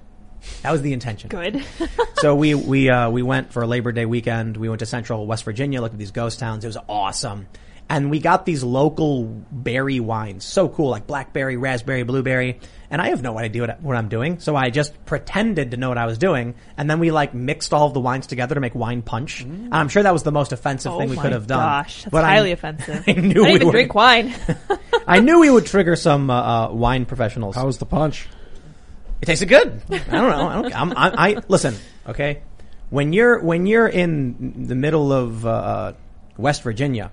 That was the intention.
Good.
so we we uh, we went for Labor Day weekend. We went to Central West Virginia, looked at these ghost towns. It was awesome, and we got these local berry wines, so cool, like blackberry, raspberry, blueberry. And I have no idea what, what I'm doing, so I just pretended to know what I was doing, and then we like mixed all of the wines together to make wine punch. And I'm sure that was the most offensive
oh
thing we could have done.
Gosh, that's
But I-
highly offensive.
I knew
I
we
even
would.
drink wine.
I knew we would trigger some uh, uh, wine professionals.
How was the punch?
It tasted good. I don't know. I don't. I'm, I, I listen. Okay, when you're when you're in the middle of uh, West Virginia,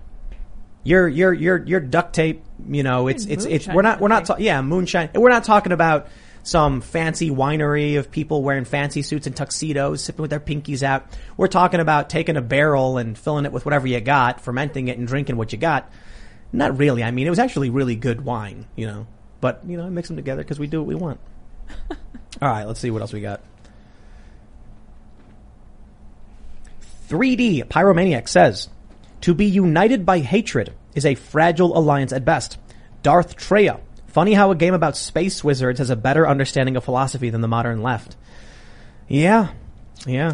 you're you're you're you're duct tape. You know, it's it's it's. We're not we're not. Ta- yeah, moonshine. We're not talking about some fancy winery of people wearing fancy suits and tuxedos, sipping with their pinkies out. We're talking about taking a barrel and filling it with whatever you got, fermenting it and drinking what you got. Not really. I mean, it was actually really good wine. You know, but you know, I mix them together because we do what we want. All right, let's see what else we got. 3D Pyromaniac says, "To be united by hatred is a fragile alliance at best." Darth Treya, funny how a game about space wizards has a better understanding of philosophy than the modern left. Yeah, yeah.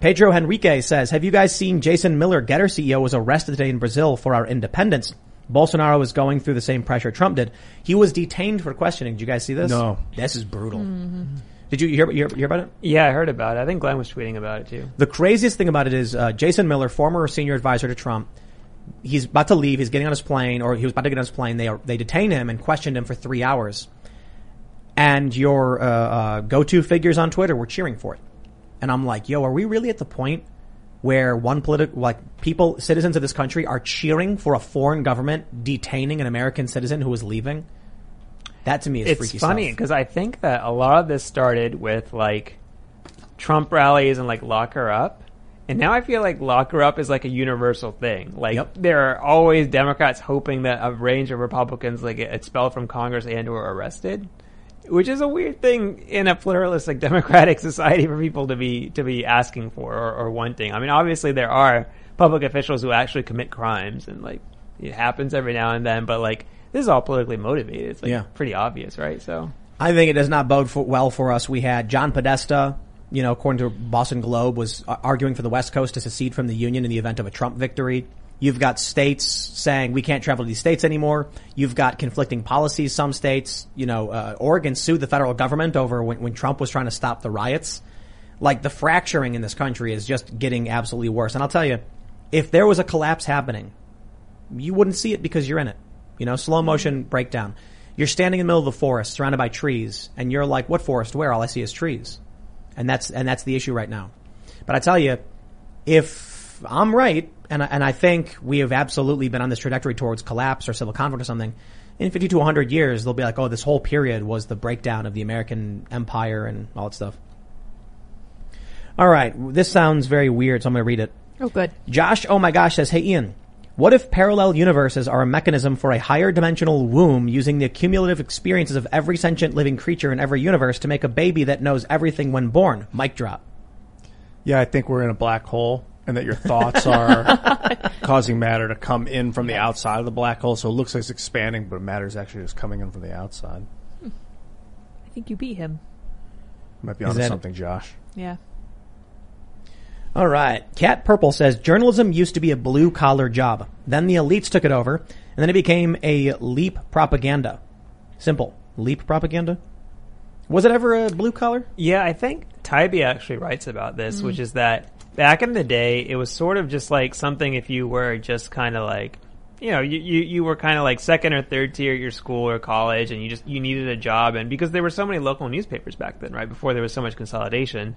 Pedro Henrique says, "Have you guys seen Jason Miller, GETTR CEO, was arrested today in Brazil for our independence?" Bolsonaro is going through the same pressure Trump did. He was detained for questioning. Did you guys see this?
No.
This is brutal. Mm-hmm. Did you hear, hear, hear about it?
Yeah, I heard about it. I think Glenn was tweeting about it too.
The craziest thing about it is uh, Jason Miller, former senior advisor to Trump, he's about to leave. He's getting on his plane, or he was about to get on his plane. They they detain him and questioned him for three hours. And your uh, uh, go-to figures on Twitter were cheering for it. And I'm like, yo, are we really at the point where one political, like people, citizens of this country, are cheering for a foreign government detaining an American citizen who is leaving? That to me is
It's funny because I think that a lot of this started with like Trump rallies and like lock her up, And now I feel like lock her up is like a universal thing. Like
Yep.
there are always Democrats hoping that a range of Republicans like get expelled from Congress and or arrested, which is a weird thing in a pluralistic democratic society for people to be to be asking for or, or wanting. I mean, obviously there are public officials who actually commit crimes and like it happens every now and then, but like this is all politically motivated. It's like
Yeah.
pretty obvious, right? So
I think it does not bode for, well for us. We had John Podesta, you know, according to Boston Globe, was arguing for the West Coast to secede from the Union in the event of a Trump victory. You've got states saying we can't travel to these states anymore. You've got conflicting policies. Some states, you know, uh, Oregon sued the federal government over when, when Trump was trying to stop the riots. Like the fracturing in this country is just getting absolutely worse. And I'll tell you, if there was a collapse happening, you wouldn't see it because you're in it. You know, slow motion breakdown. You're standing in the middle of the forest, surrounded by trees, and you're like, "What forest? Where? All I see is trees," and that's and that's the issue right now. But I tell you, if I'm right, and I, and I think we have absolutely been on this trajectory towards collapse or civil conflict or something, in 50 to 100 years, they'll be like, "Oh, this whole period was the breakdown of the American empire and all that stuff." All right, this sounds very weird, so I'm going to read it.
Oh, good.
Josh, oh my gosh, says, Hey Ian, what if parallel universes are a mechanism for a higher dimensional womb using the cumulative experiences of every sentient living creature in every universe to make a baby that knows everything when born? Mic drop.
Yeah, I think we're in a black hole and that your thoughts are causing matter to come in from the outside of the black hole. So it looks like it's expanding, but matter is actually just coming in from the outside.
I think you beat him.
Might be
Is
onto
that-
something, Josh.
Yeah.
All right. Cat Purple says journalism used to be a blue collar job. Then the elites took it over, and then it became a leap propaganda. Simple. Leap propaganda? Was it ever a blue collar?
Yeah, I think Taibbi actually writes about this, which mm. is that back in the day, it was sort of just like something if you were just kind of like, you know, you, you, you were kind of like second or third tier at your school or college and you just, you needed a job. And because there were so many local newspapers back then, right, before there was so much consolidation.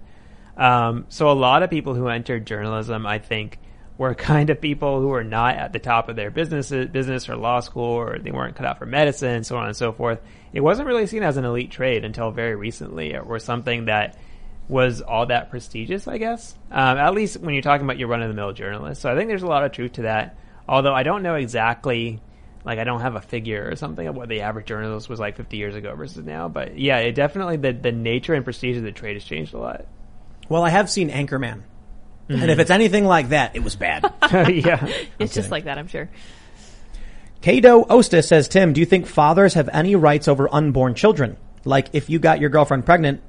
Um, so a lot of people who entered journalism, I think, were kind of people who were not at the top of their business, business or law school, or they weren't cut out for medicine, so on and so forth. It wasn't really seen as an elite trade until very recently, or something that was all that prestigious, I guess. Um, at least when you're talking about your run-of-the-mill journalist. So I think there's a lot of truth to that. Although I don't know exactly, like I don't have a figure or something of what the average journalist was like 50 years ago versus now. But yeah, it definitely the the nature and prestige of the trade has changed a lot.
Well, I have seen Anchorman. And if it's anything like that, it was bad.
yeah.
It's just like that, I'm sure.
Kado Osta says, Tim, do you think fathers have any rights over unborn children? Like if you got your girlfriend pregnant,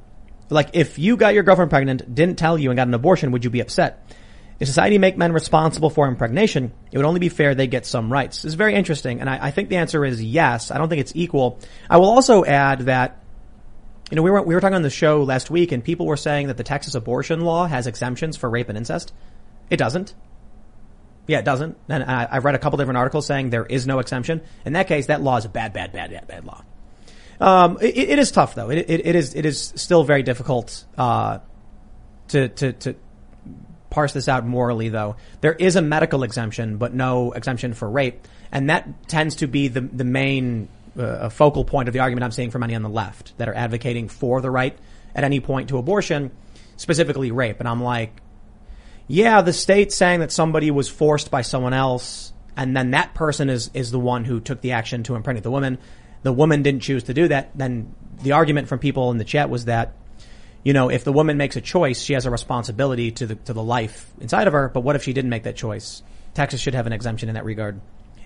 like if you got your girlfriend pregnant, didn't tell you and got an abortion, would you be upset? If society make men responsible for impregnation, it would only be fair they get some rights. It's very interesting. And I, I think the answer is yes. I don't think it's equal. I will also add that you know, we were, we were talking on the show last week and people were saying that the Texas abortion law has exemptions for rape and incest. It doesn't. Yeah, it doesn't. And I, I've read a couple different articles saying there is no exemption. In that case, that law is a bad, bad, bad, bad, bad law. Um, it, it is tough though. It, it, it is, it is still very difficult, uh, to, to, to parse this out morally though. There is a medical exemption, but no exemption for rape. And that tends to be the, the main, Uh, a focal point of the argument I'm seeing from many on the left that are advocating for the right at any point to abortion, specifically rape. And I'm like, yeah, the state saying that somebody was forced by someone else and then that person is, is the one who took the action to impregnate the woman. The woman didn't choose to do that. Then the argument from people in the chat was that, you know, if the woman makes a choice, she has a responsibility to the, to the life inside of her. But what if she didn't make that choice? Texas should have an exemption in that regard.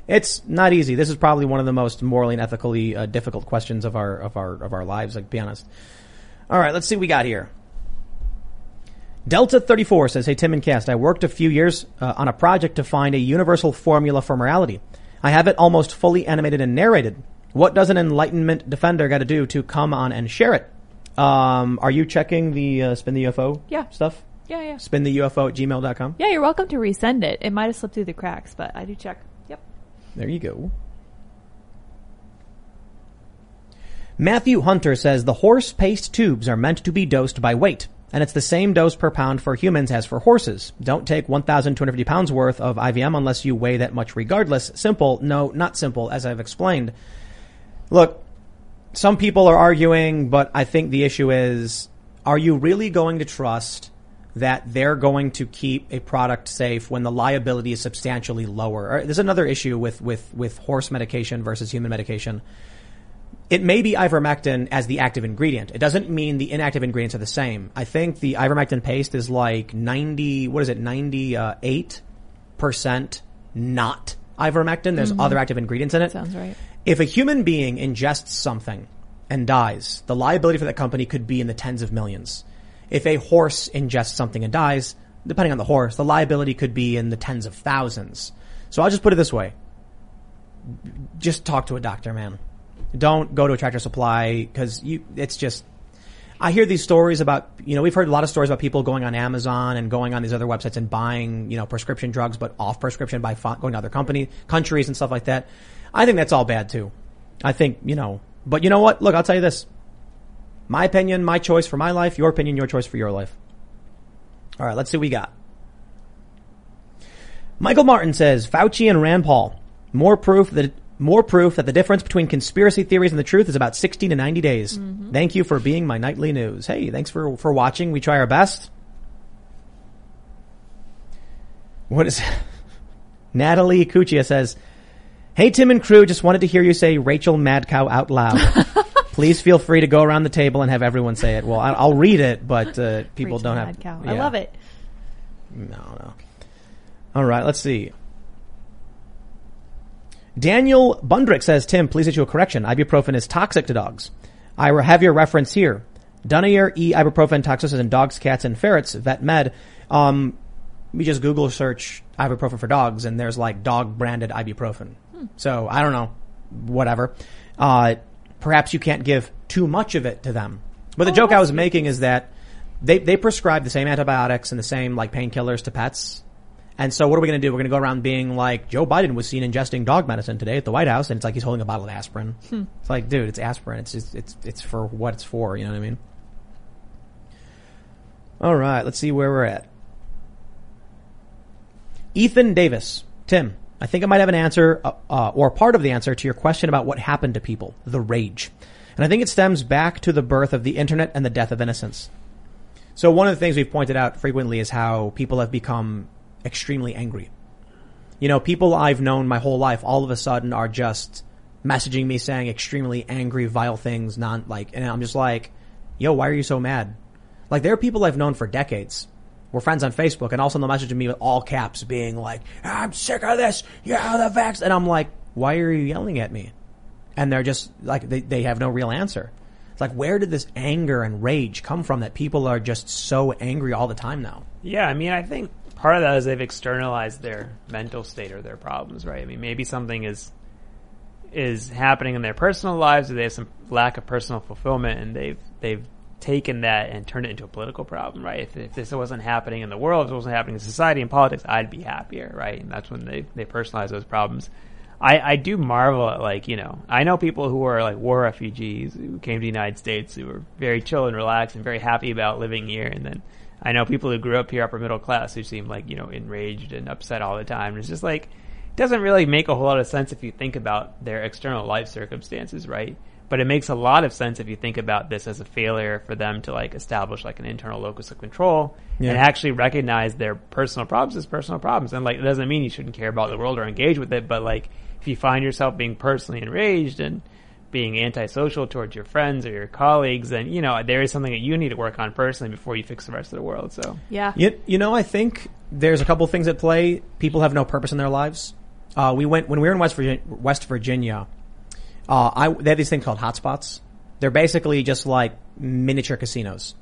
It's not easy. This is probably one of the most morally and ethically uh, difficult questions of our of our of our lives. Like, to be honest. All right, let's see what we got here. Delta 34 says, Hey Tim and Cast, I worked a few years uh, on a project to find a universal formula for morality. I have it almost fully animated and narrated. What does an enlightenment defender got to do to come on and share it? Um, are you checking the uh, spin the UFO
Yeah.
stuff?
Yeah, yeah.
Spin the UFO at gmail.com?
Yeah, you're welcome to resend it. It might have slipped through the cracks, but I do check.
There you go. Matthew Hunter says the horse paste tubes are meant to be dosed by weight, and it's the same dose per pound for humans as for horses. Don't take 1,250 pounds worth of IVM unless you weigh that much regardless. Simple. No, not simple, as I've explained. Look, some people are arguing, but I think the issue is, are you really going to trust that they're going to keep a product safe when the liability is substantially lower. There's another issue with, with, with horse medication versus human medication. It may be ivermectin as the active ingredient. It doesn't mean the inactive ingredients are the same. I think the ivermectin paste is like 90, what is it, 98% not ivermectin. There's mm-hmm. other active ingredients in it.
Sounds right.
If a human being ingests something and dies, the liability for that company could be in the tens of millions. If a horse ingests something and dies, depending on the horse, the liability could be in the tens of thousands. So I'll just put it this way. Just talk to a doctor, man. Don't go to a tractor supply because you, it's just, I hear these stories about, you know, we've heard a lot of stories about people going on Amazon and going on these other websites and buying, you know, prescription drugs, but off prescription by going to other company, countries and stuff like that. I think that's all bad too. I think, you know, but you know what? Look, I'll tell you this. My opinion, my choice for my life, your opinion, your choice for your life. All right, let's see what we got. Michael Martin says Fauci and Rand Paul. More proof that more proof that the difference between conspiracy theories and the truth is about 60 to 90 days. Mm-hmm. Thank you for being my nightly news. Hey, thanks for for watching. We try our best. What is Natalie Cuccia says, Hey Tim and crew, just wanted to hear you say Rachel Madcow out loud. Please feel free to go around the table and have everyone say it. Well, I'll read it, but uh, people
Rachel
don't have.
Cow. I love it.
No, no. All right, let's see. Daniel Bundrick says, Tim, please issue a correction. Ibuprofen is toxic to dogs. I have your reference here. Dunayer E ibuprofen toxicity in dogs, cats, and ferrets. Vet Med. Um, we just Google search ibuprofen for dogs, and there's like dog branded ibuprofen. So I don't know, whatever. Uh, perhaps you can't give too much of it to them. But the oh, joke I was making is that they they prescribe the same antibiotics and the same like painkillers to pets. And so what are we going to do? We're going to go around being like Joe Biden was seen ingesting dog medicine today at the White House, and it's like he's holding a bottle of aspirin. Hmm. It's like, dude, it's aspirin. It's just it's it's for what it's for. You know what I mean? All right, let's see where we're at. Ethan Davis, Tim, I think I might have an answer uh, uh, or part of the answer to your question about what happened to people, the rage, and I think it stems back to the birth of the internet and the death of innocence. So one of the things we've pointed out frequently is how people have become extremely angry. You know, people I've known my whole life all of a sudden are just messaging me saying extremely angry, vile things, non like, and I'm just like, yo, why are you so mad? Like there are people I've known for decades. We're friends on Facebook and also they'll message me with all caps being like, I'm sick of this. Yeah, the vax. And I'm like, why are you yelling at me? And they're just like, they, they have no real answer. It's like, where did this anger and rage come from that people are just so angry all the time now?
Yeah, I mean, I think part of that is they've externalized their mental state or their problems, right? I mean, maybe something is is happening in their personal lives, or they have some lack of personal fulfillment, and they've they've taken that and turned it into a political problem, right? If, if this wasn't happening in the world, if it wasn't happening in society and politics, I'd be happier, right? And that's when they they personalize those problems. I, I do marvel at like you know I know people who are like war refugees who came to the United States who were very chill and relaxed and very happy about living here, and then I know people who grew up here upper middle class who seem like you know enraged and upset all the time. And it's just like it doesn't really make a whole lot of sense if you think about their external life circumstances, right? But it makes a lot of sense if you think about this as a failure for them to like establish like an internal locus of control
Yeah.
and actually recognize their personal problems as personal problems. And like it doesn't mean you shouldn't care about the world or engage with it, but like if you find yourself being personally enraged and being antisocial towards your friends or your colleagues, then you know there is something that you need to work on personally before you fix the rest of the world. So
Yeah.
You, you know, I think there's a couple things at play. People have no purpose in their lives. Uh, we went when we were in West Virginia. West Virginia uh, I, they have these things called hotspots. They're basically just like miniature casinos.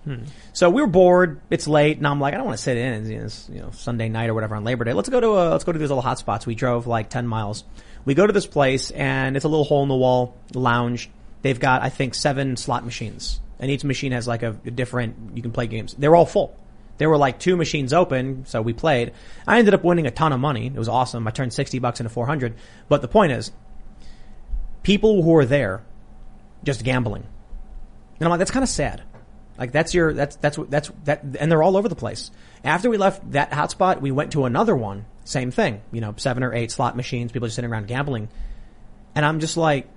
So we were bored. It's late, and I'm like, I don't want to sit in. and, You know, it's, you know, Sunday night or whatever on Labor Day. Let's go to a, let's go to these little hotspots. We drove like ten miles. We go to this place, and it's a little hole in the wall lounge. They've got, I think, seven slot machines, and each machine has like a, a different. You can play games. They're all full. There were like two machines open, so we played. I ended up winning a ton of money. It was awesome. I turned 60 bucks into 400. But the point is, people who are there just gambling. And I'm like, that's kind of sad. Like that's your, that's, that's, that's, that, and they're all over the place. After we left that hotspot, we went to another one. Same thing. You know, seven or eight slot machines, people just sitting around gambling. And I'm just like,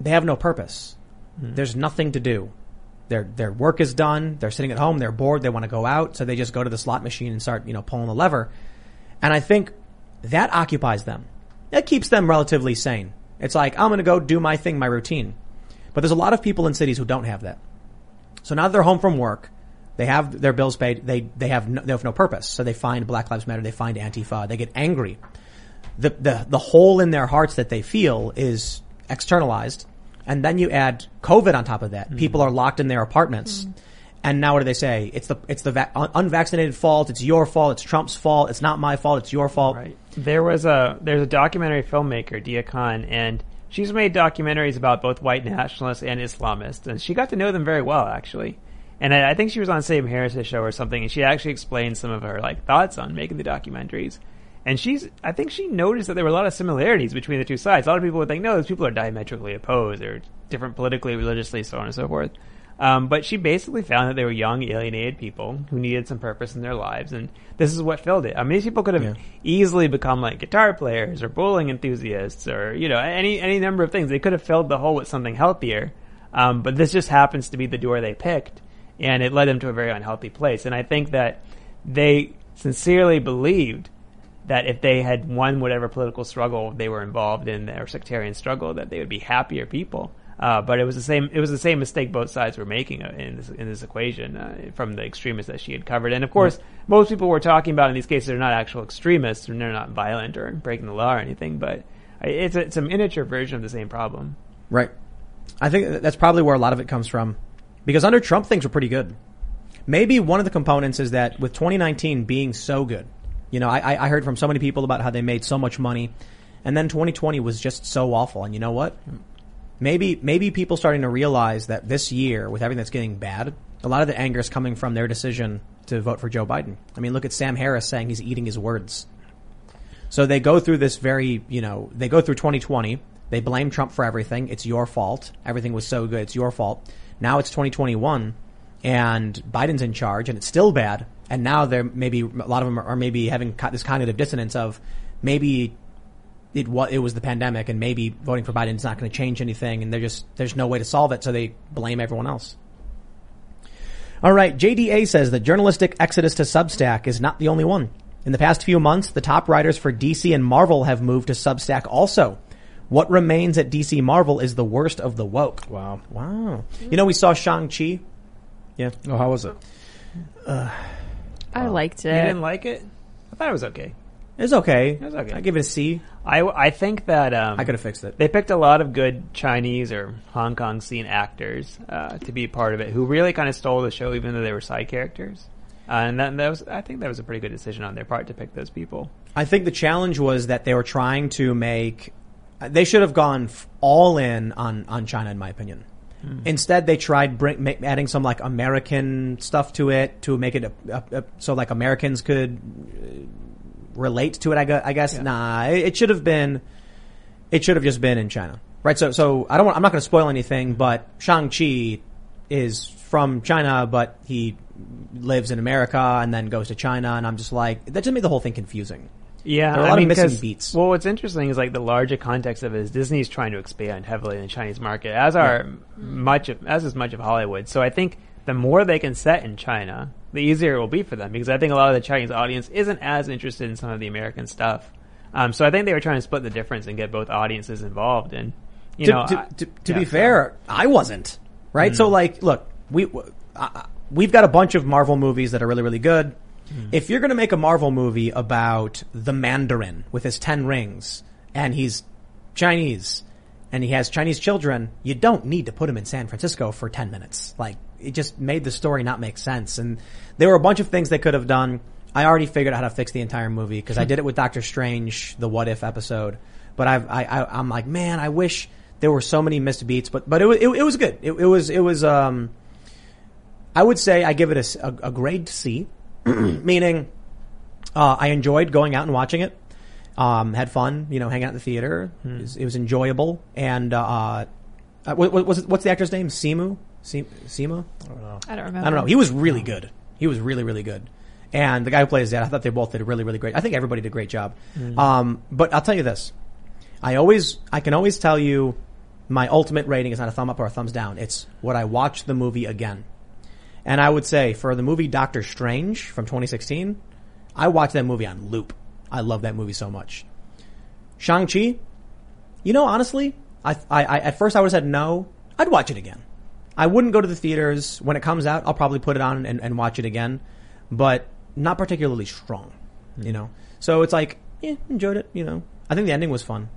they have no purpose. Hmm. There's nothing to do. Their their work is done. They're sitting at home. They're bored. They want to go out, so they just go to the slot machine and start you know pulling the lever. And I think that occupies them. That keeps them relatively sane. It's like I'm going to go do my thing, my routine. But there's a lot of people in cities who don't have that. So now that they're home from work, they have their bills paid. They they have no, they have no purpose. So they find Black Lives Matter. They find Antifa. They get angry. The the the hole in their hearts that they feel is externalized, and then you add COVID on top of that.
Mm.
People are locked in their apartments, and now what do they say? It's the it's the va- unvaccinated fault. It's your fault. It's Trump's fault. It's not my fault. It's your fault.
Right. There was a there's a documentary filmmaker, Deeyah Khan, and she's made documentaries about both white nationalists and Islamists, and she got to know them very well actually. And I, I think she was on Sam Harris's show or something, and she actually explained some of her like thoughts on making the documentaries. And she's, I think she noticed that there were a lot of similarities between the two sides. A lot of people would think, no, those people are diametrically opposed, or different politically, religiously, so on and so forth. Um, but she basically found that they were young, alienated people who needed some purpose in their lives, and this is what filled it. I mean, these people could have
Yeah.
easily become like guitar players or bowling enthusiasts, or you know, any any number of things. They could have filled the hole with something healthier, um, but this just happens to be the door they picked, and it led them to a very unhealthy place. And I think that they sincerely believed that if they had won whatever political struggle they were involved in, or sectarian struggle, that they would be happier people. Uh, but it was the same. It was the same mistake both sides were making uh, in this, in this equation uh, from the extremists that she had covered. And of course, most people we're talking about in these cases are not actual extremists, and they're not violent or breaking the law or anything. But it's a, it's a miniature version of the same problem.
Right. I think that's probably where a lot of it comes from. Because under Trump, things were pretty good. Maybe one of the components is that with 2019 being so good, you know, I, I I heard from so many people about how they made so much money, and then 2020 was just so awful. And you know what? Maybe maybe people starting to realize that this year, with everything that's getting bad, a lot of the anger is coming from their decision to vote for Joe Biden. I mean, look at Sam Harris saying he's eating his words. So they go through this very, you know, they go through 2020. They blame Trump for everything. It's your fault. Everything was so good. It's your fault. Now it's 2021 and Biden's in charge and it's still bad. And now they're maybe, a lot of them are maybe having this cognitive dissonance of maybe it was, it was the pandemic and maybe voting for Biden is not going to change anything and they're just, there's no way to solve it. So they blame everyone else. All right. JDA says the journalistic exodus to Substack is not the only one. In the past few months, the top writers for DC and Marvel have moved to Substack also. What remains at DC Marvel is the worst of the woke.
Wow.
Wow. You know, we saw Shang-Chi. Yeah.
Oh, how was it?
I liked it.
You didn't like it? I thought it was okay.
It's okay.
It's okay.
I give it a C.
I, I think that um,
I could have fixed it.
They picked a lot of good Chinese or Hong Kong scene actors uh, to be part of it, who really kind of stole the show, even though they were side characters. Uh, and that, that was, I think, that was a pretty good decision on their part to pick those people.
I think the challenge was that they were trying to make. They should have gone f- all in on on China, in my opinion. Instead, they tried bring, make, adding some like American stuff to it to make it a, a, a, so like Americans could uh, relate to it. I, gu- I guess nah, it, it should have been. It should have just been in China, right? So, so I don't. Want, I'm not going to spoil anything, but Shang Chi is from China, but he lives in America and then goes to China, and I'm just like that just made the whole thing confusing.
Yeah,
There are a
I
lot of
mean,
missing
'cause-
beats.
Well, what's interesting is like the larger context of it is Disney's trying to expand heavily in the Chinese market, as are much of, as is much of Hollywood. So I think the more they can set in China, the easier it will be for them because I think a lot of the Chinese audience isn't as interested in some of the American stuff. Um, so I think they were trying to split the difference and get both audiences involved. And you
to,
know,
to, to, to
yeah,
be
so-
fair, I wasn't right.
Mm.
So like, look, we uh, we've got a bunch of Marvel movies that are really really good.
Mm.
If you're going to make a Marvel movie about the Mandarin with his ten rings and he's Chinese and he has Chinese children, you don't need to put him in San Francisco for ten minutes. Like it just made the story not make sense. And there were a bunch of things they could have done. I already figured out how to fix the entire movie because I did it with Doctor Strange, the What If episode. But I've, I, I, I'm like, man, I wish there were so many missed beats. But, but it was, it, it was good. It, it was, it was, um, I would say I give it a grade C, meaning, uh, I enjoyed going out and watching it. Um, had fun, you know, hanging out in the theater. It, was, it was enjoyable. And, uh, uh, what, what, what's, what's the actor's name? Simu? Si- Sima?
I don't remember.
I don't know. He was really good. He was really, really good. And the guy who plays that, I thought they both did a really, really great. I think everybody did a great job. Um, but I'll tell you this. I always, I can always tell you my ultimate rating is not a thumb up or a thumbs down. It's what I watch the movie again. And I would say for the movie Doctor Strange from 2016, I watched that movie on loop. I love that movie so much. Shang-Chi, you know, honestly, I, I, I, at first I would have said no. I'd watch it again. I wouldn't go to the theaters. When it comes out, I'll probably put it on and, and watch it again, but not particularly strong, you know? So it's like, yeah, enjoyed it, you know? I think the ending was fun,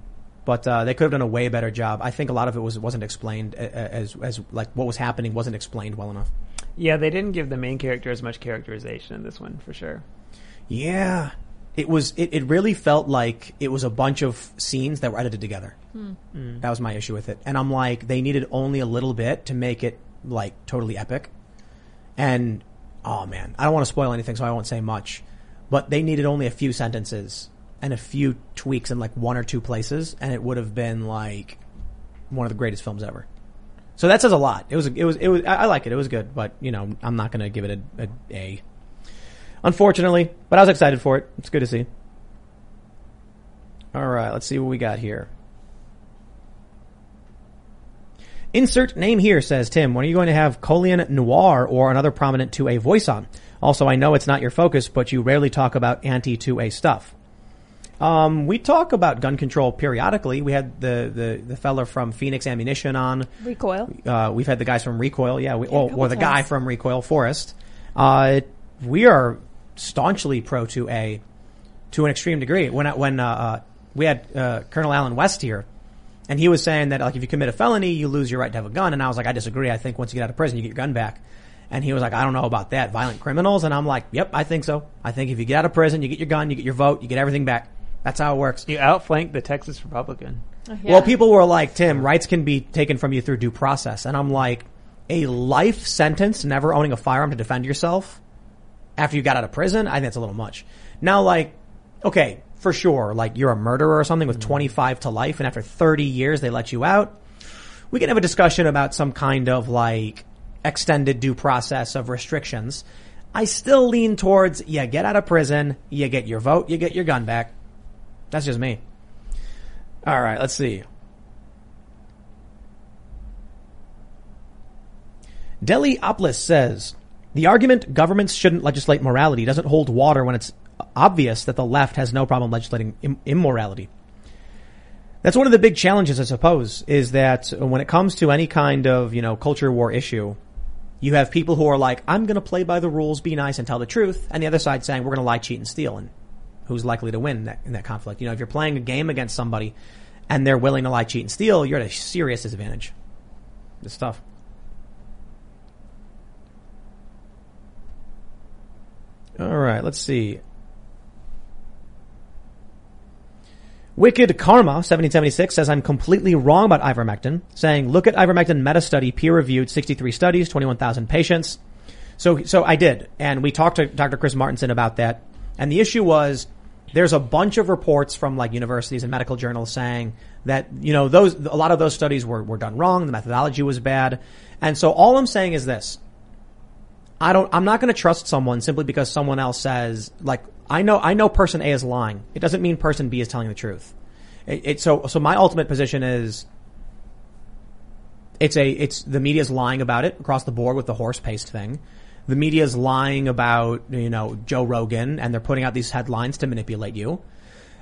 but, uh, they could have done a way better job. I think a lot of it was, wasn't explained as, as, like what was happening wasn't explained well enough.
Yeah, they didn't give the main character as much characterization in this one for sure.
Yeah. It was, it, it really felt like it was a bunch of scenes that were edited together. Hmm. That was my issue with it. And I'm like, they needed only a little bit to make it like totally epic. And, oh man, I don't want to spoil anything, so I won't say much. But they needed only a few sentences and a few tweaks in like one or two places, and it would have been like one of the greatest films ever. So that says a lot. It was, it was, it was, I I like it. It was good, but you know, I'm not going to give it a, a A. Unfortunately, but I was excited for it. It's good to see. All right, let's see what we got here. Insert name here, says Tim. When are you going to have Colion Noir or another prominent 2A voice on? Also, I know it's not your focus, but you rarely talk about anti-2A stuff. Um, we talk about gun control periodically. We had the, the, the fella from Phoenix Ammunition on.
Recoil.
Uh, we've had the guys from Recoil, yeah, we, or,
couple
or the guy from Recoil, Forest. Uh, we are staunchly pro 2A to an extreme degree. When I- when uh, uh, we had uh, Colonel Allen West here, and he was saying that like if you commit a felony, you lose your right to have a gun. And I was like, I disagree. I think once you get out of prison, you get your gun back. And he was like, I don't know about that. Violent criminals. And I'm like, Yep, I think so. I think if you get out of prison, you get your gun, you get your vote, you get everything back. That's how it works.
You outflanked the Texas Republican.
Oh, well, people were like, Tim, rights can be taken from you through due process. And I'm like, a life sentence, never owning a firearm to defend yourself after you got out of prison, I think that's a little much. Now, like, okay, for sure, like you're a murderer or something with mm. 25 to life and after 30 years they let you out. We can have a discussion about some kind of like extended due process of restrictions. I still lean towards, you get out of prison, you get your vote, you get your gun back. That's just me. All right, let's see. Deliopolis says, the argument governments shouldn't legislate morality doesn't hold water when it's obvious that the left has no problem legislating Im- immorality. That's one of the big challenges, I suppose, is that when it comes to any kind of, you know, culture war issue, you have people who are like, I'm going to play by the rules, be nice, and tell the truth, and the other side saying, we're going to lie, cheat, and steal, and who's likely to win in that, in that conflict? You know, if you're playing a game against somebody and they're willing to lie, cheat, and steal, you're at a serious disadvantage. It's tough. All right, let's see. Wicked Karma 1776 says I'm completely wrong about ivermectin, saying look at ivermectin meta study, peer reviewed, 63 studies, 21,000 patients. So, so I did, and we talked to Dr. Chris Martenson about that. And the issue was there's a bunch of reports from like universities and medical journals saying that you know those a lot of those studies were were done wrong, the methodology was bad, and so all I'm saying is this: I don't, I'm not going to trust someone simply because someone else says, like, I know, I know person A is lying. It doesn't mean person B is telling the truth. It, it so, so my ultimate position is, it's a, it's, the media's lying about it across the board with the horse paste thing. The media's lying about, you know, Joe Rogan and they're putting out these headlines to manipulate you.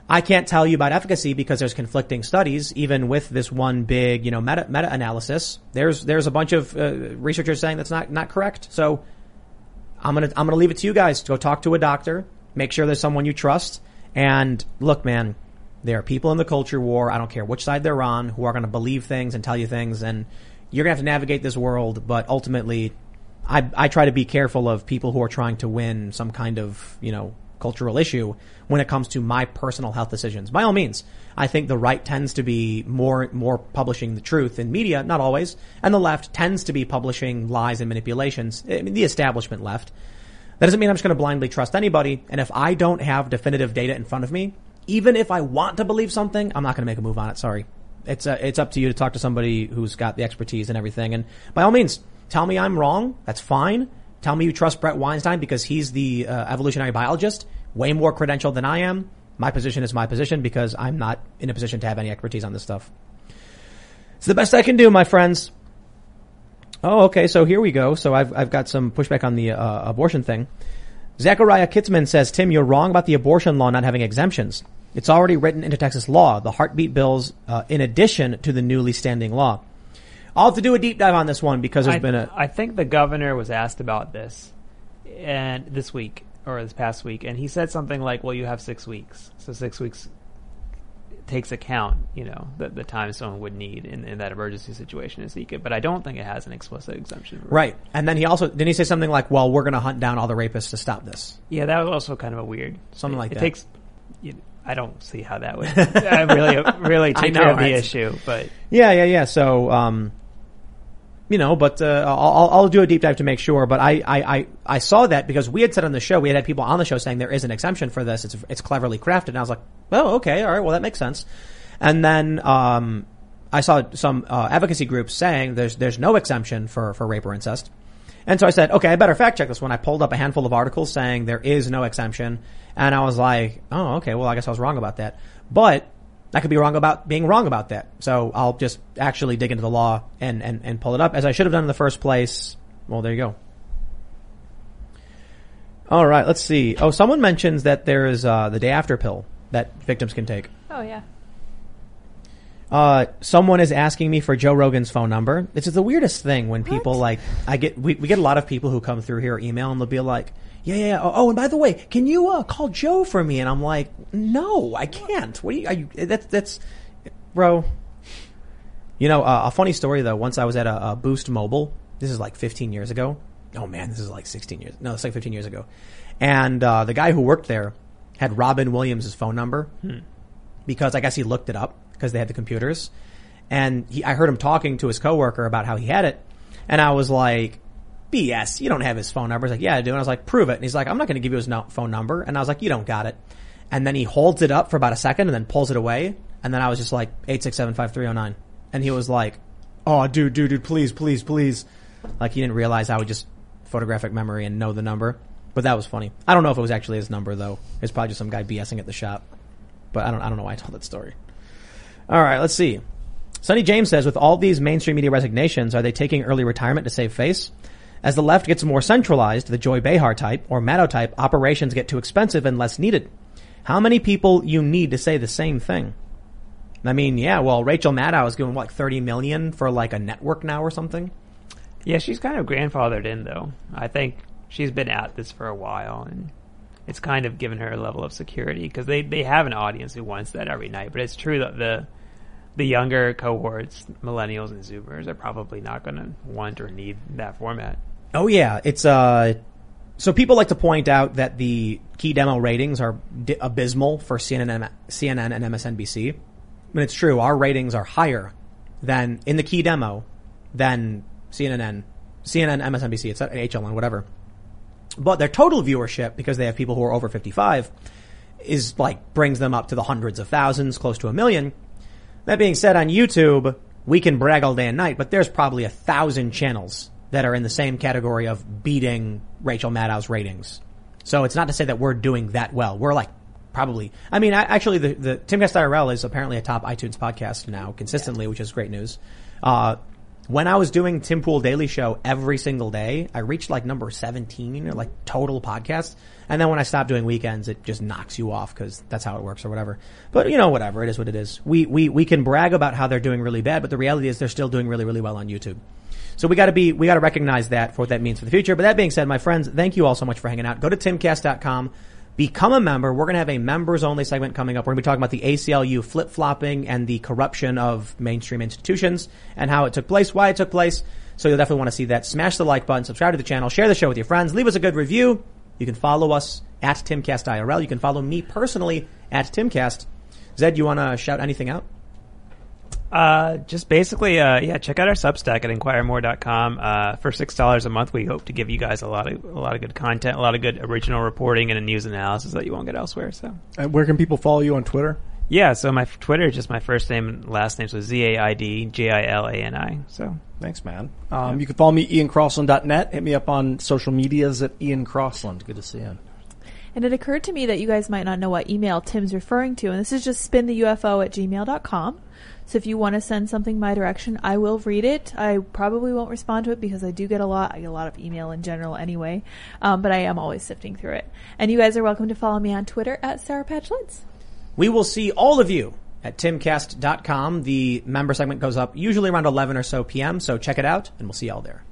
I can't tell you about efficacy because there's conflicting studies, even with this one big, you know, meta, meta analysis. There's, there's a bunch of uh, researchers saying that's not, not correct. So I'm gonna, I'm gonna leave it to you guys to go talk to a doctor, make sure there's someone you trust. And look, man, there are people in the culture war. I don't care which side they're on who are going to believe things and tell you things. And you're going to have to navigate this world. But ultimately, I, I try to be careful of people who are trying to win some kind of, you know, cultural issue when it comes to my personal health decisions. By all means, I think the right tends to be more, more publishing the truth in media, not always, and the left tends to be publishing lies and manipulations, I mean, the establishment left. That doesn't mean I'm just going to blindly trust anybody, and if I don't have definitive data in front of me, even if I want to believe something, I'm not going to make a move on it, sorry. It's, uh, it's up to you to talk to somebody who's got the expertise and everything, and by all means, tell me I'm wrong, that's fine. Tell me you trust Bret Weinstein because he's the uh, evolutionary biologist, way more credentialed than I am. My position is my position because I'm not in a position to have any expertise on this stuff. It's the best I can do, my friends. Oh, okay. So here we go. So I've, I've got some pushback on the uh, abortion thing. Zachariah Kitzman says, Tim, you're wrong about the abortion law not having exemptions. It's already written into Texas law, the heartbeat bills, uh, in addition to the newly standing law. I'll have to do a deep dive on this one because there's
I,
been a.
I think the governor was asked about this, and this week or this past week, and he said something like, "Well, you have six weeks, so six weeks takes account, you know, the, the time someone would need in, in that emergency situation to seek it." But I don't think it has an explicit exemption.
Right. And then he also, didn't he say something like, well, we're going to hunt down all the rapists to stop this?
Yeah, that was also kind of a weird.
Something
it,
like
it
that.
takes. You, I don't see how that would uh, really really take
know,
care of the
right?
issue, but
Yeah, yeah, yeah. So, um, you know, but uh, I'll, I'll- do a deep dive to make sure. But I, I, I, I saw that because we had said on the show, we had had people on the show saying there is an exemption for this. It's it's cleverly crafted, and I was like, oh, okay, all right, well that makes sense. And then um, I saw some uh, advocacy groups saying there's there's no exemption for for rape or incest. And so I said, okay, I better fact check this one. I pulled up a handful of articles saying there is no exemption. And I was like, oh, okay, well, I guess I was wrong about that. But I could be wrong about being wrong about that. So I'll just actually dig into the law and, and, and pull it up as I should have done in the first place. Well, there you go. All right, let's see. Oh, someone mentions that there is uh, the day after pill that victims can take.
Oh yeah.
Uh, someone is asking me for Joe Rogan's phone number. This is the weirdest thing when people like, I get, we, we get a lot of people who come through here email and they'll be like, yeah, yeah, yeah. Oh, oh, and by the way, can you, uh, call Joe for me? And I'm like, no, I can't. What do you, are you, that's, that's, bro. You know, uh, a funny story though, once I was at a, a Boost Mobile, this is like 15 years ago. Oh man, this is like 16 years, no, it's like 15 years ago. And, uh, the guy who worked there had Robin Williams' phone number because I guess he looked it up because they had the computers. And he, I heard him talking to his coworker about how he had it. And I was like, BS, you don't have his phone number. He's like, yeah, I do. And I was like, prove it. And he's like, I'm not going to give you his no- phone number. And I was like, you don't got it. And then he holds it up for about a second and then pulls it away. And then I was just like, 8675309. And he was like, oh, dude, dude, dude, please, please, please. Like he didn't realize I would just photographic memory and know the number. But that was funny. I don't know if it was actually his number though. It's probably just some guy BSing at the shop. But I don't, I don't know why I told that story. All right, let's see. Sonny James says, with all these mainstream media resignations, are they taking early retirement to save face? As the left gets more centralized, the Joy Behar type or Maddow type operations get too expensive and less needed. How many people you need to say the same thing? I mean, yeah, well, Rachel Maddow is giving like 30 million for like a network now or something.
Yeah, she's kind of grandfathered in though. I think she's been at this for a while and it's kind of given her a level of security because they, they have an audience who wants that every night. But it's true that the the younger cohorts, millennials and Zoomers, are probably not going to want or need that format.
Oh yeah, it's uh so people like to point out that the key demo ratings are di- abysmal for CNN CNN and MSNBC. But it's true, our ratings are higher than in the key demo than CNN, CNN, MSNBC, it's HLN, whatever. But their total viewership, because they have people who are over 55, is like brings them up to the hundreds of thousands, close to a million. That being said, on YouTube, we can brag all day and night, but there's probably a thousand channels that are in the same category of beating Rachel Maddow's ratings. So it's not to say that we're doing that well. We're like probably, I mean, I, actually the, the Timcast IRL is apparently a top iTunes podcast now consistently, which is great news. Uh, when I was doing Tim Pool Daily Show every single day, I reached like number 17 or like total podcast. And then when I stopped doing weekends, it just knocks you off because that's how it works or whatever. But you know, whatever. It is what it is. We, we, we can brag about how they're doing really bad, but the reality is they're still doing really, really well on YouTube. So we gotta be, we gotta recognize that for what that means for the future. But that being said, my friends, thank you all so much for hanging out. Go to timcast.com. Become a member. We're going to have a members only segment coming up. We're going to be talking about the ACLU flip flopping and the corruption of mainstream institutions and how it took place, why it took place. So you'll definitely want to see that. Smash the like button, subscribe to the channel, share the show with your friends, leave us a good review. You can follow us at TimCastIRL. You can follow me personally at TimCast. Zaid, you want to shout anything out?
Uh, just basically, uh, yeah, check out our Substack at inquiremore.com. Uh, for six dollars a month, we hope to give you guys a lot of a lot of good content, a lot of good original reporting and a news analysis that you won't get elsewhere. So,
And where can people follow you on Twitter?
yeah, so my Twitter is just my first name and last name, so Z A I D J I L A N I. So,
Thanks, man. Um, You can follow me, iancrossland.net. Hit me up on social medias at Ian Crossland. Good to see you.
And it occurred to me that you guys might not know what email Tim's referring to, and this is just spintheufo at gmail.com. So if you want to send something my direction, I will read it. I probably won't respond to it because I do get a lot. I get a lot of email in general anyway, um, but I am always sifting through it. And you guys are welcome to follow me on Twitter at Sarah Patch Lids.
We will see all of you at timcast.com. The member segment goes up usually around 11 or so p.m., so check it out, and we'll see y'all there.